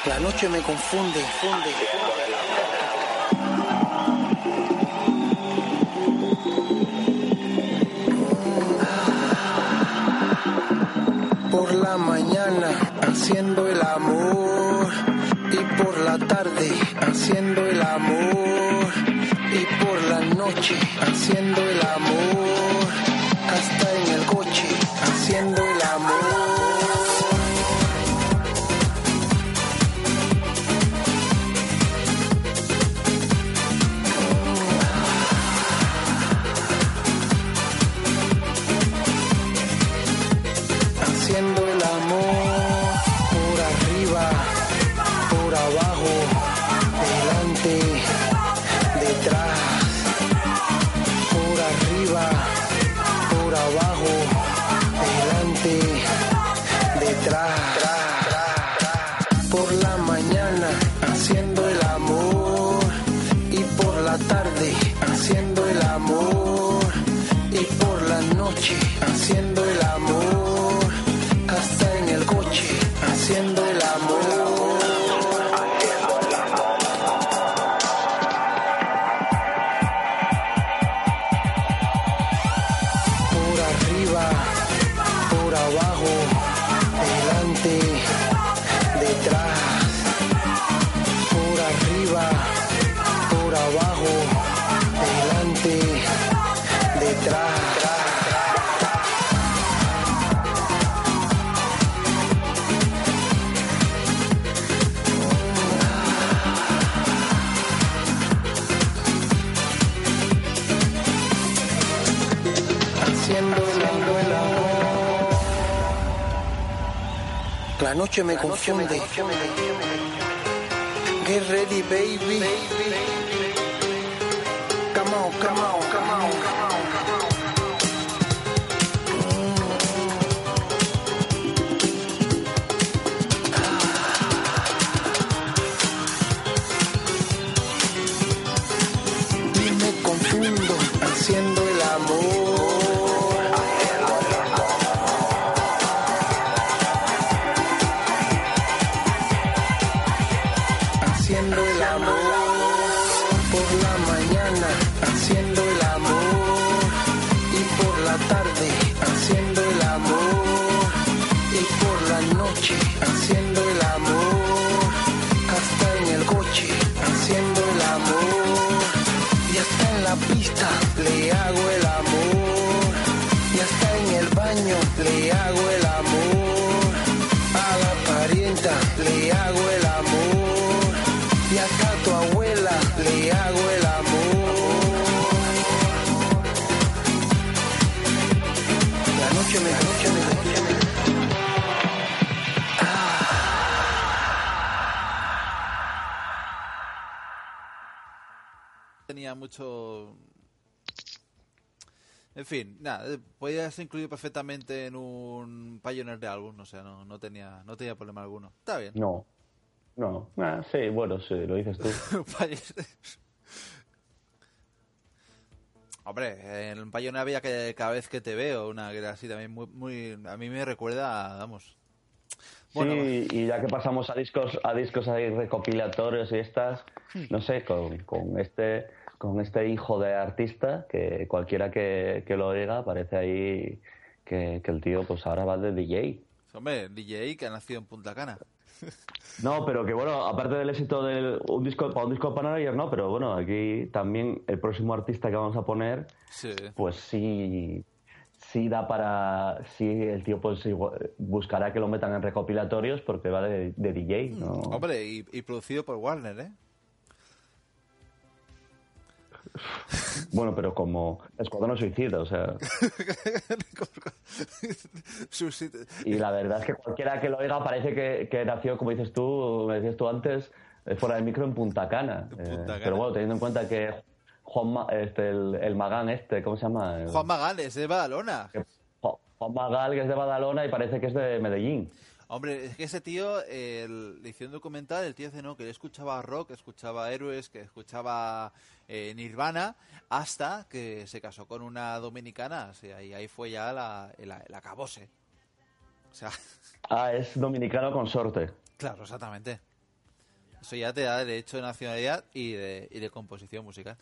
La noche me confunde, funde. Por la mañana haciendo el amor y por la tarde haciendo el amor y por la noche haciendo el amor noche me confunde. Get ready, baby. Come on, come on, come on. Fin, nada, eh, podía ser incluido perfectamente en un Pioneer de álbum, o sea, no, no tenía no tenía problema alguno. Está bien. No. No. Ah, sí, bueno, sí, lo dices tú. Hombre, en Pioneer había que cada vez que te veo, una que era así también muy, muy... A mí me recuerda, a, vamos... Bueno, sí, y ya que pasamos a discos, a discos ahí recopilatorios y estas, no sé, con, con este con este hijo de artista, que cualquiera que, que lo oiga parece ahí que, que el tío pues ahora va de DJ. hombre, DJ que ha nacido en Punta Cana. No, pero que bueno, aparte del éxito de un disco para un disco para no, pero bueno, aquí también el próximo artista que vamos a poner, Sí. pues sí, sí da para, sí el tío pues igual- buscará que lo metan en recopilatorios porque va de, de DJ, ¿no? Hombre, y, y producido por Warner, ¿eh? Bueno, pero como Escuadrón Suicida, o sea, y la verdad es que cualquiera que lo oiga parece que, que nació, como dices tú, me decías tú antes, eh, fuera del micro en Punta Cana. Eh, Cana. Pero bueno, teniendo en cuenta que Juan, Ma- este, el, el Magán este, ¿cómo se llama? Juan Magán es de Badalona. Ju- Juan Magal, que es de Badalona y parece que es de Medellín. Hombre, es que ese tío, el, le hice un documental, el tío dice no, que él escuchaba rock, escuchaba héroes, que escuchaba eh, Nirvana, hasta que se casó con una dominicana, o sea, y ahí fue ya la, el acabose. O sea, Ah, es dominicano consorte. claro, exactamente. Eso ya te da derecho de nacionalidad y de, y de composición musical.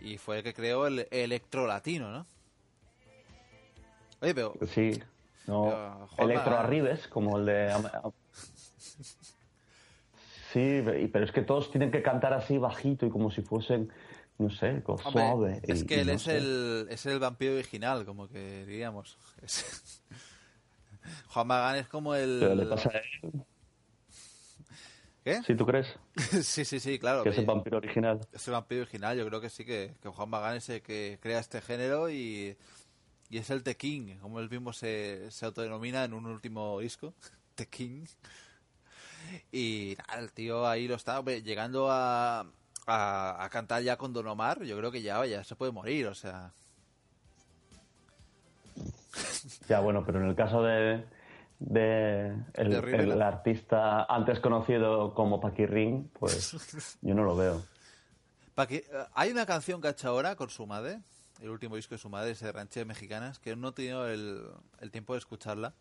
Y fue el que creó el electro latino, ¿no? Oye, pero... Sí. No, Pero, Electro Arribes, como el de... Sí, pero es que todos tienen que cantar así bajito y como si fuesen, no sé, co- Hombre, suave. es y- que y él no es sé. el, es el vampiro original, como que diríamos. Es- Juan Magán es como el... Pero le pasa a él. ¿Qué? ¿Sí tú crees? sí, sí, sí, claro. que es el vampiro original. es el vampiro original, yo creo que sí, que, que Juan Magán es el que crea este género y, y es el The King, como él mismo se, se autodenomina en un último disco, The King. Y nada, el tío ahí lo está llegando a, a, a cantar ya con Don Omar, yo creo que ya, ya se puede morir, o sea... Ya, bueno, pero en el caso de, de el, De Rivera. el artista antes conocido como Paquirrín, pues yo no lo veo. Eh, hay una canción que ha hecho ahora con su madre, el último disco de su madre, ese de Rancheras Mexicanas, que no he tenido el, el tiempo de escucharla.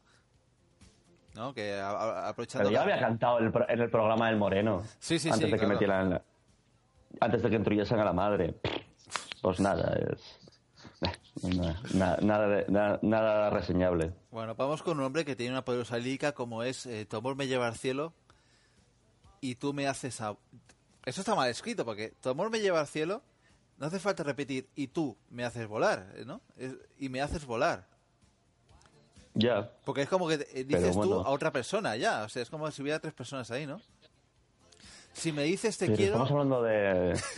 ¿No? Que a- a- aprovechando. Pero ya la- había cantado el en el programa del Moreno. Sí, sí, antes sí, de que claro. metieran la- antes de que intruyesen a la madre. Pues nada, es na- na- nada, de- na- nada reseñable. Bueno, vamos con un hombre que tiene una poderosa lírica como es eh, Tu amor me lleva al cielo y tú me haces a... Eso está mal escrito porque Tu amor me lleva al cielo, no hace falta repetir y tú me haces volar, ¿no? Es- y me haces volar. Ya. Porque es como que eh, dices Pero tú a otra persona ya, o sea, es como si hubiera tres personas ahí, ¿no? Si me dices te Pero quiero... estamos hablando de.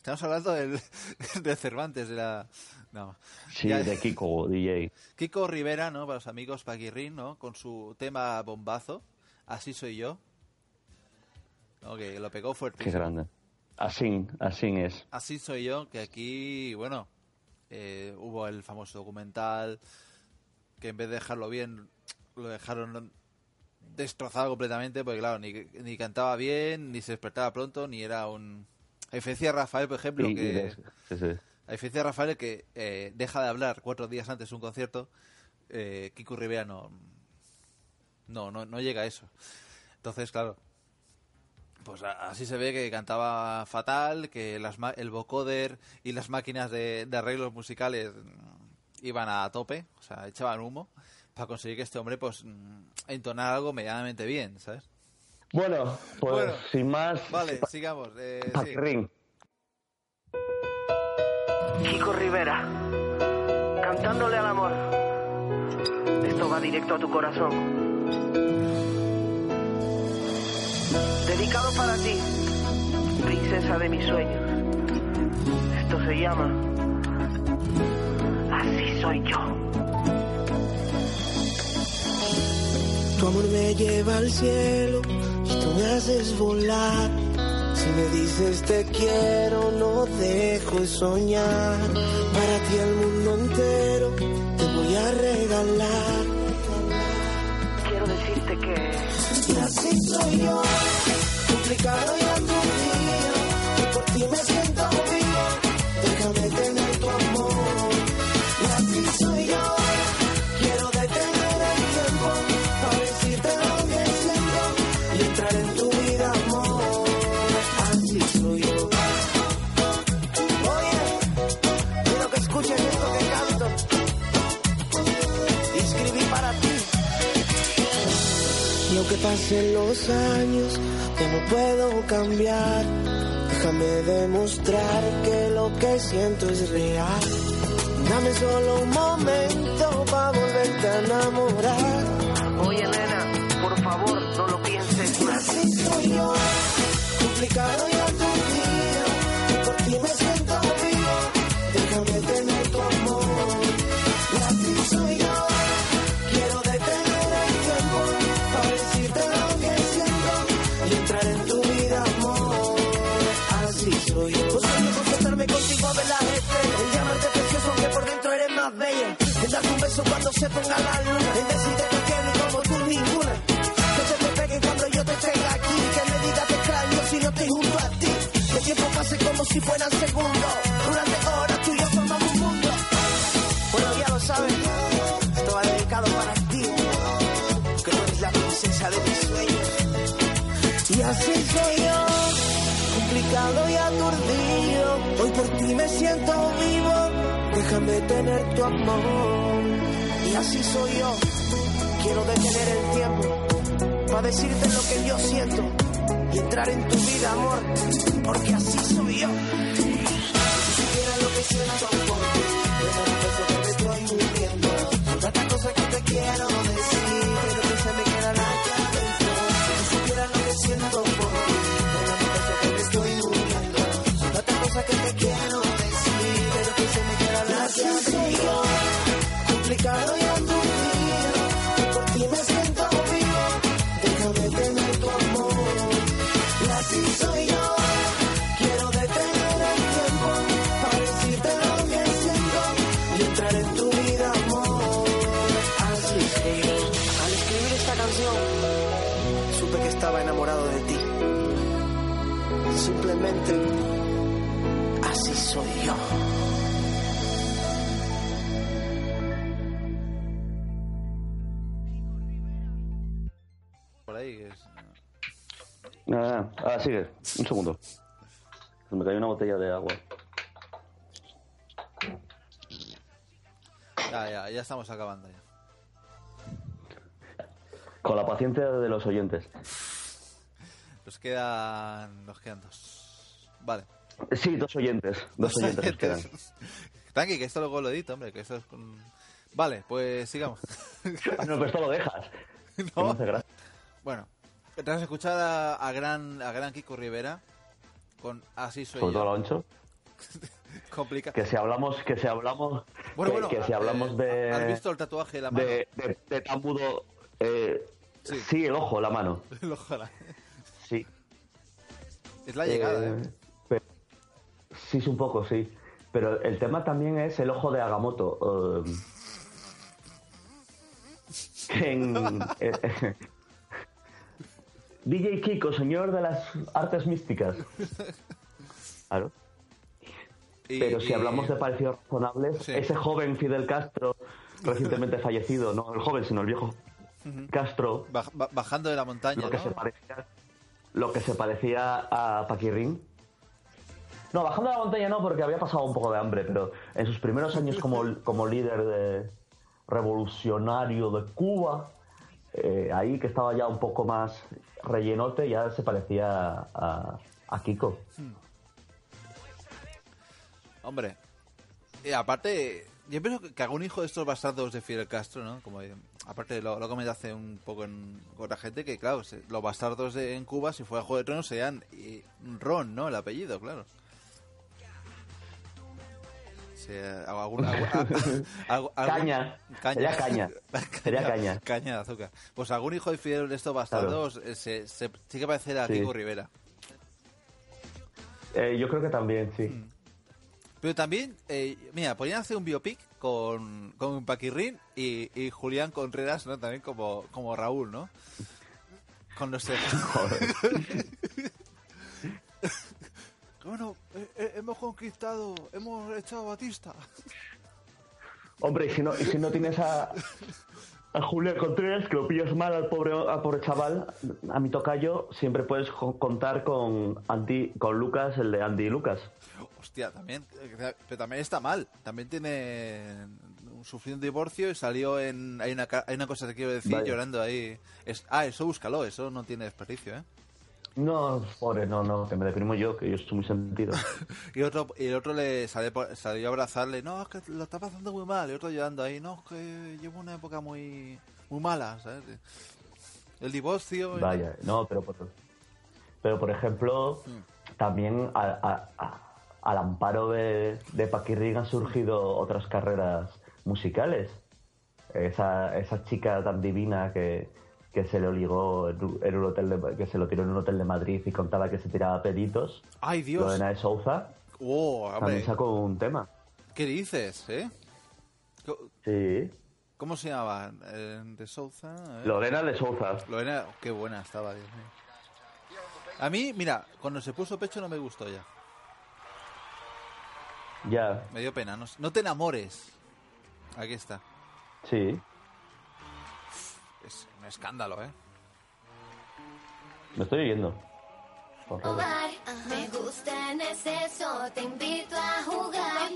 Estamos hablando del, de Cervantes, de la... No. Sí, Ya- de Kiko, DJ. Kiko Rivera, ¿no? Para los amigos Paquirrín, ¿no? Con su tema bombazo, Así soy yo. Que lo pegó Qué fuertísimo. grande. Así, así es. Así soy yo, que aquí, bueno, eh, hubo el famoso documental que en vez de dejarlo bien, lo dejaron destrozado completamente, porque claro, ni, ni cantaba bien, ni se despertaba pronto, ni era un... A diferencia de Rafael, por ejemplo, que... sí, sí. A diferencia de Rafael, que eh, deja de hablar cuatro días antes de un concierto, eh, Kiko Rivera no, no, no, no llega a eso. Entonces, claro, pues así se ve que cantaba fatal, que las ma- el vocoder y las máquinas de, de arreglos musicales mm, iban a tope, o sea, echaban humo para conseguir que este hombre pues mm, entonara algo medianamente bien, ¿sabes? Bueno, pues Bueno. sin más. Vale, sigamos. Eh, sí. Paquirrín. Kiko Rivera, cantándole al amor. Esto va directo a tu corazón. Dedicado para ti, princesa de mis sueños. Esto se llama soy yo. Tu amor me lleva al cielo y tú me haces volar. Si me dices te quiero, no dejo de soñar. Para ti el mundo entero te voy a regalar. Quiero decirte que Y así soy yo, complicado y aturdido. Y por ti me pasen los años, ya no puedo cambiar. Déjame demostrar que lo que siento es real. Dame solo un momento para volverte a enamorar. Oye, nena, por favor, no lo pienses más. Así soy yo, complicado se ponga la luna. En decirte que quiero y como tú ninguna. Que se me pegue cuando yo te tenga aquí. Que me diga te extraño si no estoy junto a ti. Que el tiempo pase como si fueran segundos. Durante horas tú y yo formamos un mundo. Bueno, ya lo sabes. Esto va dedicado para ti. Que tú eres la princesa de mis sueños. Y así soy yo. Complicado y aturdido. Hoy por ti me siento vivo. Déjame tener tu amor. Así soy yo. Quiero detener el tiempo para decirte lo que yo siento y entrar en tu vida, amor, porque así soy yo. Si supieras lo que siento por ti, beso que me estoy muriendo, tantas cosas que te quiero decir, pero que se me queda la adentro. Si supieras lo que siento por ti, beso que me estoy muriendo, tantas cosas que te quiero decir, pero que se me queda la yo, complicado una botella de agua. Ya, ya, ya estamos acabando ya. Con la paciencia de los oyentes. Nos quedan, nos quedan dos. Vale. Sí, dos oyentes. Dos, oyentes nos quedan. Tranqui, que esto luego lo edito, hombre, que esto es. Vale, pues sigamos. Ah, no, pero esto lo dejas. No. me hace. Bueno, tras escuchar a, a gran, a gran Kiko Rivera con Así soy Sobre todo yo. lo ancho. Complica. Que si hablamos, que si hablamos, Bueno, que, bueno, que si eh, hablamos de, ¿Has visto el tatuaje de la mano? de, de, de Tambudo, eh, sí. el ojo, la mano. Ojalá. Sí. Es la llegada, Eh, ¿eh? pero- sí, es un poco, sí. Pero el tema también es el ojo de Agamotto. eh, que en, eh, eh, DJ Kiko, señor de las artes místicas. Claro. Y- Pero si y- hablamos de parecidos razonables, Sí. ese joven Fidel Castro, recientemente fallecido, no el joven, sino el viejo. Castro, Baj- ba- bajando de la montaña, lo que ¿no? se parecía, lo que se parecía a Paquirrín, No, bajando la montaña no, porque había pasado un poco de hambre, pero en sus primeros años como, como líder de revolucionario de Cuba, eh, ahí que estaba ya un poco más rellenote, ya se parecía a, a Kiko. Hombre, y aparte, yo pienso que- algún hijo de estos bastardos de Fidel Castro, ¿no? Como, eh, aparte lo, lo comenté hace un poco en, con la gente, que claro, los bastardos de, en Cuba, si fuera Juego de Tronos, serían eh, Ron, ¿no? El apellido, claro. Eh, algún- algún- algún- algún- Caña. Sería caña. Sería caña. Caña de azúcar. Pues algún hijo de Fidel de estos bastardos eh, se, se- sí que parecerá a Sí. Kiko Rivera. Eh, yo creo que también, sí. Mm. Pero también, eh, mira, podrían hacer un biopic con, con Paquirrín y, y Julián Contreras, ¿no? También como, como Raúl, ¿no? Con los... bueno, eh, eh, hemos conquistado, hemos echado a Batista. Hombre, y si no, y si no tienes a, a Julián Contreras, que lo pillas mal al pobre, al pobre chaval, a mi tocayo, siempre puedes contar con Andy, con Lucas, el de Andy y Lucas. Hostia, también, pero también está mal. También tiene sufrió un divorcio y salió en hay una ca- hay una cosa que quiero decir Vaya. llorando ahí. Es, ah, eso búscalo, eso no tiene desperdicio, ¿eh? No, pobre, no, no, que me deprimo yo, que yo estoy muy sentido. Y otro y el otro le sale por- salió a abrazarle, no, es que lo está pasando muy mal. Y otro llorando ahí, no, es que llevo una época muy muy mala, ¿sabes? El divorcio. y- Vaya, no, pero por, pero por ejemplo, también a- a- a- al amparo de, de Paquirrín han surgido otras carreras musicales. Esa, esa chica tan divina que, que se le obligó en un, hotel de- que se lo tiró en un hotel de Madrid y contaba que se tiraba peditos. Ay, Dios. Lorena de Souza Oh, también sacó un tema. ¿Qué dices, eh? Sí. ¿Cómo se llamaba? Eh, De Souza. eh. Lorena de Souza. Lorena, qué buena estaba, Dios mío. A mí, mira, cuando se puso pecho no me gustó ya. Ya, Me dio pena. No, no te enamores. Aquí está. sí. Un escándalo, ¿eh? Me estoy oyendo. Jugar, me gusta en exceso, te invito a jugar.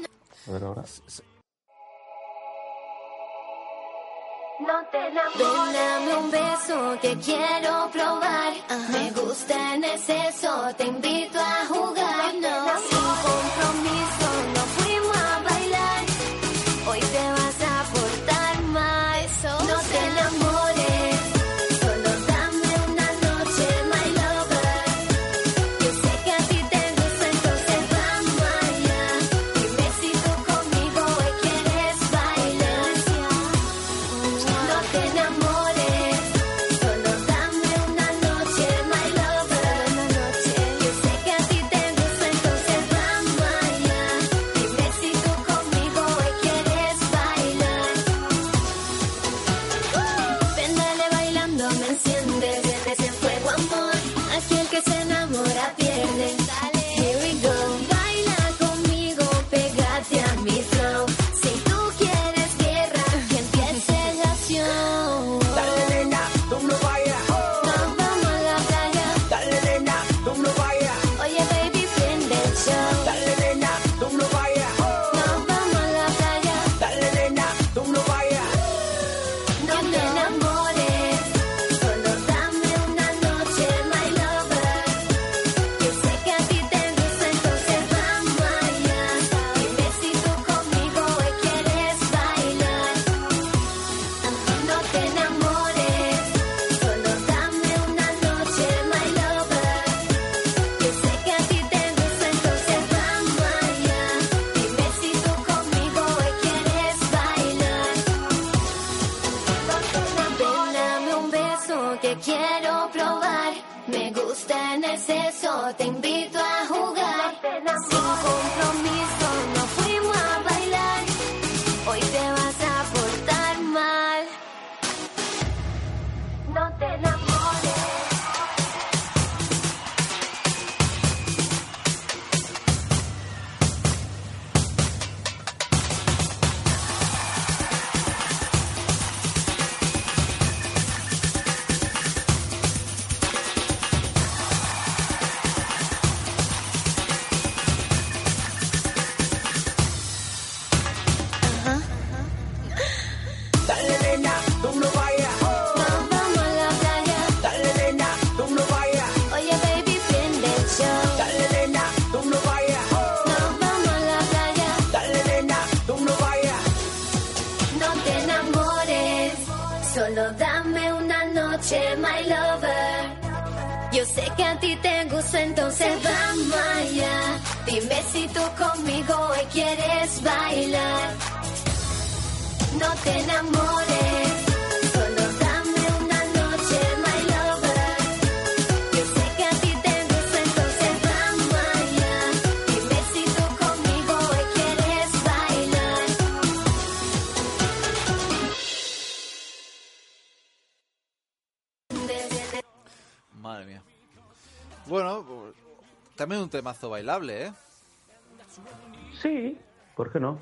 A ver ahora. No te enamores. Dame un beso que quiero probar. Me gusta en exceso, te invito a jugar. Sin compromiso, exceso, te temazo bailable, ¿eh? Sí, ¿por qué no?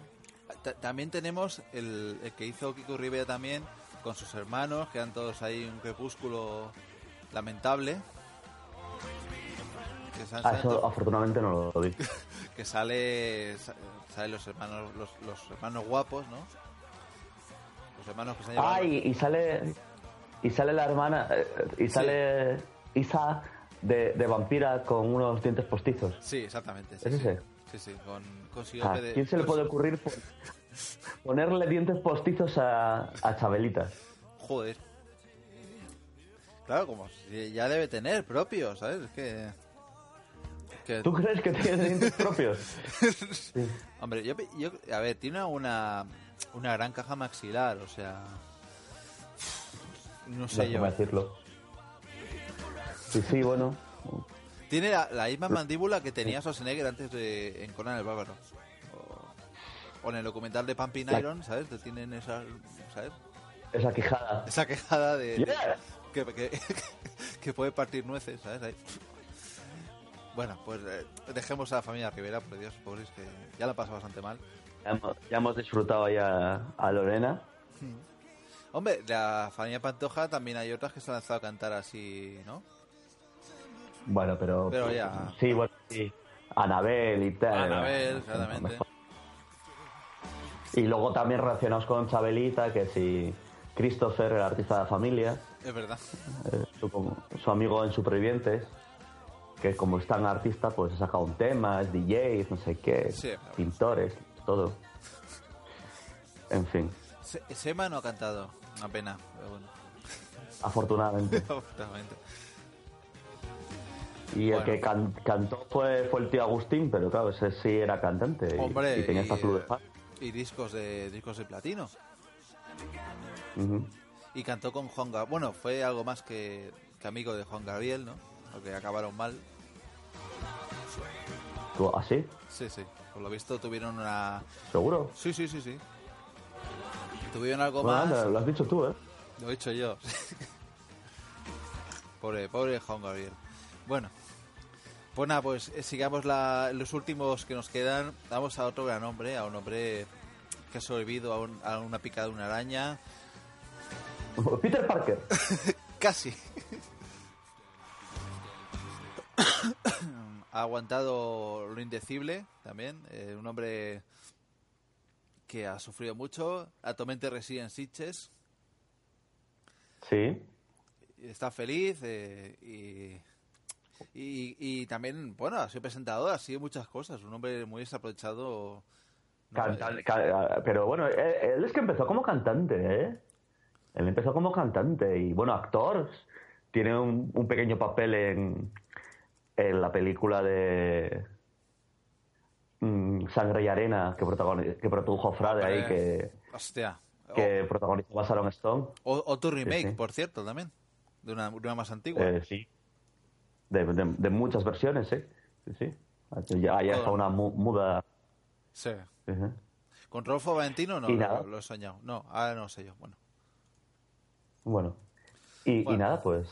Ta- también tenemos el, el que hizo Kiko Rivera también con sus hermanos, que eran todos ahí un crepúsculo lamentable. Que, Ah, eso afortunadamente no lo vi. que sale, sa- salen los hermanos los, los hermanos guapos, ¿no? Los hermanos que se han llevado. Ah, y, y sale y sale la hermana eh, y sale Isa de, de vampira con unos dientes postizos. Sí, exactamente. Sí, ¿Es sí. ese? Sí, sí, con, con Ah, de- ¿Quién se le puede ocurrir po- ponerle dientes postizos a, a Chabelita? Joder. Claro, como si ya debe tener propios, ¿sabes? Es que... que- ¿Tú crees que tiene dientes propios? Hombre, yo, yo- a ver, tiene una, una gran caja maxilar, o sea... No sé yo. Decirlo. Sí, sí, bueno. Tiene la, la misma mandíbula que tenía Schwarzenegger antes de en Conan el Bárbaro. O, o en el documental de Pumping Iron, ¿sabes? Te tienen esa, ¿sabes? Esa quijada. Esa quejada de... de- Yeah. que, que, que puede partir nueces, ¿sabes? Ahí. Bueno, pues eh, dejemos a la familia Rivera, por Dios, pobres, que ya la pasa bastante mal. Ya hemos, ya hemos disfrutado ya a Lorena. Hombre, la familia Pantoja también hay otras que se han lanzado a cantar así, ¿no? Bueno, pero. Pero ya. Sí, bueno, sí. Anabel y tal. Anabel, exactamente. Y luego también relacionados con Chabelita, que si Christopher, el artista de la familia, Es verdad. eh, su, su amigo en Supervivientes, que como es tan artista, pues ha sacado un tema, es DJ, no sé qué, Sí. pintores, todo. En fin, Se- Sema no ha cantado, una pena, pero bueno. afortunadamente. Afortunadamente. Y el que can- cantó fue, fue el tío Agustín, pero claro, ese sí era cantante y, Hombre, y tenía esta y, club de y discos de discos de platino. Y cantó con Juan Gabriel. Bueno, fue algo más que, que amigo de Juan Gabriel, ¿no? Porque acabaron mal. ¿Tú- ¿Así? Sí, sí. Por lo visto tuvieron una... ¿Seguro? Sí, sí, sí, sí. Tuvieron algo Bueno, más... anda, lo has dicho tú, ¿eh? Lo he dicho yo. pobre, pobre Juan Gabriel. Bueno, pues nada, pues eh, sigamos la- los últimos que nos quedan. Vamos a otro gran hombre, a un hombre que ha sobrevivido a, un- a una picada de una araña. Peter Parker. Casi. ha aguantado lo indecible también. eh, un hombre que ha sufrido mucho. Actualmente reside en Sitges. Sí. está feliz eh, y, y, y también, bueno, ha sido presentador, ha sido muchas cosas, un hombre muy desaprovechado. No, ca- pero bueno, él, es que empezó como cantante, ¿eh? Él empezó como cantante y, bueno, actor. Tiene un, un pequeño papel en, en la película de mm, Sangre y Arena que, protagoni- que produjo Frade ahí, que, Hostia. que protagonizó a Sharon Stone. O- otro remake, sí. por cierto, también, de una, una más antigua. Eh, sí. De, de- de muchas versiones, ¿eh? Sí, sí. Ya, ya está una mu- muda. Sí. ¿Con Rolfo Valentino no? Lo, lo he soñado. No, ahora no sé yo. Bueno. Bueno. Y, y nada, pues.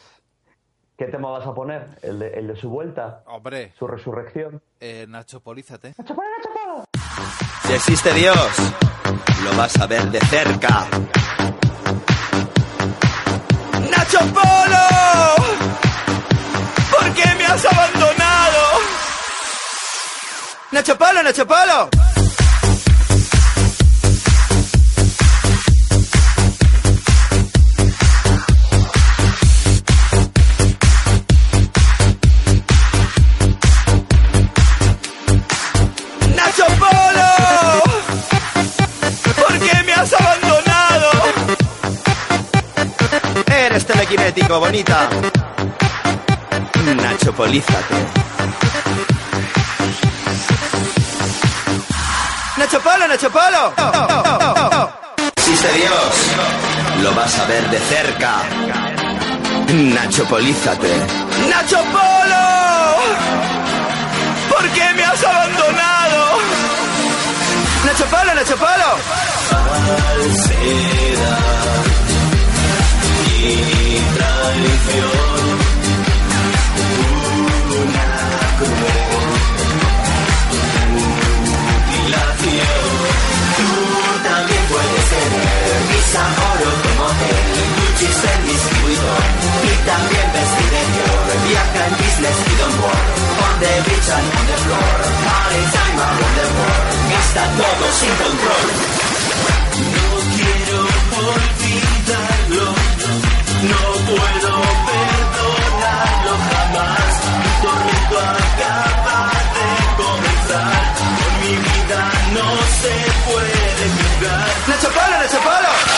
¿Qué tema vas a poner? ¿El de, el de su vuelta? Hombre. ¿Su resurrección? Eh, Nacho Polízate. Si existe Dios, lo vas a ver de cerca. Nacho Polo, ¿por qué me has abandonado? Nacho Polo, Nacho, polízate. Nacho Polo, Nacho Polo. Sí, sé Dios. Lo vas a ver de cerca. Nacho, polízate. ¡Nacho Polo! ¿Por qué me has abandonado? ¡Nacho Polo, Nacho Polo! Falsedad y traición. Amoros como él. Gucci es el distribuidor y también vestir de Dior. Viaja en business y don't work. On the beach and on the floor. Party time around the world. Gasta todo sin control. No quiero olvidarlo, no puedo perdonarlo jamás. Mi tormento acaba de comenzar, con mi vida no se puede jugar. ¡Nacho Polo, Nacho Polo!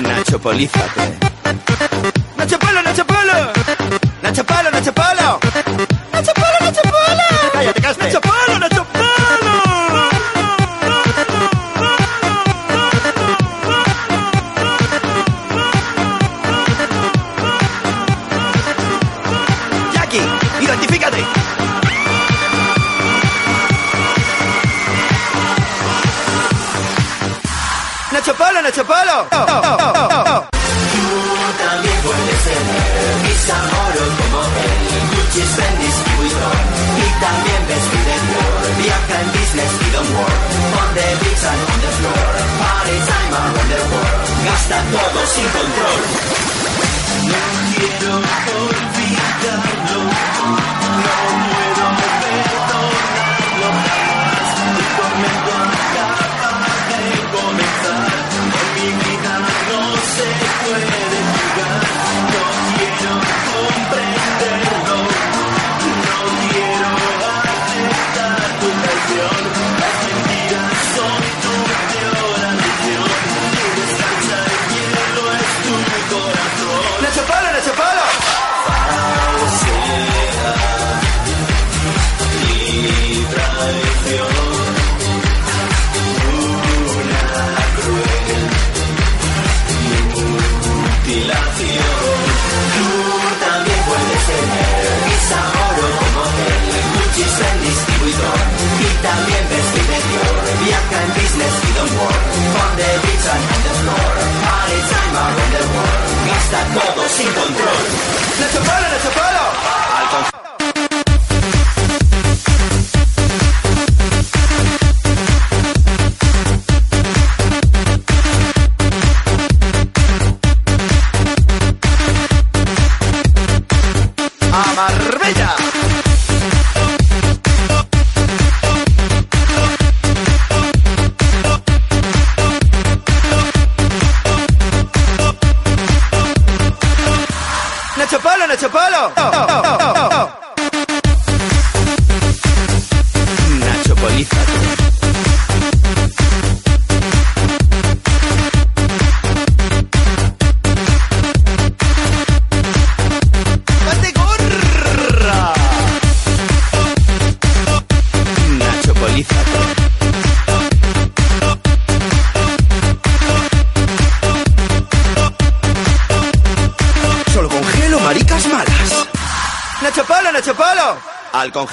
Nacho, polízate.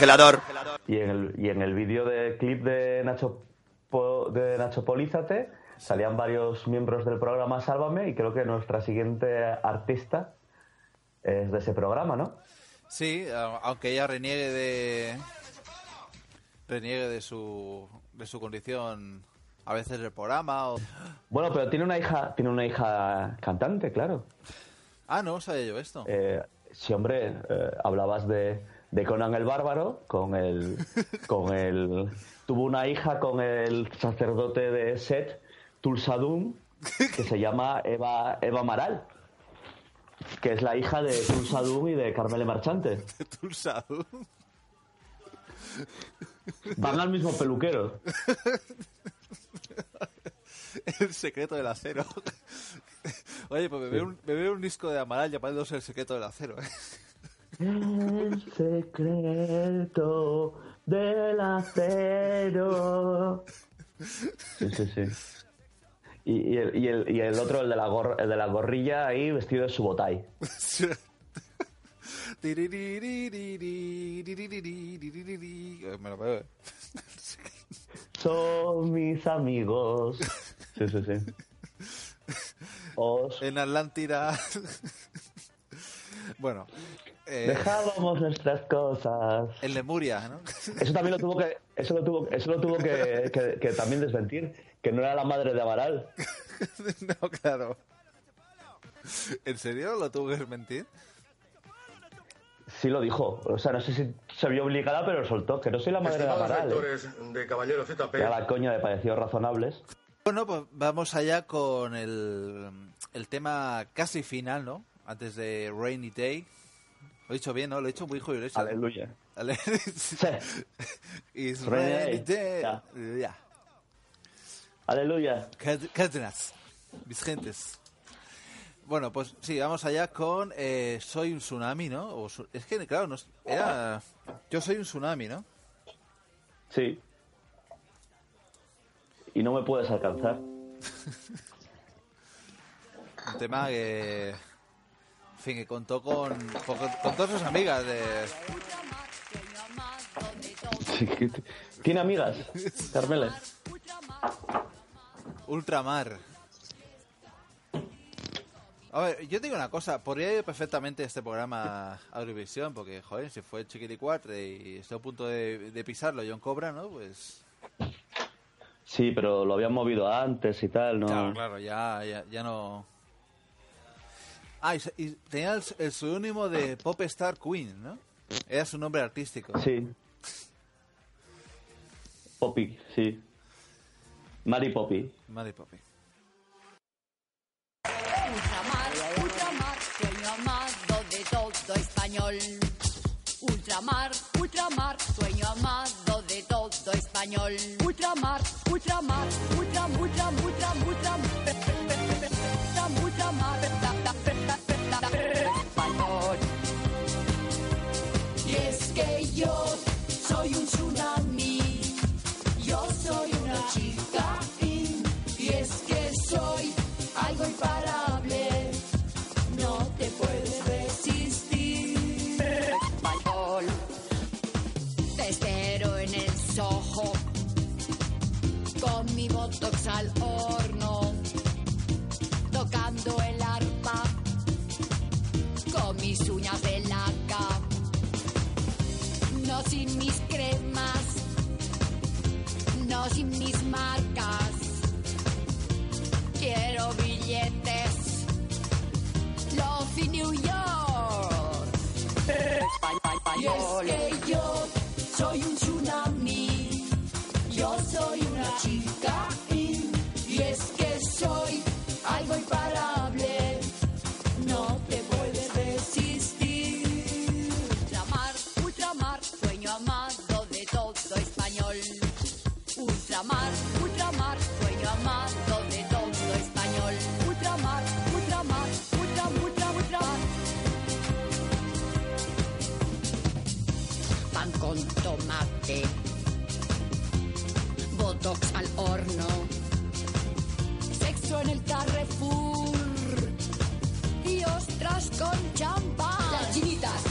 Congelador. Y en el, y en el vídeo de clip de Nacho, Po- de Nacho Polízate salían varios miembros del programa Sálvame y creo que nuestra siguiente artista es de ese programa, ¿no? Sí, aunque ella reniegue de, reniegue de su, de su condición a veces del programa o... Bueno, pero tiene una hija, tiene una hija cantante, claro. Ah, no sabía yo esto. Eh, sí, hombre, eh, hablabas de, de Conan el Bárbaro, con el, con el... Tuvo una hija con el sacerdote de Set, Tulsadum, que se llama Eva, Eva Maral, que es la hija de Tulsadum y de Carmele Marchante. Tulsadum. Van al mismo peluquero. El secreto del acero. Oye, pues me veo un, me veo un disco de Amaral llamándose El secreto del acero. ¿eh? El secreto del acero. Sí, sí, sí. Y, y el, y, el, y el otro, el de, la gor- el de la gorrilla ahí vestido de subotai. Me lo veo. Son mis amigos. Sí, sí, sí. Os En Atlántida. bueno. Eh, dejábamos nuestras cosas. en Lemuria, ¿no? Eso también lo tuvo que, eso lo tuvo, eso lo tuvo que, que- que también desmentir, que no era la madre de Amaral. no, claro. ¿En serio lo tuvo que desmentir? Sí lo dijo. O sea, no sé si se vio obligada, pero lo soltó. Que no soy la madre de Amaral. ¿eh? de Caballero ZP, Ya la coña me pareció razonables. Bueno, pues vamos allá con el, el tema casi final, ¿no? Antes de Rainy Day. Lo he dicho bien, ¿no? Lo he dicho muy Iglesias. Aleluya. Ale- day. Ya. Ya. Aleluya. Cárdenas, mis gentes. Bueno, pues sí, vamos allá con eh, Soy un tsunami, ¿no? O es que, claro, no era... Yo soy un tsunami, ¿no? Sí. Y no me puedes alcanzar. Un tema que... En fin, que contó con, con, con todas sus amigas de... Sí, ¿Tiene amigas? Carmele. Ultramar. A ver, yo te digo una cosa, podría ir perfectamente este programa a Eurovisión, porque, joder, si fue Chiquilicuatre y estoy a punto de, de pisarlo John Cobra, ¿no? Pues... Sí, pero lo habían movido antes y tal, ¿no? Claro, claro, ya, ya, ya no... Ah, y, se- y tenía el, el seudónimo de Pop Star Queen, ¿no? Era su nombre artístico. Sí. Poppy, sí. Mary Poppy. Mary Poppy. Ultramar, ultramar, sueño amado de todo español. Ultramar, ultramar, sueño amado de todo español. Ultramar, ultramar, ultram, ultram, ultram, ultram, ultram, ultramar, es no sin mis marcas. Quiero billetes. Love in New York. Y es que yo soy un horno, sexo en el Carrefour. Y ostras con champán. Las chinitas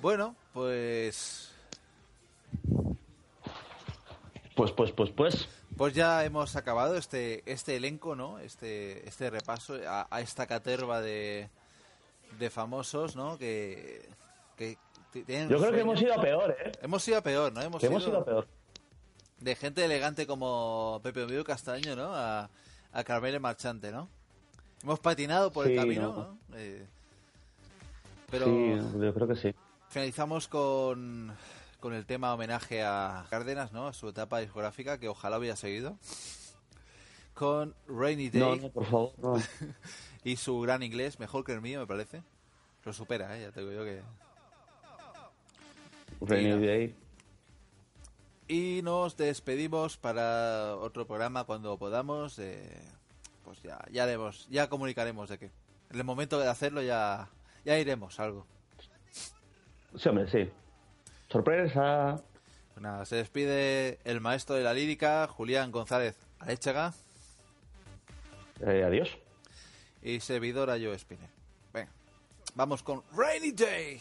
Bueno, pues Pues, pues, pues, pues. Pues ya hemos acabado este este elenco, ¿no? Este este repaso a, a esta caterva de, de famosos, ¿no? Que, tienen Yo creo que hemos ido a peor, ¿eh? Hemos ido a peor, ¿no? Hemos, hemos ido a peor. De gente elegante como Pepe Ovidio Castaño, ¿no? A, a Carmele Marchante, ¿no? Hemos patinado por el camino, ¿no? ¿no? Eh, pero Sí, yo creo que sí. Finalizamos con, con el tema homenaje a Cárdenas, ¿no? A su etapa discográfica, que ojalá hubiera seguido. Con Rainy Day. No, no, por favor, no. y su gran inglés, mejor que el mío, me parece. Lo supera, ¿eh? Ya te digo yo que... Rainy Day. Y nos despedimos para otro programa cuando podamos. eh, pues ya, ya haremos, ya comunicaremos de que en el momento de hacerlo ya, ya iremos algo. Sí, hombre, sí. Sorpresa. Pues nada, se despide el maestro de la lírica, Julián González Arechaga, Eh, adiós. y servidora Joe Spinner. Venga, vamos con Rainy Day.